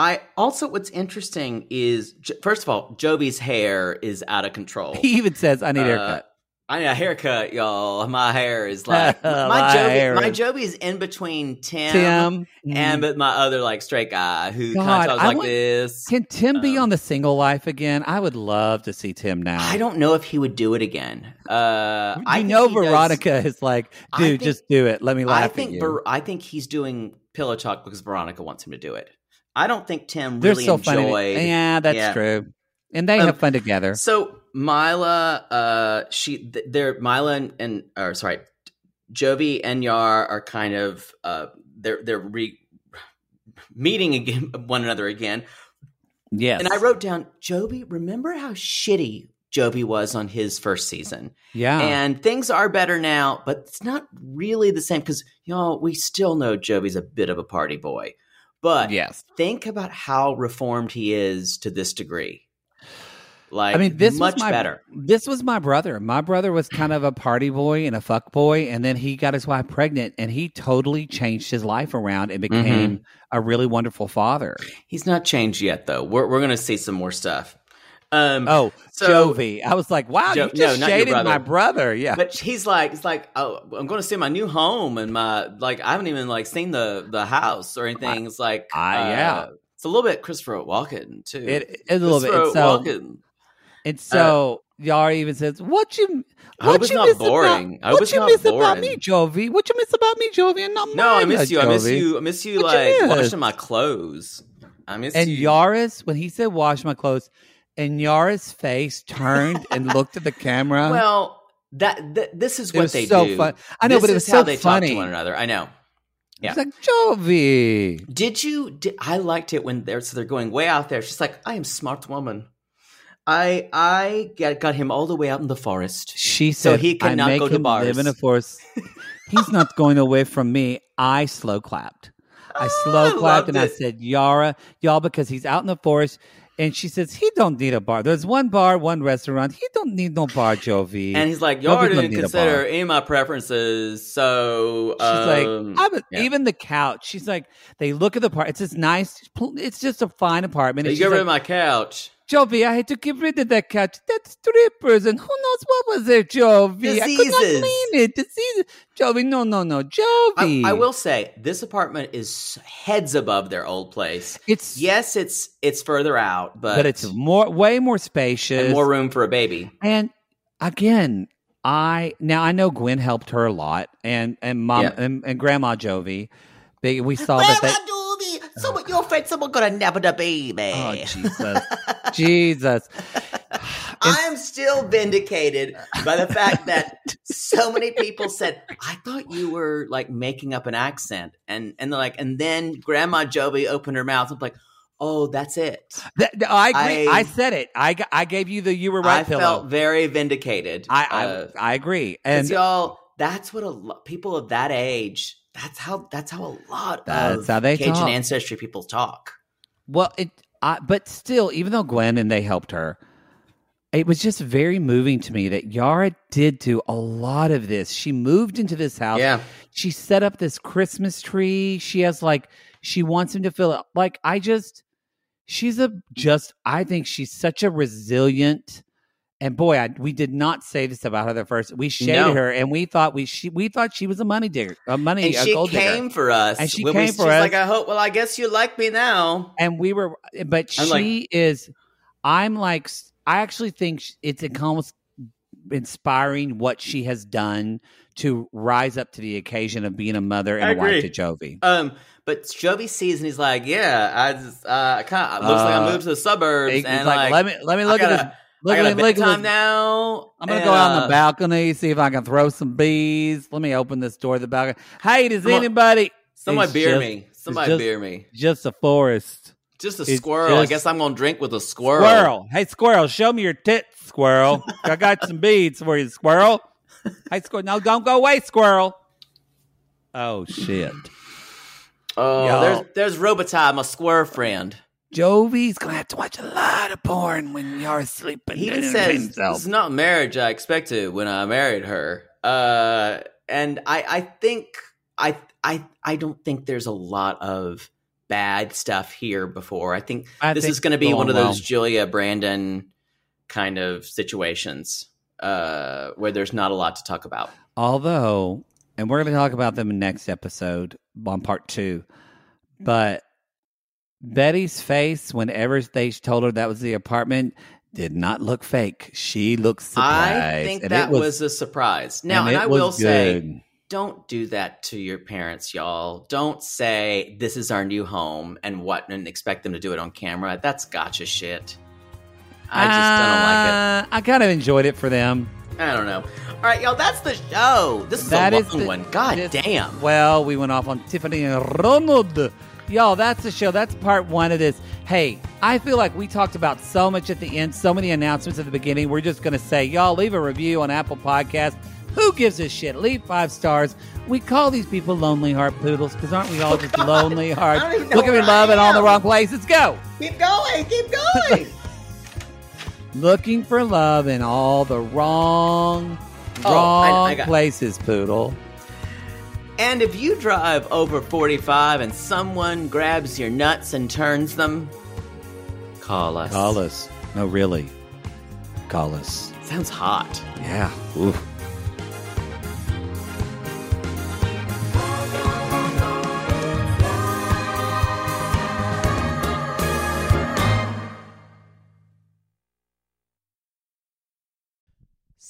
[SPEAKER 4] I also what's interesting is first of all, Jovi's hair is out of control.
[SPEAKER 3] he even says i need a
[SPEAKER 4] Uh,
[SPEAKER 3] haircut
[SPEAKER 4] I need a haircut, y'all. My hair is like
[SPEAKER 3] My
[SPEAKER 4] my My
[SPEAKER 3] is-
[SPEAKER 4] in between Tim,
[SPEAKER 3] Tim.
[SPEAKER 4] and
[SPEAKER 3] mm.
[SPEAKER 4] but my other like straight guy who
[SPEAKER 3] God,
[SPEAKER 4] kind of talks
[SPEAKER 3] I
[SPEAKER 4] like
[SPEAKER 3] want-
[SPEAKER 4] this.
[SPEAKER 3] Can Tim be
[SPEAKER 4] Um,
[SPEAKER 3] on the single life again? I would love to see Tim now.
[SPEAKER 4] I don't know if he would do it again. Uh,
[SPEAKER 3] You
[SPEAKER 4] I
[SPEAKER 3] know,
[SPEAKER 4] he does-
[SPEAKER 3] Veronica is like, dude,
[SPEAKER 4] think-
[SPEAKER 3] just do it. Let me laugh
[SPEAKER 4] I
[SPEAKER 3] at
[SPEAKER 4] think
[SPEAKER 3] you.
[SPEAKER 4] Ver- I think he's doing pillow talk because Veronica wants him to do it. I don't think Tim
[SPEAKER 3] They're
[SPEAKER 4] really
[SPEAKER 3] so funny.
[SPEAKER 4] enjoyed.
[SPEAKER 3] Yeah, that's
[SPEAKER 4] Yeah.
[SPEAKER 3] true. And they
[SPEAKER 4] Um,
[SPEAKER 3] have fun together.
[SPEAKER 4] So Mila, uh, she, they're Mila and, and or sorry, Jovi and Yar are kind of uh, they're they're re- meeting again one another again.
[SPEAKER 3] Yes.
[SPEAKER 4] And I wrote down Jovi. Remember how shitty Jovi was on his first season,
[SPEAKER 3] yeah.
[SPEAKER 4] and things are better now, but it's not really the same because y'all we still know Jovi's a bit of a party boy, but
[SPEAKER 3] yes.
[SPEAKER 4] think about how reformed he is to this degree. Like,
[SPEAKER 3] I mean, this
[SPEAKER 4] much
[SPEAKER 3] my,
[SPEAKER 4] better.
[SPEAKER 3] This was my brother. My brother was kind of a party boy and a fuck boy, and then he got his wife pregnant, and he totally changed his life around and
[SPEAKER 4] Mm-hmm.
[SPEAKER 3] became a really wonderful father.
[SPEAKER 4] He's not changed yet, though. We're we're gonna see some more stuff. Um,
[SPEAKER 3] Oh,
[SPEAKER 4] So-
[SPEAKER 3] Jovi! I was like, wow,
[SPEAKER 4] Jo-
[SPEAKER 3] you just
[SPEAKER 4] no,
[SPEAKER 3] shaded
[SPEAKER 4] brother.
[SPEAKER 3] my brother. Yeah,
[SPEAKER 4] but he's like, it's like, oh, I'm going to see my new home and my like. I haven't even like seen the the house or anything. It's like,
[SPEAKER 3] I-
[SPEAKER 4] uh,
[SPEAKER 3] yeah.
[SPEAKER 4] it's a little bit Christopher Walken too.
[SPEAKER 3] it is a little bit. And so,
[SPEAKER 4] Walken.
[SPEAKER 3] and so Yara even says, "What you?" What you
[SPEAKER 4] not
[SPEAKER 3] miss
[SPEAKER 4] boring.
[SPEAKER 3] About, what you miss about me, Jovi? What you miss about me, Jovi? And not
[SPEAKER 4] No, I miss you. I miss you. I miss you.
[SPEAKER 3] What you
[SPEAKER 4] like
[SPEAKER 3] miss?
[SPEAKER 4] washing my clothes. I miss
[SPEAKER 3] And
[SPEAKER 4] you.
[SPEAKER 3] Yaris, when he said "wash my clothes," and Yara's face turned and looked at the camera.
[SPEAKER 4] well, that, that this is
[SPEAKER 3] it
[SPEAKER 4] what they
[SPEAKER 3] so
[SPEAKER 4] do.
[SPEAKER 3] fun. I know,
[SPEAKER 4] This
[SPEAKER 3] but it was
[SPEAKER 4] is how
[SPEAKER 3] so
[SPEAKER 4] they
[SPEAKER 3] funny.
[SPEAKER 4] talk to one another. I know. yeah.
[SPEAKER 3] It's like Jovi.
[SPEAKER 4] Did you? Did, I liked it when they're so they're going way out there. She's like, "I am smart woman." I I got, got him all the way out in the forest.
[SPEAKER 3] She
[SPEAKER 4] So
[SPEAKER 3] said,
[SPEAKER 4] he cannot
[SPEAKER 3] I make
[SPEAKER 4] go to
[SPEAKER 3] him live
[SPEAKER 4] bars."
[SPEAKER 3] in a forest. He's not going away from me. I slow clapped. I slow
[SPEAKER 4] I
[SPEAKER 3] clapped
[SPEAKER 4] loved
[SPEAKER 3] and I said, Yara, y'all, because he's out in the forest. And she says, he don't need a bar. There's one bar, one restaurant. He don't need no bar, Jovi.
[SPEAKER 4] And he's like, "Y'all didn't consider
[SPEAKER 3] bar."
[SPEAKER 4] any of my preferences." So
[SPEAKER 3] She's
[SPEAKER 4] um,
[SPEAKER 3] like, I would,
[SPEAKER 4] yeah.
[SPEAKER 3] even the couch. She's like, they look at the part. It's this nice. It's just a fine apartment.
[SPEAKER 4] "You get
[SPEAKER 3] she's
[SPEAKER 4] rid of my couch."
[SPEAKER 3] Jovi, I had to get rid of that couch. That's strippers, and who knows what was there, Jovi? I could not
[SPEAKER 4] Diseases.
[SPEAKER 3] clean it. Diseases. Jovi, no, no, no,
[SPEAKER 4] I,
[SPEAKER 3] Jovi.
[SPEAKER 4] I will say, this apartment is heads above their old place.
[SPEAKER 3] It's
[SPEAKER 4] Yes, it's it's further out, but,
[SPEAKER 3] but it's more, way more spacious,
[SPEAKER 4] and more room for a baby.
[SPEAKER 3] And again, I now I know Gwen helped her a lot, and and mom
[SPEAKER 4] Yeah.
[SPEAKER 3] and, and Grandma Jovi. They, we saw that they.
[SPEAKER 4] Someone, your friend, someone gonna nab the baby.
[SPEAKER 3] Oh Jesus, Jesus!
[SPEAKER 4] I am still vindicated by the fact that so many people said, "I thought you were like making up an accent," and and they're like, and then Grandma Jovi opened her mouth. I'm like, "Oh, that's it."
[SPEAKER 3] That- that- I agree. I,
[SPEAKER 4] I-
[SPEAKER 3] said it. I, I gave you the you were right
[SPEAKER 4] I
[SPEAKER 3] pillow.
[SPEAKER 4] felt very vindicated.
[SPEAKER 3] I I,
[SPEAKER 4] Uh,
[SPEAKER 3] I agree.
[SPEAKER 4] 'cause
[SPEAKER 3] And
[SPEAKER 4] y'all, that's what a lo- people of that age. That's how. That's how a lot
[SPEAKER 3] That's
[SPEAKER 4] of
[SPEAKER 3] how they
[SPEAKER 4] Cajun
[SPEAKER 3] talk.
[SPEAKER 4] ancestry people talk.
[SPEAKER 3] Well, it, I, but still, even though Gwen and they helped her, it was just very moving to me that Yara did do a lot of this. She moved into this house.
[SPEAKER 4] Yeah.
[SPEAKER 3] She set up this Christmas tree. She has like, she wants him to feel it. Like, I just, she's a just, I think she's such a resilient. And boy, I, we did not say this about her the first. We shaded
[SPEAKER 4] No.
[SPEAKER 3] her, and we thought we she we thought she was a money digger, a money
[SPEAKER 4] And
[SPEAKER 3] a
[SPEAKER 4] she
[SPEAKER 3] gold digger.
[SPEAKER 4] came for us.
[SPEAKER 3] And she
[SPEAKER 4] when
[SPEAKER 3] came
[SPEAKER 4] we,
[SPEAKER 3] for
[SPEAKER 4] she's
[SPEAKER 3] us.
[SPEAKER 4] Like I hope. Well, I guess you like me now.
[SPEAKER 3] and we were but
[SPEAKER 4] I'm
[SPEAKER 3] she
[SPEAKER 4] like-
[SPEAKER 3] is i'm like i actually think it's almost inspiring what she has done to rise up to the occasion of being a mother and a wife to jovi
[SPEAKER 4] Um, but Jovi sees and he's like, "Yeah, I just, uh, kind of looks like
[SPEAKER 3] Uh,
[SPEAKER 4] I moved to the suburbs."
[SPEAKER 3] He's
[SPEAKER 4] and
[SPEAKER 3] like, let me let me look at this look
[SPEAKER 4] I got
[SPEAKER 3] at
[SPEAKER 4] a
[SPEAKER 3] look at
[SPEAKER 4] bedtime
[SPEAKER 3] this.
[SPEAKER 4] now.
[SPEAKER 3] i'm gonna
[SPEAKER 4] and,
[SPEAKER 3] go out on
[SPEAKER 4] uh,
[SPEAKER 3] the balcony see if i can throw some bees let me open this door to the balcony hey does anybody
[SPEAKER 4] Somebody beer
[SPEAKER 3] just-
[SPEAKER 4] me. Somebody
[SPEAKER 3] just-
[SPEAKER 4] beer me.
[SPEAKER 3] just a forest
[SPEAKER 4] Just a
[SPEAKER 3] it's
[SPEAKER 4] squirrel. I guess I'm gonna drink with a squirrel.
[SPEAKER 3] Squirrel. Hey, squirrel, show me your tits, squirrel. I got some beads for you, squirrel. Hey, squirrel. No, don't go away, squirrel. Oh, shit.
[SPEAKER 4] Oh,
[SPEAKER 3] Yo.
[SPEAKER 4] there's there's Robotime, my squirrel friend.
[SPEAKER 3] Jovi's going to have to watch a lot of porn when you're sleeping.
[SPEAKER 4] He says
[SPEAKER 3] himself.
[SPEAKER 4] this is not marriage I expected when I married her. Uh, and I I think I I I don't think there's a lot of bad stuff here before. I think
[SPEAKER 3] I
[SPEAKER 4] this
[SPEAKER 3] think
[SPEAKER 4] is going to be
[SPEAKER 3] it's
[SPEAKER 4] one of those
[SPEAKER 3] well.
[SPEAKER 4] Julia Brandon kind of situations. uh, where there's not a lot to talk about.
[SPEAKER 3] Although, and we're going to talk about them in next episode on part two, but Betty's face whenever they told her that was the apartment did not look fake. She looked surprised.
[SPEAKER 4] I think
[SPEAKER 3] and
[SPEAKER 4] that
[SPEAKER 3] it
[SPEAKER 4] was, a surprise. Now, and,
[SPEAKER 3] it
[SPEAKER 4] I
[SPEAKER 3] was
[SPEAKER 4] will say, don't do that to your parents, y'all. Don't say this is our new home and what, and expect them to do it on camera. That's gotcha shit. I just don't like it.
[SPEAKER 3] Uh, I kind of enjoyed it for them.
[SPEAKER 4] I don't know. All right, y'all. That's the show. This is
[SPEAKER 3] That
[SPEAKER 4] a
[SPEAKER 3] is the-
[SPEAKER 4] one. God
[SPEAKER 3] this-
[SPEAKER 4] damn.
[SPEAKER 3] Well, we went off on Tiffany and Ronald. Y'all, that's the show. That's part one of this. Hey, I feel like we talked about so much at the end, so many announcements at the beginning. We're just going to say, y'all, leave a review on Apple Podcast. Who gives a shit? Leave five stars. We call these people lonely heart poodles because aren't we all just lonely hearts?
[SPEAKER 4] I don't even know
[SPEAKER 3] Looking for love in all the wrong places. Let's go.
[SPEAKER 4] Keep going. Keep going.
[SPEAKER 3] Looking for love in all the wrong,
[SPEAKER 4] Oh, I-
[SPEAKER 3] wrong
[SPEAKER 4] I
[SPEAKER 3] places, poodle.
[SPEAKER 4] And if you drive over 45 and someone grabs your nuts and turns them, call us.
[SPEAKER 3] Call us. No, really. Call us.
[SPEAKER 4] Sounds hot.
[SPEAKER 3] Yeah. Ooh.